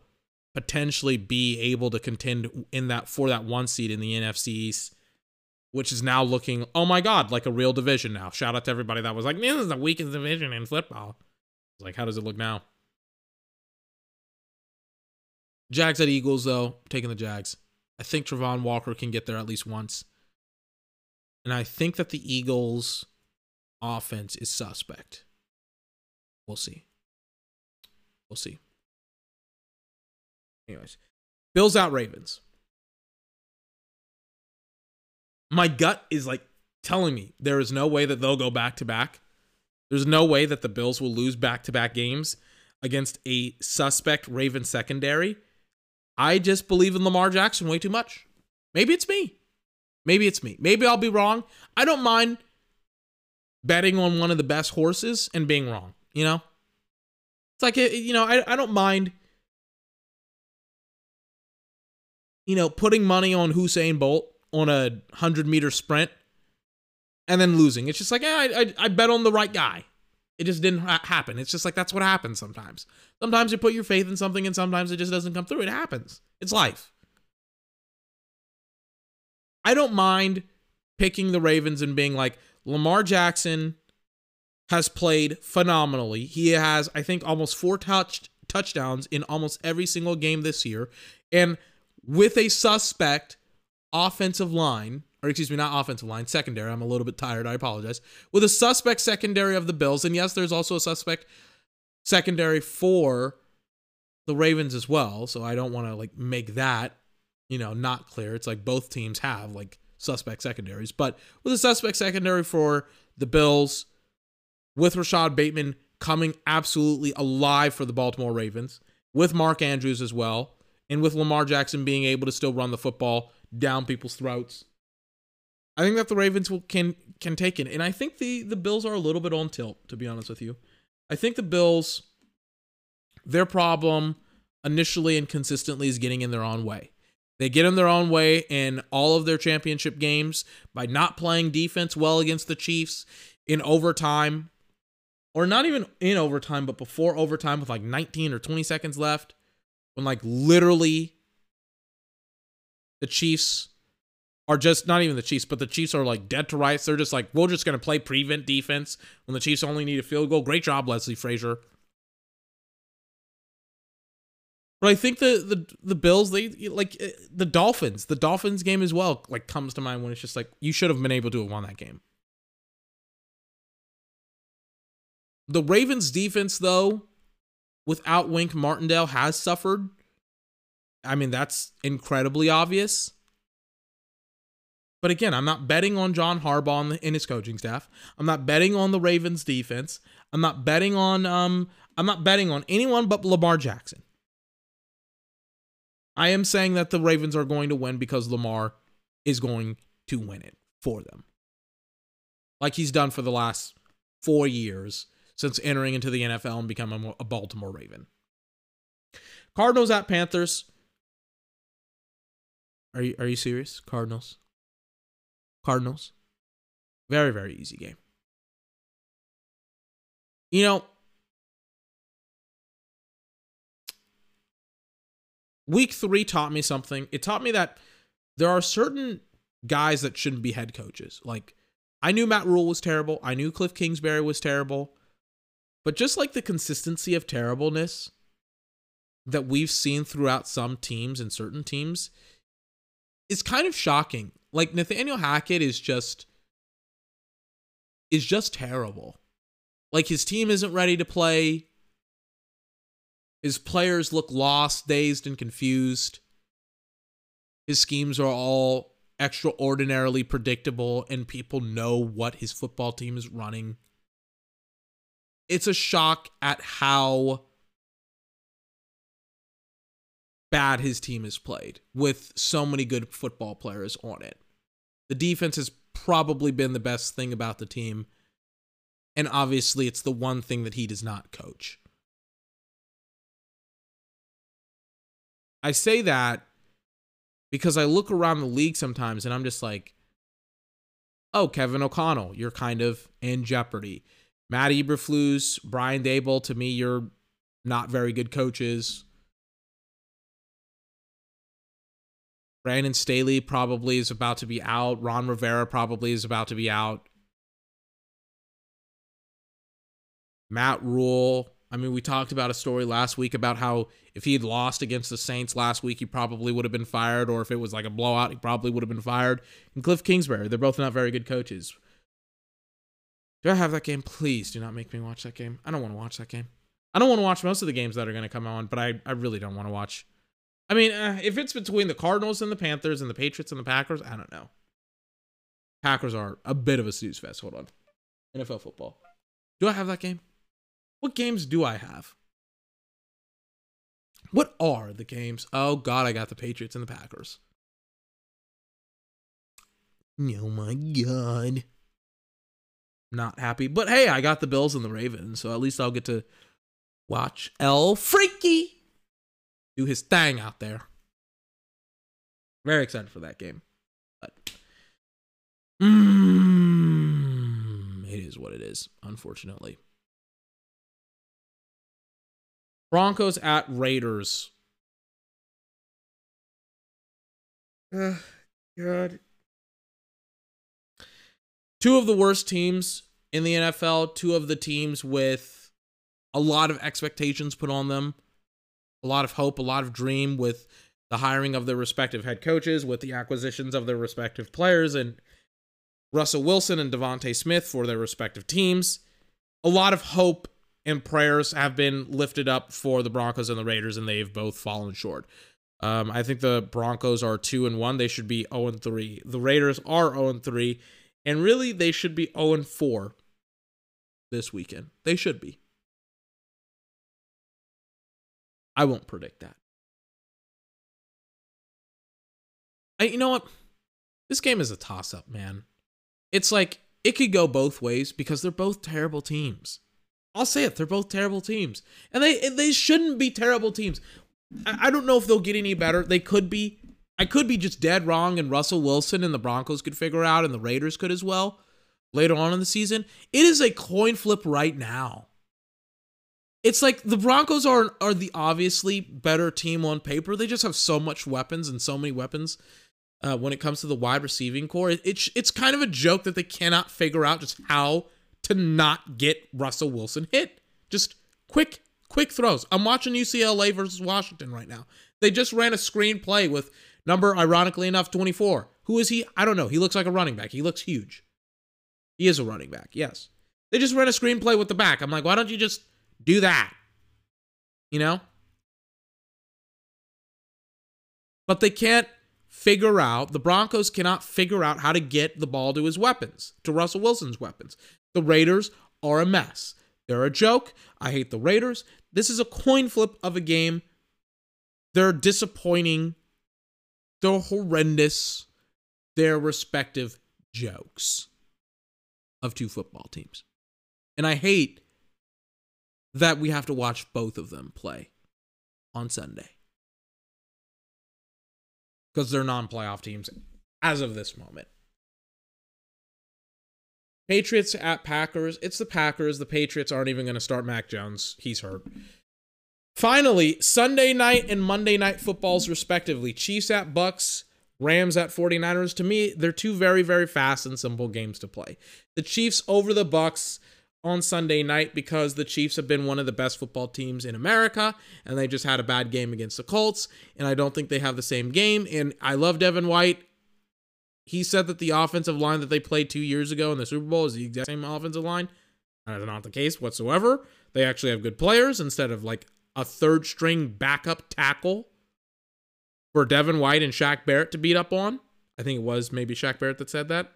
potentially be able to contend in that for that one seed in the NFC East, which is now looking oh my god like a real division now. Shout out to everybody that was like this is the weakest division in football. Like how does it look now? Jags at Eagles though, taking the Jags. I think Travon Walker can get there at least once. And I think that the Eagles' offense is suspect. We'll see. We'll see. Anyways, Bills out Ravens. My gut is like telling me there is no way that they'll go back to back. There's no way that the Bills will lose back to back games against a suspect Raven secondary I just believe in Lamar Jackson way too much. Maybe it's me. Maybe it's me. Maybe I'll be wrong. I don't mind betting on one of the best horses and being wrong, you know? It's like, you know, I, I don't mind, you know, putting money on Usain Bolt on a 100 meter sprint and then losing. It's just like, yeah, I, I, I bet on the right guy. It just didn't ha- happen. It's just like that's what happens sometimes. Sometimes you put your faith in something and sometimes it just doesn't come through. It happens. It's life. I don't mind picking the Ravens and being like Lamar Jackson has played phenomenally. He has I think almost four touchdowns in almost every single game this year and with a suspect offensive line or excuse me, not offensive line, secondary. I'm a little bit tired. I apologize. With a suspect secondary of the Bills, and yes, there's also a suspect secondary for the Ravens as well. So I don't want to like make that, you know, not clear. It's like both teams have like suspect secondaries, but with a suspect secondary for the Bills, with Rashod Bateman coming absolutely alive for the Baltimore Ravens, with Mark Andrews as well, and with Lamar Jackson being able to still run the football down people's throats I think that the Ravens will can can take it, and I think the the Bills are a little bit on tilt. To be honest with you, I think the Bills, their problem initially and consistently is getting in their own way. They get in their own way in all of their championship games by not playing defense well against the Chiefs in overtime, or not even in overtime, but before overtime with like 19 or 20 seconds left, when like literally the Chiefs are just not even the Chiefs, but the Chiefs are like dead to rights. They're just like, we're just going to play prevent defense when the Chiefs only need a field goal. Great job, Leslie Frazier. But I think the the the Bills, they like eh, the Dolphins. The Dolphins game as well, like comes to mind when it's just like you should have been able to have won that game. The Ravens defense, though, without Wink Martindale, has suffered. I mean, that's incredibly obvious. But again, I'm not betting on John Harbaugh and his coaching staff. I'm not betting on the Ravens defense. I'm not betting on um I'm not betting on anyone but Lamar Jackson. I am saying that the Ravens are going to win because Lamar is going to win it for them. Like he's done for the last 4 years since entering into the NFL and becoming a Baltimore Raven. Cardinals at Panthers. Are you are you serious? Cardinals? Cardinals. Very, very easy game. You know, week three taught me something. It taught me that there are certain guys that shouldn't be head coaches. Like, I knew Matt Rhule was terrible. I knew Cliff Kingsbury was terrible. But just like the consistency of terribleness that we've seen throughout some teams and certain teams is kind of shocking. Like Nathaniel Hackett is just is just terrible. Like his team isn't ready to play. His players look lost, dazed, and confused. His schemes are all extraordinarily predictable and people know what his football team is running. It's a shock at how bad his team has played with so many good football players on it. The defense has probably been the best thing about the team. And obviously, it's the one thing that he does not coach. I say that because I look around the league sometimes and I'm just like, oh, Kevin O'Connell, you're kind of in jeopardy. Matt Eberflus, Brian Daboll, to me, you're not very good coaches. Brandon Staley probably is about to be out. Ron Rivera probably is about to be out. Matt Rhule. I mean, we talked about a story last week about how if he had lost against the Saints last week, he probably would have been fired, or if it was like a blowout, he probably would have been fired. And Cliff Kingsbury, they're both not very good coaches. Do I have that game? Please do not make me watch that game. I don't want to watch that game. I don't want to watch most of the games that are going to come on, but I, I really don't want to watch I mean, uh, if it's between the Cardinals and the Panthers and the Patriots and the Packers, I don't know. Packers are a bit of a snooze fest. Hold on. NFL football. Do I have that game? What games do I have? What are the games? Oh, God, I got the Patriots and the Packers. Oh, my God. Not happy. But hey, I got the Bills and the Ravens, so at least I'll get to watch El Freaky do his thing out there. Very excited for that game. But mm, it is what it is, unfortunately. Broncos at Raiders. Uh, God. Two of the worst teams in the NFL, two of the teams with a lot of expectations put on them a lot of hope, a lot of dream with the hiring of their respective head coaches, with the acquisitions of their respective players, and Russell Wilson and DeVonta Smith for their respective teams. A lot of hope and prayers have been lifted up for the Broncos and the Raiders, and they've both fallen short. Um, I think the Broncos are two and one. They should be zero oh and three. The Raiders are zero oh and three, and really they should be zero oh and four this weekend. They should be. I won't predict that. I, you know what? This game is a toss up, man. It's like it could go both ways because they're both terrible teams. I'll say it, they're both terrible teams. And they they shouldn't be terrible teams. I, I don't know if they'll get any better. They could be. I could be just dead wrong and Russell Wilson and the Broncos could figure out and the Raiders could as well later on in the season. It is a coin flip right now it's like the Broncos are are the obviously better team on paper. They just have so much weapons and so many weapons uh, when it comes to the wide receiving core. It, it's it's kind of a joke that they cannot figure out just how to not get Russell Wilson hit. Just quick quick throws. I'm watching UCLA versus Washington right now. They just ran a screen play with number ironically enough 24. Who is he? I don't know. He looks like a running back. He looks huge. He is a running back. Yes. They just ran a screenplay with the back. I'm like, why don't you just do that. You know? But they can't figure out, the Broncos cannot figure out how to get the ball to his weapons, to Russell Wilson's weapons. The Raiders are a mess. They're a joke. I hate the Raiders. This is a coin flip of a game. They're disappointing. They're horrendous. They're respective jokes of two football teams. And I hate that we have to watch both of them play on Sunday. Because they're non playoff teams as of this moment. Patriots at Packers. It's the Packers. The Patriots aren't even going to start Mac Jones. He's hurt. Finally, Sunday night and Monday night footballs, respectively. Chiefs at Bucks, Rams at 49ers. To me, they're two very, very fast and simple games to play. The Chiefs over the Bucks on Sunday night because the Chiefs have been one of the best football teams in America and they just had a bad game against the Colts and I don't think they have the same game and I love Devin White. He said that the offensive line that they played 2 years ago in the Super Bowl is the exact same offensive line. That is not the case whatsoever. They actually have good players instead of like a third string backup tackle. for Devin White and Shaq Barrett to beat up on. I think it was maybe Shaq Barrett that said that.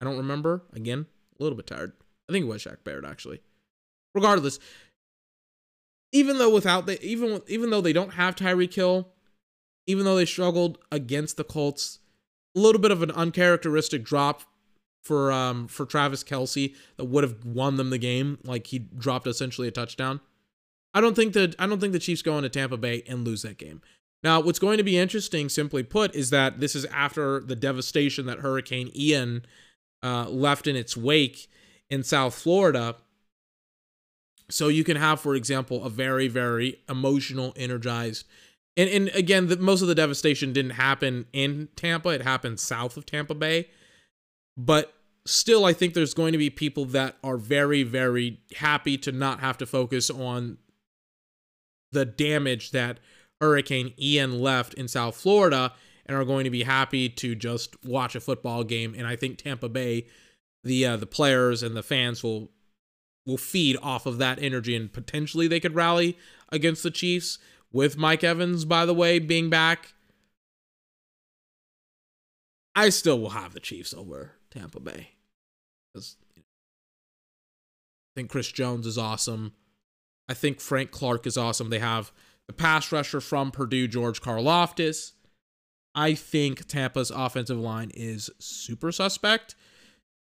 I don't remember. Again, a little bit tired. I think it was Shaq Barrett actually. Regardless, even though without the even even though they don't have Tyreek Hill, even though they struggled against the Colts, a little bit of an uncharacteristic drop for um for Travis Kelce that would have won them the game. Like he dropped essentially a touchdown. I don't think that I don't think the Chiefs go into Tampa Bay and lose that game. Now, what's going to be interesting, simply put, is that this is after the devastation that Hurricane Ian uh, left in its wake in South Florida. So you can have, for example, a very, very emotional, energized, and and again, the, most of the devastation didn't happen in Tampa; it happened south of Tampa Bay. But still, I think there's going to be people that are very, very happy to not have to focus on the damage that Hurricane Ian left in South Florida and are going to be happy to just watch a football game. And I think Tampa Bay, the uh, the players and the fans will will feed off of that energy and potentially they could rally against the Chiefs with Mike Evans, by the way, being back. I still will have the Chiefs over Tampa Bay. Because I think Chris Jones is awesome. I think Frank Clark is awesome. They have the pass rusher from Purdue, George Karlaftis. I think Tampa's offensive line is super suspect,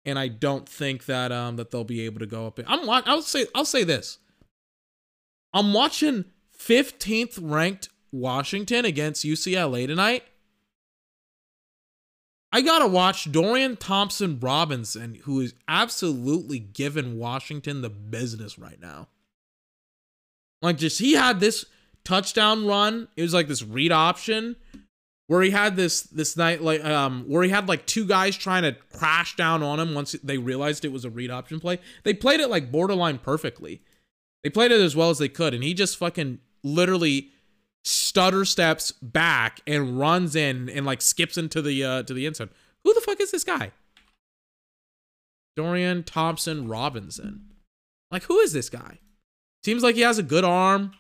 and I don't think that um that they'll be able to go up. I'm I'll say I'll say this. I'm watching 15th ranked Washington against UCLA tonight. I gotta watch Dorian Thompson Robinson, who is absolutely giving Washington the business right now. Like, just he had this touchdown run. It was like this read option where he had this this night like um where he had like two guys trying to crash down on him once they realized it was a read option play. They played it like borderline perfectly. They played it as well as they could, and he just fucking literally stutter steps back and runs in and like skips into the uh to the end zone. Who the fuck is this guy? Dorian Thompson Robinson. Like who is this guy? Seems like he has a good arm.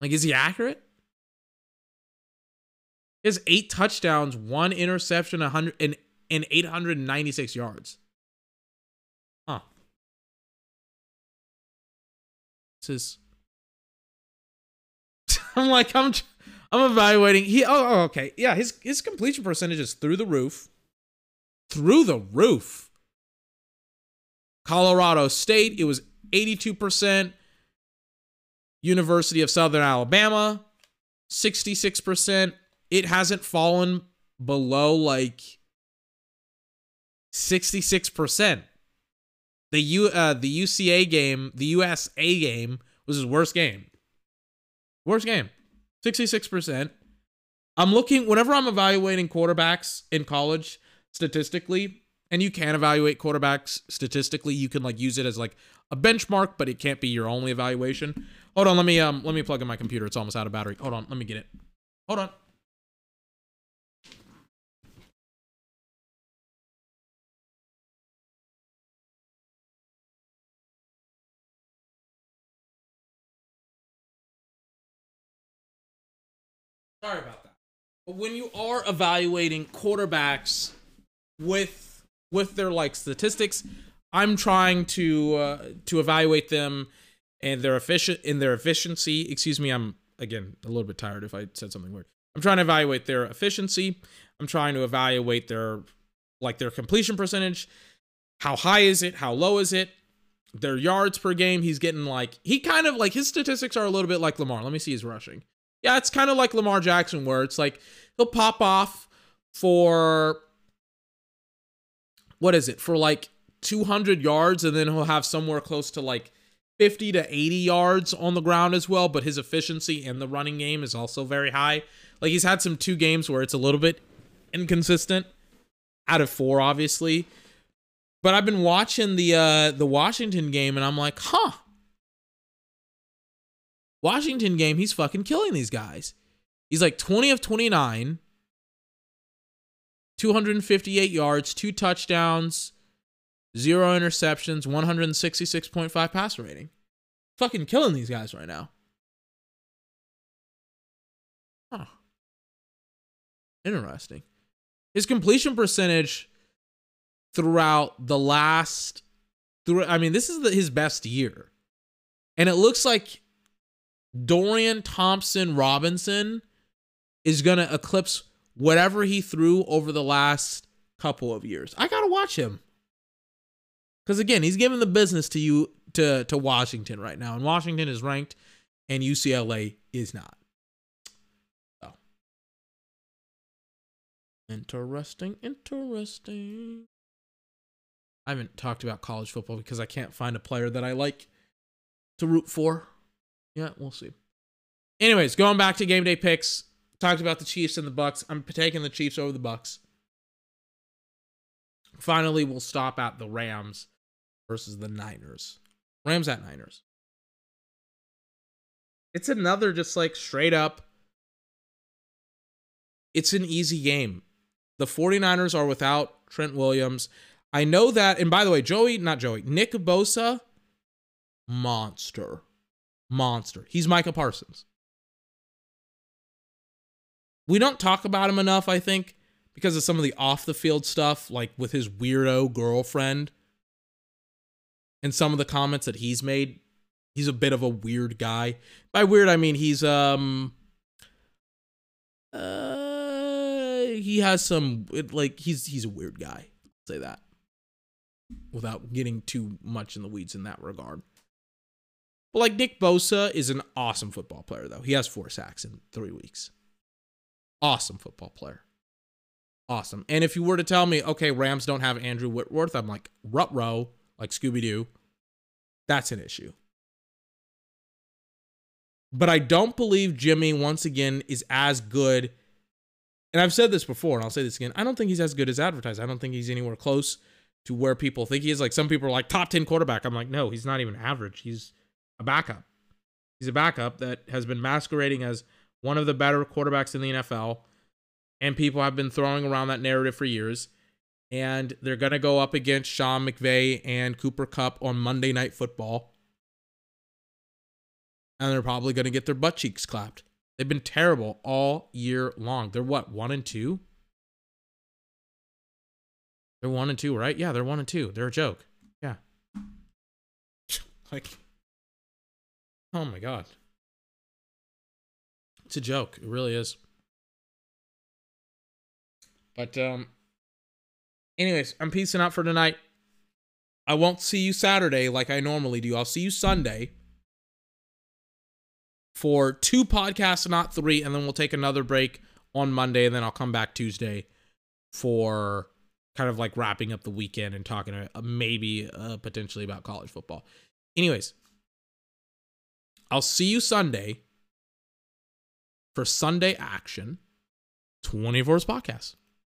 Like, is he accurate? He has eight touchdowns, one interception, 100 and, and 896 yards. Is. <laughs> I'm like, I'm, I'm evaluating. He, oh, oh, okay, yeah. His his completion percentage is through the roof. Through the roof. Colorado State, it was 82%. University of Southern Alabama, 66%. It hasn't fallen below like 66%. The U uh the UCA game, the USA game was his worst game. Worst game. 66%. I'm looking whenever I'm evaluating quarterbacks in college statistically, and you can evaluate quarterbacks statistically, you can like use it as like a benchmark, but it can't be your only evaluation. Hold on, let me um let me plug in my computer. It's almost out of battery. Hold on, let me get it. Hold on. Sorry about that. But when you are evaluating quarterbacks with with their like statistics, I'm trying to uh, to evaluate them and their efficient in their efficiency. Excuse me, I'm again a little bit tired if I said something weird. I'm trying to evaluate their efficiency. I'm trying to evaluate their like their completion percentage. How high is it? How low is it? Their yards per game. He's getting like he kind of like his statistics are a little bit like Lamar. Let me see his rushing. Yeah, it's kind of like Lamar Jackson where it's like he'll pop off for what is it? For like 200 yards and then he'll have somewhere close to like 50 to 80 yards on the ground as well, but his efficiency in the running game is also very high. Like he's had some two games where it's a little bit inconsistent out of four, obviously. But I've been watching the uh the Washington game and I'm like, huh. Washington game, he's fucking killing these guys. He's like 20 of 29, 258 yards, two touchdowns, zero interceptions, 166.5 passer rating. Fucking killing these guys right now. Huh. Interesting. His completion percentage throughout the last through I mean, this is the, his best year. And it looks like Dorian Thompson Robinson is going to eclipse whatever he threw over the last couple of years. I got to watch him. Cuz again, he's giving the business to you to to Washington right now. And Washington is ranked and UCLA is not. So. Interesting, interesting. I haven't talked about college football because I can't find a player that I like to root for. Yeah, we'll see. Anyways, going back to game day picks, talked about the Chiefs and the Bucks. I'm taking the Chiefs over the Bucks. Finally, we'll stop at the Rams versus the Niners. Rams at Niners. It's another just like straight up. It's an easy game. The 49ers are without Trent Williams. I know that, and by the way, Joey, not Joey, Nick Bosa, monster. Monster. He's Micah Parsons. We don't talk about him enough, I think, because of some of the off the field stuff, like with his weirdo girlfriend and some of the comments that he's made. He's a bit of a weird guy. By weird, I mean he's um uh he has some like he's he's a weird guy. I'll say that without getting too much in the weeds in that regard. But like Nick Bosa is an awesome football player, though. He has four sacks in three weeks. Awesome football player. Awesome. And if you were to tell me, okay, Rams don't have Andrew Whitworth, I'm like, rut row, like Scooby Doo. That's an issue. But I don't believe Jimmy, once again, is as good. And I've said this before, and I'll say this again. I don't think he's as good as advertised. I don't think he's anywhere close to where people think he is. Like some people are like top 10 quarterback. I'm like, no, he's not even average. He's a backup. He's a backup that has been masquerading as one of the better quarterbacks in the NFL. And people have been throwing around that narrative for years. And they're going to go up against Sean McVay and Cooper Kupp on Monday Night Football. And they're probably going to get their butt cheeks clapped. They've been terrible all year long. They're what, one and two? They're one and two, right? Yeah, they're one and two. They're a joke. Yeah. <laughs> like, oh my God. It's a joke. It really is. But, um, anyways, I'm peacing out for tonight. I won't see you Saturday like I normally do. I'll see you Sunday for two podcasts, not three, and then we'll take another break on Monday, and then I'll come back Tuesday for kind of like wrapping up the weekend and talking uh, maybe uh, potentially about college football. Anyways, I'll see you Sunday for Sunday Action 24 Hours Podcast.